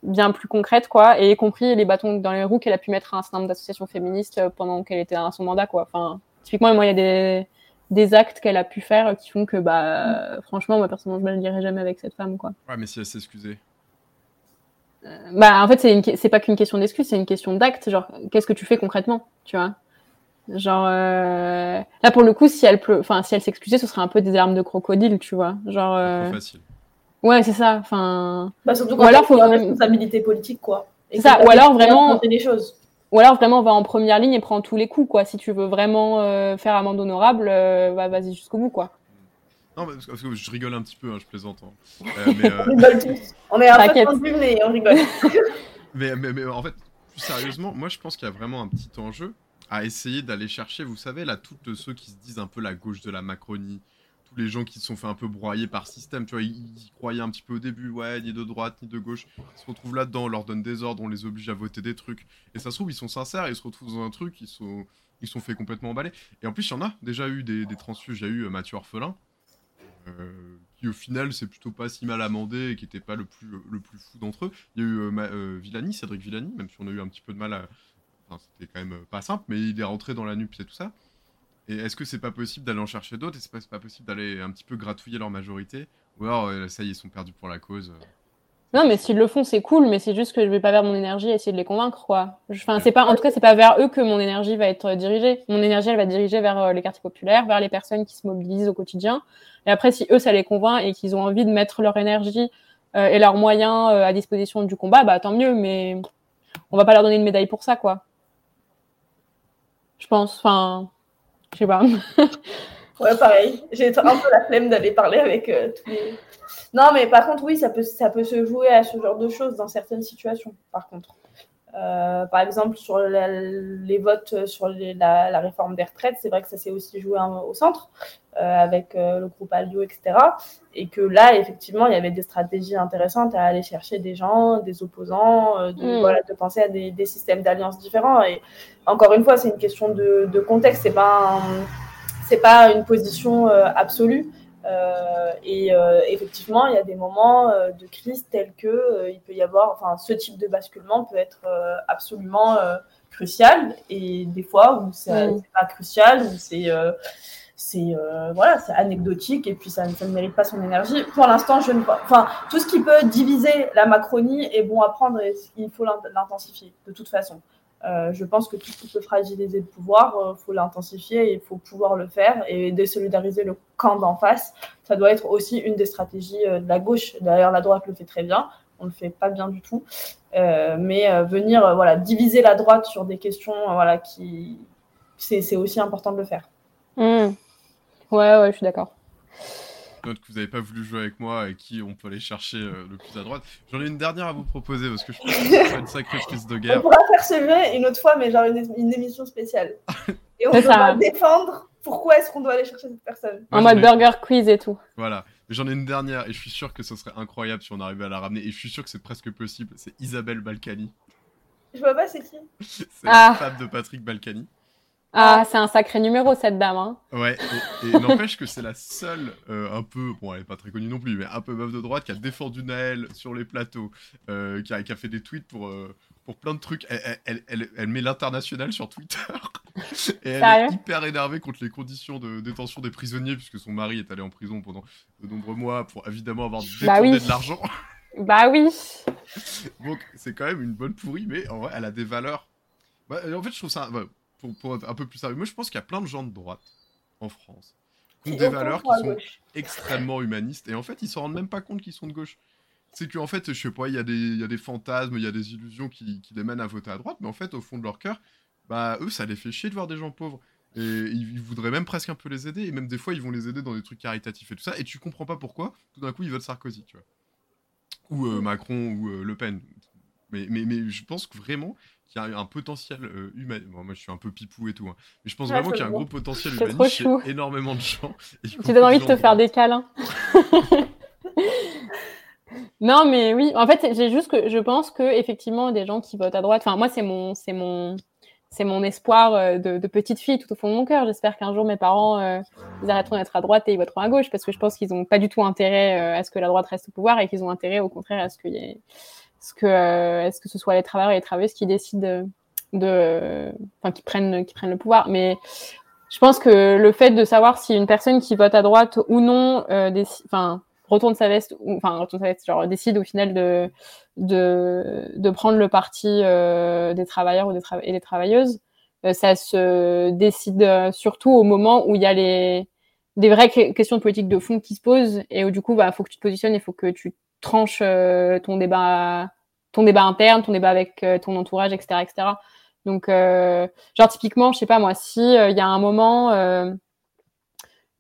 bien plus concrète, quoi, et y compris les bâtons dans les roues qu'elle a pu mettre à un certain nombre d'associations féministes euh, pendant qu'elle était à son mandat, quoi. Enfin, typiquement, moi, il y a des, des actes qu'elle a pu faire qui font que, bah, franchement, moi, personnellement, je ne me dirai jamais avec cette femme, quoi. Ouais, mais si elle s'est excusée. Euh, bah, en fait, c'est, c'est pas qu'une question d'excuse, c'est une question d'acte. Genre, qu'est-ce que tu fais concrètement, tu vois? Genre, euh... là, pour le coup, si elle, pleut... enfin, si elle s'excusait, ce serait un peu des armes de crocodile, tu vois? Genre. Euh... facile. Ouais, c'est ça. Enfin. Bah, surtout quand ou alors, faut une responsabilité politique, quoi. C'est ça. Ou alors vraiment. Choses. Ou alors vraiment va en première ligne et prends tous les coups, quoi. Si tu veux vraiment euh, faire amende honorable, euh, bah, vas-y jusqu'au bout, quoi. Non, parce que je rigole un petit peu, hein, je plaisante. Hein. Euh, mais, on rigole tous. On est un peu mais on rigole. mais, mais, mais, en fait, plus sérieusement, moi je pense qu'il y a vraiment un petit enjeu à essayer d'aller chercher, vous savez, là, toutes ceux qui se disent un peu la gauche de la Macronie, tous les gens qui se sont fait un peu broyer par système, tu vois, ils, croyaient un petit peu au début, ouais, ni de droite, ni de gauche, ils se retrouvent là-dedans, on leur donne des ordres, on les oblige à voter des trucs, et ça se trouve, ils sont sincères, ils se retrouvent dans un truc, ils sont, ils sont fait complètement emballer. Et en plus, il y en a déjà eu des, des transfuges, il y a eu euh, Mathieu Orphelin, euh, qui au final c'est plutôt pas si mal amendé et qui était pas le plus, le plus fou d'entre eux. Il y a eu euh, Villani, Cédric Villani, même si on a eu un petit peu de mal à... Enfin, c'était quand même pas simple, mais il est rentré dans la nupe et tout ça. Et est-ce que c'est pas possible d'aller en chercher d'autres? Est-ce c'est pas possible d'aller un petit peu gratouiller leur majorité? Ou alors, euh, ça y est, ils sont perdus pour la cause euh? Non, mais s'ils le font, c'est cool, mais c'est juste que je vais pas vers mon énergie essayer de les convaincre, quoi. Enfin, c'est pas, en tout cas, c'est pas vers eux que mon énergie va être dirigée. Mon énergie, elle va diriger vers euh, les quartiers populaires, vers les personnes qui se mobilisent au quotidien. Et après, si eux, ça les convainc et qu'ils ont envie de mettre leur énergie et leurs moyens à disposition du combat, bah tant mieux, mais on va pas leur donner une médaille pour ça, quoi. Je pense, enfin, je sais pas. ouais, pareil. J'ai un peu la flemme d'aller parler avec euh, tous les. Non, mais par contre, oui, ça peut, ça peut se jouer à ce genre de choses dans certaines situations, par contre. Euh, par exemple, sur les votes sur la, réforme des retraites, c'est vrai que ça s'est aussi joué au centre euh, avec euh, le groupe Aldio, etc. Et que là, effectivement, il y avait des stratégies intéressantes à aller chercher des gens, des opposants, de, mm. voilà, de penser à des, systèmes d'alliances différents. Et encore une fois, c'est une question de, de contexte, c'est pas c'est pas une position absolue. Euh, et euh, effectivement, il y a des moments euh, de crise tels que il peut y avoir, enfin, ce type de basculement peut être absolument crucial et des fois où c'est mm. pas crucial, où c'est c'est voilà, c'est anecdotique et puis ça, ne mérite pas son énergie. Pour l'instant, je ne enfin tout ce qui peut diviser la Macronie est bon à prendre et il faut l'intensifier de toute façon. Euh, je pense que tout ce qui peut fragiliser le pouvoir, il euh, faut l'intensifier il faut pouvoir le faire et désolidariser le camp d'en face. Ça doit être aussi une des stratégies euh, de la gauche. D'ailleurs, la droite le fait très bien. On le fait pas bien du tout. mais venir voilà diviser la droite sur des questions voilà qui c'est aussi important de le faire. Mmh. Ouais ouais, je suis d'accord que vous n'avez pas voulu jouer avec moi et qui on peut aller chercher euh, le plus à droite. J'en ai une dernière à vous proposer parce que je pense que c'est une sacrée prise de guerre. On pourra faire ce une autre fois, mais genre une, émission spéciale. Et on va défendre pourquoi est-ce qu'on doit aller chercher cette personne. En mode burger quiz et tout. Voilà. J'en ai une dernière et je suis sûr que ce serait incroyable si on arrivait à la ramener. Et je suis sûr que c'est presque possible. C'est Isabelle Balkany. Je vois pas c'est qui. c'est la ah. femme de Patrick Balkany. Ah, c'est un sacré numéro cette dame. Hein. Ouais, et, n'empêche que c'est la seule, euh, un peu, bon, elle est pas très connue non plus, mais un peu meuf de droite qui a défendu Naël sur les plateaux, euh, qui, a, qui, a, fait des tweets pour, euh, pour plein de trucs. Elle, elle, elle, elle met l'international sur Twitter. et elle est hyper énervée contre les conditions de détention des prisonniers, puisque son mari est allé en prison pendant de nombreux mois pour évidemment avoir bah détourné de l'argent. bah oui. Donc c'est quand même une bonne pourrie, mais en vrai, elle a des valeurs. Bah, en fait, je trouve ça pour, être un peu plus sérieux, moi je pense qu'il y a plein de gens de droite en France qui ont des valeurs qui sont extrêmement humanistes et en fait ils se rendent même pas compte qu'ils sont de gauche. C'est qu'en fait, je sais pas, il y, a des, y a des fantasmes, il y a des illusions qui, qui, les mènent à voter à droite, mais en fait, au fond de leur cœur, bah eux, ça les fait chier de voir des gens pauvres. Et ils, voudraient même presque un peu les aider, et même des fois, ils vont les aider dans des trucs caritatifs et tout ça, et tu comprends pas pourquoi, tout d'un coup, ils votent Sarkozy, tu vois. Ou euh, Macron, ou euh, Le Pen. Mais, mais, mais je pense que vraiment, qu'il y a un potentiel euh, humain. moi, je suis un peu pipou et tout, hein. mais je pense vraiment qu'il y a un gros potentiel humain chez énormément de gens. Tu donnes envie de te faire des câlins. non, mais oui. En fait, j'ai juste que je pense que effectivement, des gens qui votent à droite. Enfin, moi, c'est mon, c'est mon, c'est mon espoir euh, de, petite fille tout au fond de mon cœur. J'espère qu'un jour mes parents euh, ils arrêteront d'être à droite et ils voteront à gauche parce que je pense qu'ils n'ont pas du tout intérêt à ce que la droite reste au pouvoir et qu'ils ont intérêt au contraire à ce qu'il y ait est-ce que, euh, est-ce que ce soit les travailleurs et les travailleuses qui décident de, enfin, qui prennent, qui prennent le pouvoir. Mais je pense que le fait de savoir si une personne qui vote à droite ou non, euh, enfin, retourne sa veste, ou, enfin, retourne sa veste, genre, décide au final de, de, de prendre le parti euh, des travailleurs ou des et des travailleuses, euh, ça se décide surtout au moment où il y a les, des vraies questions politiques de fond qui se posent et où du coup, bah, faut que tu te positionnes, il faut que tu tranche euh, ton débat ton débat interne, ton débat avec euh, ton entourage, etc., etc. Donc, euh, genre typiquement, je sais pas moi, si il y a un moment,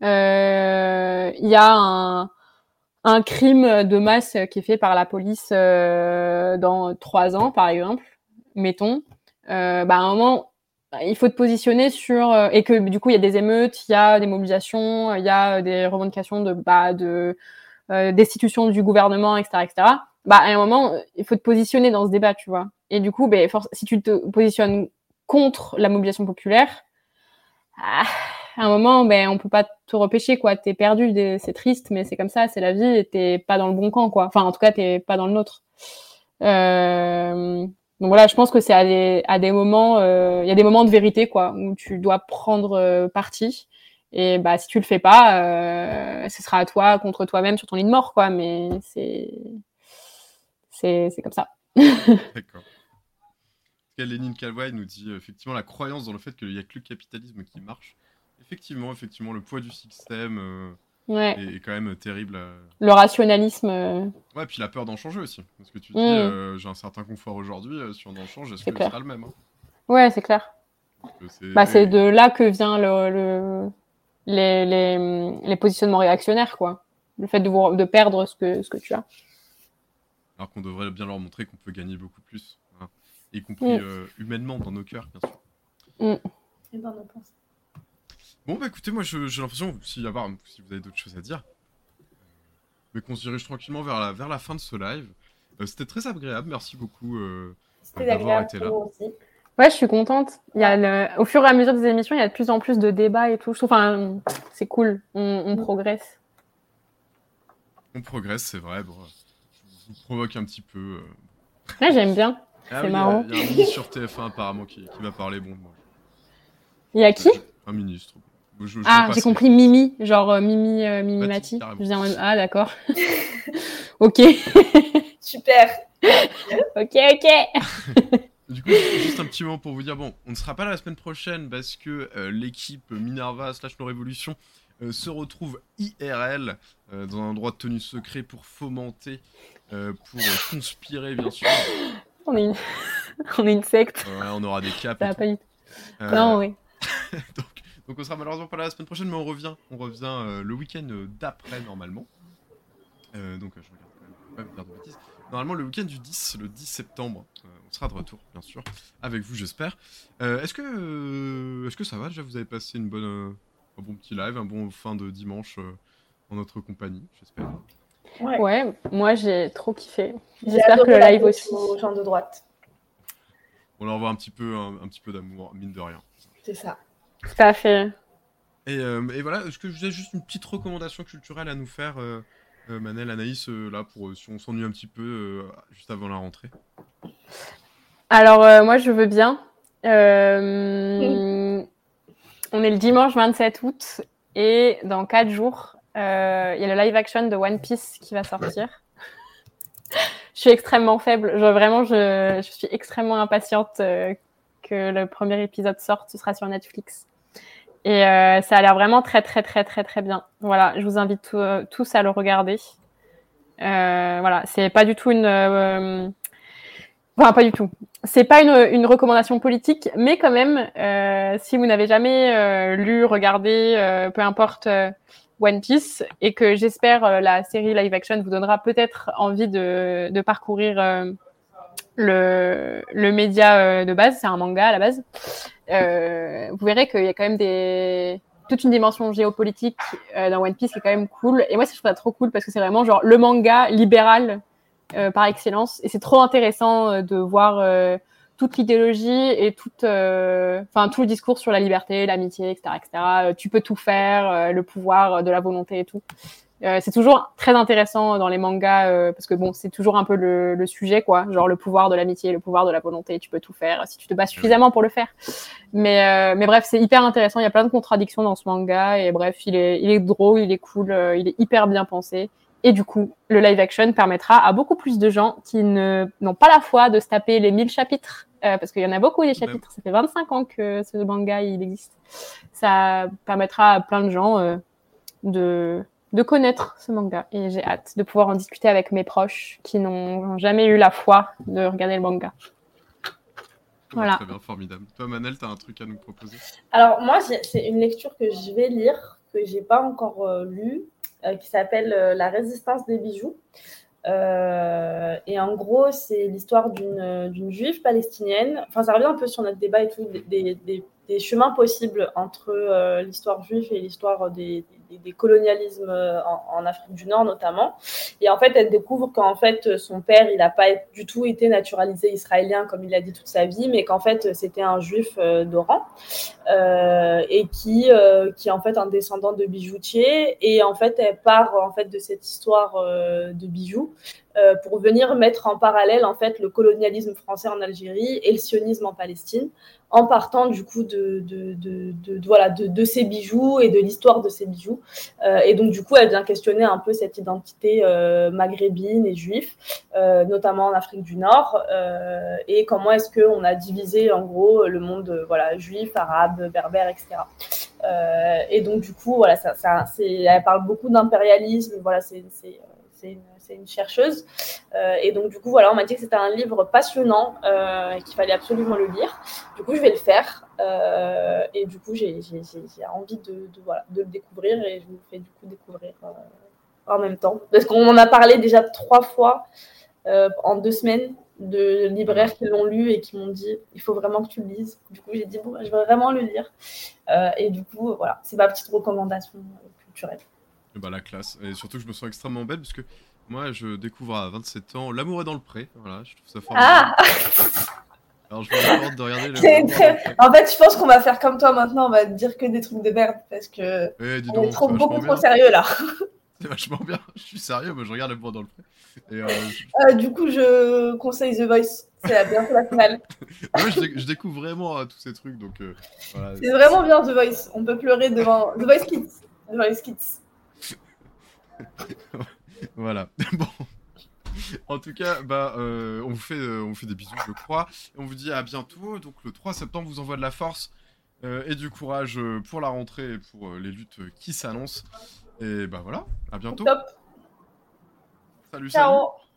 il y a un, un crime de masse qui est fait par la police dans trois ans, par exemple, mettons, bah, à un moment, il faut te positionner sur et que du coup il y a des émeutes, il y a des mobilisations, il y a des revendications de bah, de euh, destitution du gouvernement, etc., etc. Bah, à un moment, il faut te positionner dans ce débat, tu vois. Et du coup, ben, si tu te positionnes contre la mobilisation populaire, ah, à un moment, ben, on peut pas te repêcher, quoi. T'es perdu, c'est triste, mais c'est comme ça, c'est la vie, et t'es pas dans le bon camp, quoi. Enfin, en tout cas, t'es pas dans le nôtre. Euh... Donc voilà, je pense que c'est à des, à des moments, euh, il y a des moments de vérité, quoi, où tu dois prendre euh, parti. Et bah, si tu le fais pas, euh, ce sera à toi contre toi-même sur ton lit de mort, quoi. Mais c'est, c'est, c'est comme ça. D'accord. Lénine Calvoy nous dit effectivement la croyance dans le fait qu'il n'y a que le capitalisme qui marche. Effectivement, effectivement, le poids du système euh, est, quand même terrible. Euh. Le rationalisme. Euh. Ouais, puis la peur d'en changer aussi. Parce que tu dis, mm. j'ai un certain confort aujourd'hui, si on en change, est-ce que ce sera le même hein? Ouais, c'est clair. Bah, c'est de là que vient le, les, les, les, positionnements réactionnaires, quoi. Le fait de, vous, de perdre ce que, ce que tu as. Alors qu'on devrait bien leur montrer qu'on peut gagner beaucoup plus. Hein. y compris mm. humainement dans nos cœurs, bien sûr. Mm. Et dans nos pensées. Bon, bah écoutez, moi j'ai l'impression, si, si vous avez d'autres choses à dire, mais qu'on se dirige tranquillement vers la, vers la fin de ce live. C'était très agréable, merci beaucoup d'avoir été là. Aussi. Ouais, je suis contente. Il y a Au fur et à mesure des émissions, il y a de plus en plus de débats et tout. Enfin, c'est cool. On, progresse. On progresse, c'est vrai. Bon, je vous provoque un petit peu. Euh. Ouais, j'aime bien. Ah c'est marrant. Il y, a un ministre sur TF1 apparemment qui, qui va parler. Bon, Il y a qui? Un ministre. ah, j'ai compris Mimi, genre euh, Mimi, euh, Mimi Mati. Ah, d'accord. ok. Super. ok, ok. Du coup, juste un petit mot pour vous dire, bon, on ne sera pas là la semaine prochaine parce que euh, l'équipe Minerva slash No Révolution euh, se retrouve IRL euh, dans un endroit de tenue secret pour fomenter, pour conspirer bien sûr. On est une, on est une secte. Ouais, on aura des caps. Ça pas Non, oui. donc, donc, on sera malheureusement pas là la semaine prochaine, mais on revient, on revient le week-end d'après normalement. donc je regarde quand même, pas de bêtises. Normalement le week-end du 10, le 10 septembre on sera de retour, bien sûr, avec vous, j'espère. Euh, est-ce que, euh, est-ce que ça va déjà Vous avez passé une bonne, euh, un bon petit live, un bon fin de dimanche en notre compagnie, j'espère? Ouais. moi j'ai trop kiffé. J'espère que le live aussi. Aux gens de droite. On leur envoie un petit peu, un, petit peu d'amour, mine de rien. C'est ça. Tout à fait. Et, et voilà, est-ce que vous avez juste une petite recommandation culturelle à nous faire, Manel, Anaïs, là, pour si on s'ennuie un petit peu juste avant la rentrée alors, euh, moi, je veux bien. Euh, on est le dimanche 27 août et dans 4 jours, euh, il y a le live action de One Piece qui va sortir. je suis extrêmement faible. vraiment, je, suis extrêmement impatiente que le premier épisode sorte. Ce sera sur Netflix. Et ça a l'air vraiment très, très, très, très, très bien. Voilà, je vous invite tous à le regarder. voilà, c'est pas du tout une Enfin, pas du tout. C'est pas une, recommandation politique, mais quand même, euh, si vous n'avez jamais euh, lu, regardé, euh, peu importe euh, One Piece, et que j'espère la série live action vous donnera peut-être envie de, parcourir le média de base, c'est un manga à la base. Vous verrez qu'il y a quand même des toute une dimension géopolitique dans One Piece qui est quand même cool. Et moi, je trouve ça trop cool parce que c'est vraiment genre le manga libéral euh, par excellence. Et c'est trop intéressant euh, de voir euh, toute l'idéologie et toute, enfin tout le discours sur la liberté, l'amitié, etc., etc. tu peux tout faire, le pouvoir de la volonté et tout. C'est toujours très intéressant dans les mangas parce que bon, c'est toujours un peu le, le, sujet quoi, genre le pouvoir de l'amitié, le pouvoir de la volonté. Tu peux tout faire si tu te bats suffisamment pour le faire. Mais mais bref, c'est hyper intéressant. Il y a plein de contradictions dans ce manga et bref, il est il est drôle, il est cool, il est hyper bien pensé. Et du coup, le live action permettra à beaucoup plus de gens qui n'ont pas la foi de se taper les 1000 chapitres, euh, parce qu'il y en a beaucoup des chapitres, ça fait 25 ans que ce manga il existe. Ça permettra à plein de gens euh, de, de connaître ce manga. Et j'ai hâte de pouvoir en discuter avec mes proches qui n'ont jamais eu la foi de regarder le manga. Voilà. Très bien, formidable. Toi, Manel, tu as un truc à nous proposer? Alors, moi, c'est une lecture que je vais lire, que j'ai pas encore euh, lue. Euh, qui s'appelle euh, La résistance des bijoux. Euh, et en gros, c'est l'histoire d'une juive palestinienne. Enfin, ça revient un peu sur notre débat et tout, des, des, des chemins possibles entre l'histoire juive et l'histoire des, des, colonialismes euh, en, Afrique du Nord notamment. Et en fait, elle découvre qu'en fait, son père, il n'a pas du tout été naturalisé israélien comme il l'a dit toute sa vie, mais qu'en fait, c'était un juif euh, d'Oran euh, et qui, qui est en fait un descendant de bijoutier. Et en fait, elle part en fait de cette histoire de bijoux pour venir mettre en parallèle en fait le colonialisme français en Algérie et le sionisme en Palestine en partant du coup de, de, de, de voilà, de, ces bijoux et de l'histoire de ces bijoux. Euh, et donc du coup, elle vient questionner un peu cette identité euh, maghrébine et juive, euh, notamment en Afrique du Nord, et comment est-ce qu'on a divisé en gros le monde voilà, juif, arabe, berbère, etc. Et donc du coup, voilà, ça, ça, elle parle beaucoup d'impérialisme, voilà, c'est c'est une chercheuse. Euh, et donc, du coup, voilà, on m'a dit que c'était un livre passionnant euh, et qu'il fallait absolument le lire. Du coup, je vais le faire. Euh, et du coup, j'ai envie de, de, le découvrir et je vous fais du coup découvrir en même temps. Parce qu'on en a parlé déjà trois fois en deux semaines. de libraires qui l'ont lu et qui m'ont dit il faut vraiment que tu le lises. Du coup, j'ai dit bon, je vais vraiment le lire. Et du coup, voilà, c'est ma petite recommandation culturelle. Bah, la classe. Et surtout, je me sens extrêmement belle parce que moi, je découvre à 27 ans L'amour est dans le pré. Voilà, je trouve ça formidable. Ah Alors, je me de regarder le. En fait, je pense qu'on va faire comme toi maintenant, on va dire que des trucs de merde parce que. on est trop, beaucoup trop sérieux là. C'est vachement bien. Je suis sérieux, mais je regarde L'amour dans le pré. Et, euh, euh, du coup, je conseille The Voice. C'est bientôt la finale. Moi, je, découvre vraiment euh, tous ces trucs, donc voilà. C'est vraiment bien The Voice. On peut pleurer devant The Voice Kids. The Voice Kids. voilà. Bon. En tout cas, bah, on, vous fait, on fait des bisous, je crois. Et on vous dit à bientôt. Donc, le 3 septembre, vous envoie de la force et du courage pour la rentrée et pour les luttes qui s'annoncent. Et bah voilà, à bientôt. Top. Salut, Ciao. salut.